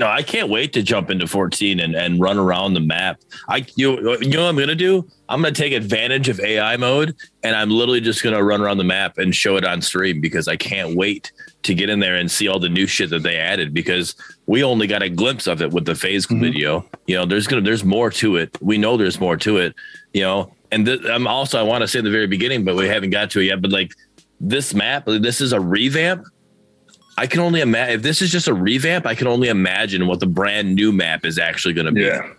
No, I can't wait to jump into 14 and, and run around the map. I you you know what I'm gonna do? I'm gonna take advantage of AI mode and I'm literally just gonna run around the map and show it on stream because I can't wait to get in there and see all the new shit that they added because we only got a glimpse of it with the phase Mhm. video. You know, there's gonna there's more to it. We know there's more to it. You know, and th- I'm also I want to say in the very beginning, but we haven't got to it yet. But like this map, this is a revamp. I can only imagine if this is just a revamp. I can only imagine what the brand new map is actually going to be. Yeah.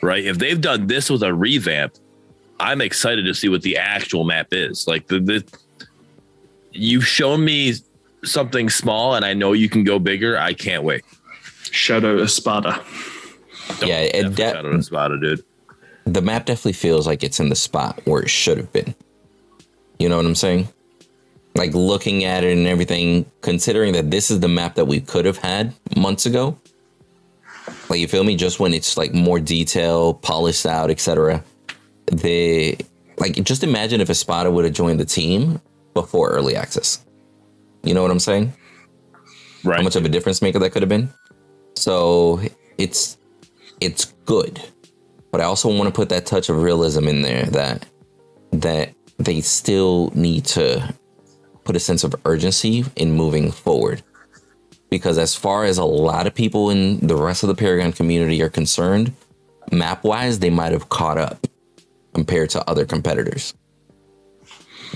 Right? If they've done this with a revamp, I'm excited to see what the actual map is. Like the, the you've shown me something small, and I know you can go bigger. I can't wait. Shout out Espada. Yeah, it Definitely de- shout out to Spada, dude. the map definitely feels like it's in the spot where it should have been. You know what I'm saying? Like looking at it and everything, considering that this is the map that we could have had months ago. Like you feel me? Just when it's like more detail, polished out, etc. The like just imagine if Espada would have joined the team before early access. You know what I'm saying? Right. how much of a difference maker that could have been. So it's it's good, but I also want to put that touch of realism in there that that they still need to put a sense of urgency in moving forward. Because as far as a lot of people in the rest of the Paragon community are concerned, map wise, they might have caught up compared to other competitors.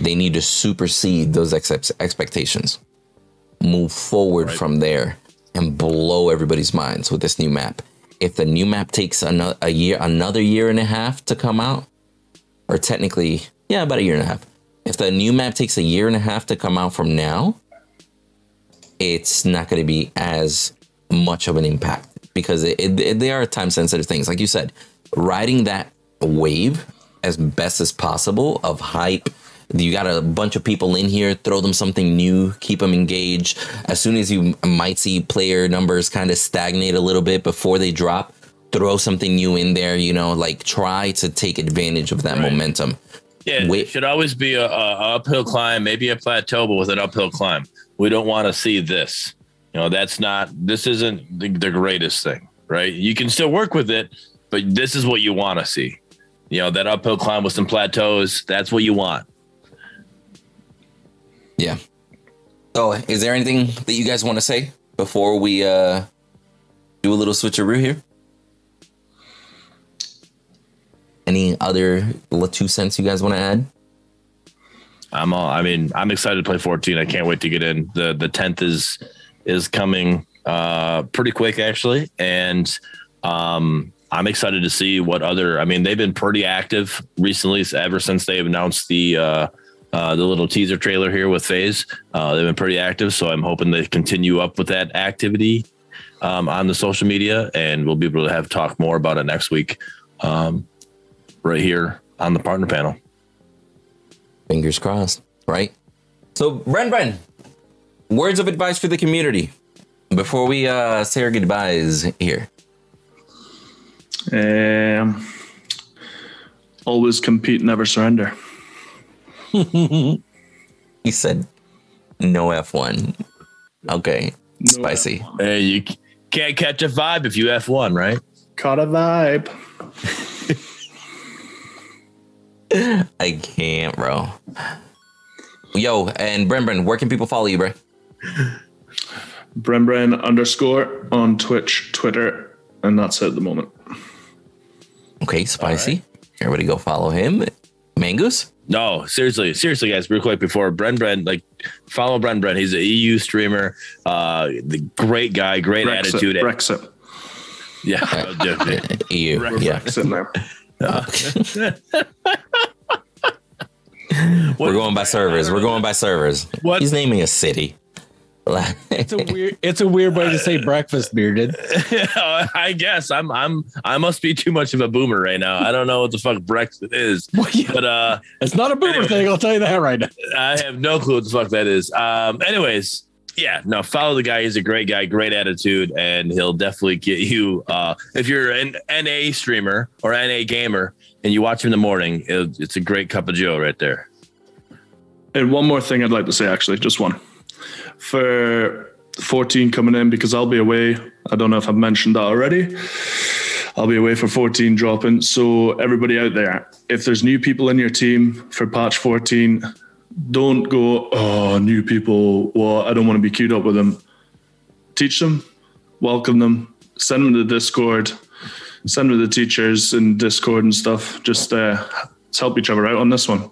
They need to supersede those ex- expectations, move forward right. from there, and blow everybody's minds with this new map. If the new map takes another a year, another year and a half to come out, or technically, yeah, about a year and a half. If the new map takes a year and a half to come out from now, it's not going to be as much of an impact because it, it, they are time sensitive things. Like you said, riding that wave as best as possible of hype. You got a bunch of people in here, throw them something new, keep them engaged. As soon as you might see player numbers kind of stagnate a little bit before they drop, throw something new in there, you know, like try to take advantage of that right. momentum. Yeah, Wait. it should always be a, a, uphill climb, maybe a plateau, but with an uphill climb. We don't want to see this. You know, that's not. This isn't the, the greatest thing, right? You can still work with it, but this is what you want to see you know, that uphill climb with some plateaus. That's what you want. Yeah. Oh, is there anything that you guys want to say before we uh do a little switcheroo here? Any other two cents you guys want to add? I'm all. I mean, I'm excited to play 14. I can't wait to get in. the The 10th is is coming uh pretty quick actually, and um I'm excited to see what other. I mean, they've been pretty active recently, ever since they've announced the uh, uh, the little teaser trailer here with Phase, Uh, they've been pretty active, so I'm hoping they continue up with that activity um, on the social media, and we'll be able to have talk more about it next week, um, right here on the partner panel. Fingers crossed, right? So, Bren, Bren, words of advice for the community before we uh, say our goodbyes here. Um, always compete, never surrender. he said, "No F one." Okay, no spicy. F1. Hey, you can't catch a vibe if you F one, right? Caught a vibe. I can't, bro. Yo, and Bren where can people follow you, bro? Bren underscore on Twitch, Twitter, and that's it at the moment. Okay, spicy. Right. Everybody go follow him. Mangoose? No, seriously, seriously, guys, real quick before Bren Bren, like follow Bren Bren. He's an EU streamer, uh, the great guy, great Brexit, attitude. Brexit. Yeah, EU. Brexit. Yeah. We're going by servers. We're going by servers. What? He's naming a city. It's a weird it's a weird way to say breakfast bearded. I guess. I'm i'm i must be too much of a boomer right now. I don't know what the fuck brexit is but uh it's not a boomer anyway, thing i'll tell you that right now. I have no clue what the fuck that is. Um anyways yeah no follow the guy he's a great guy great attitude and he'll definitely get you uh if you're an na streamer or na gamer and you watch him in the morning it, it's a great cup of joe right there and one more thing i'd like to say actually just one for 14 coming in because I'll be away. I don't know if I've mentioned that already. I'll be away for 14 dropping. So everybody out there, if there's new people in your team for patch 14, don't go, oh, new people. Well, I don't want to be queued up with them. Teach them, welcome them, send them to Discord, send them to the teachers in Discord and stuff. Just uh, let's help each other out on this one.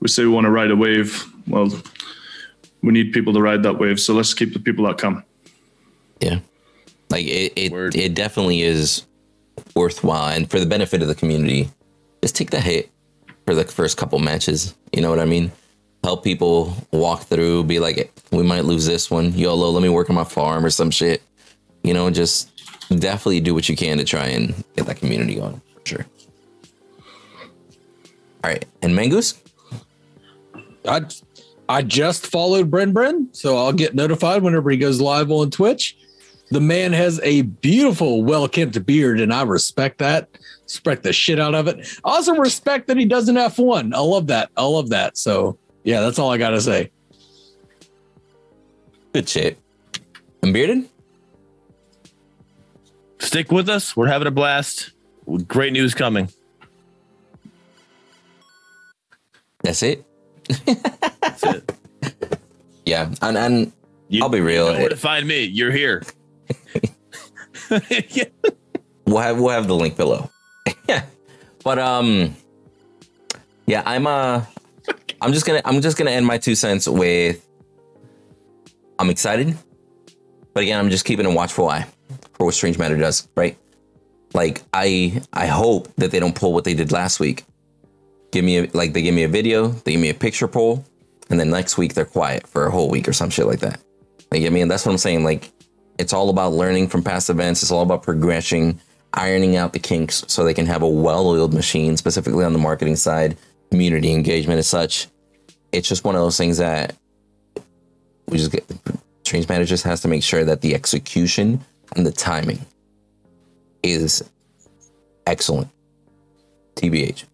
We say we want to ride a wave. Well, we need people to ride that wave. So let's keep the people that come. Yeah. Like it, it, it definitely is worthwhile. And for the benefit of the community, just take the hit for the first couple matches. You know what I mean? Help people walk through, be like, we might lose this one. YOLO, let me work on my farm or some shit. You know, just definitely do what you can to try and get that community going. For sure. All right. And Mangoose? I I just followed Bren Bren, so I'll get notified whenever he goes live on Twitch. The man has a beautiful, well kept beard, and I respect that. Respect the shit out of it. Also respect that he does an F1. I love that. I love that. So, yeah, that's all I got to say. Good shit. And Bearded? Stick with us. We're having a blast. Great news coming. That's it. That's it. Yeah, and and You, I'll be real. You know where to find me. You're here. Yeah. we'll have we'll have the link below. yeah, but um, yeah, I'm uh, I'm just gonna I'm just gonna end my two cents with I'm excited, but again, I'm just keeping a watchful eye for what Strange Matter does. Right, like I I hope that they don't pull what they did last week. Give me a, like they give me a video, they give me a picture poll, and then next week they're quiet for a whole week or some shit like that. Like I mean, that's what I'm saying. Like it's all about learning from past events. It's all about progressing, ironing out the kinks so they can have a well-oiled machine, specifically on the marketing side, community engagement as such. It's just one of those things that we just get. Matter just has to make sure that the execution and the timing is excellent. TBH.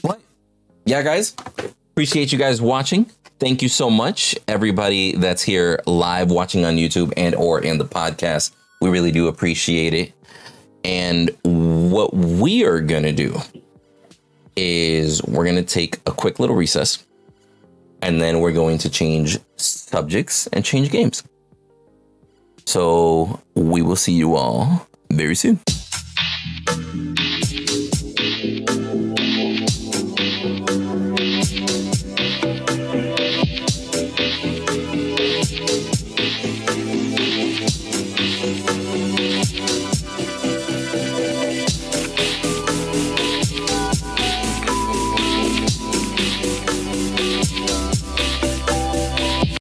What? Yeah, guys. Appreciate you guys watching. Thank you so much, everybody that's here live watching on YouTube and or in the podcast. We really do appreciate it. And what we are gonna do is we're gonna take a quick little recess, and then we're going to change subjects and change games. So we will see you all very soon.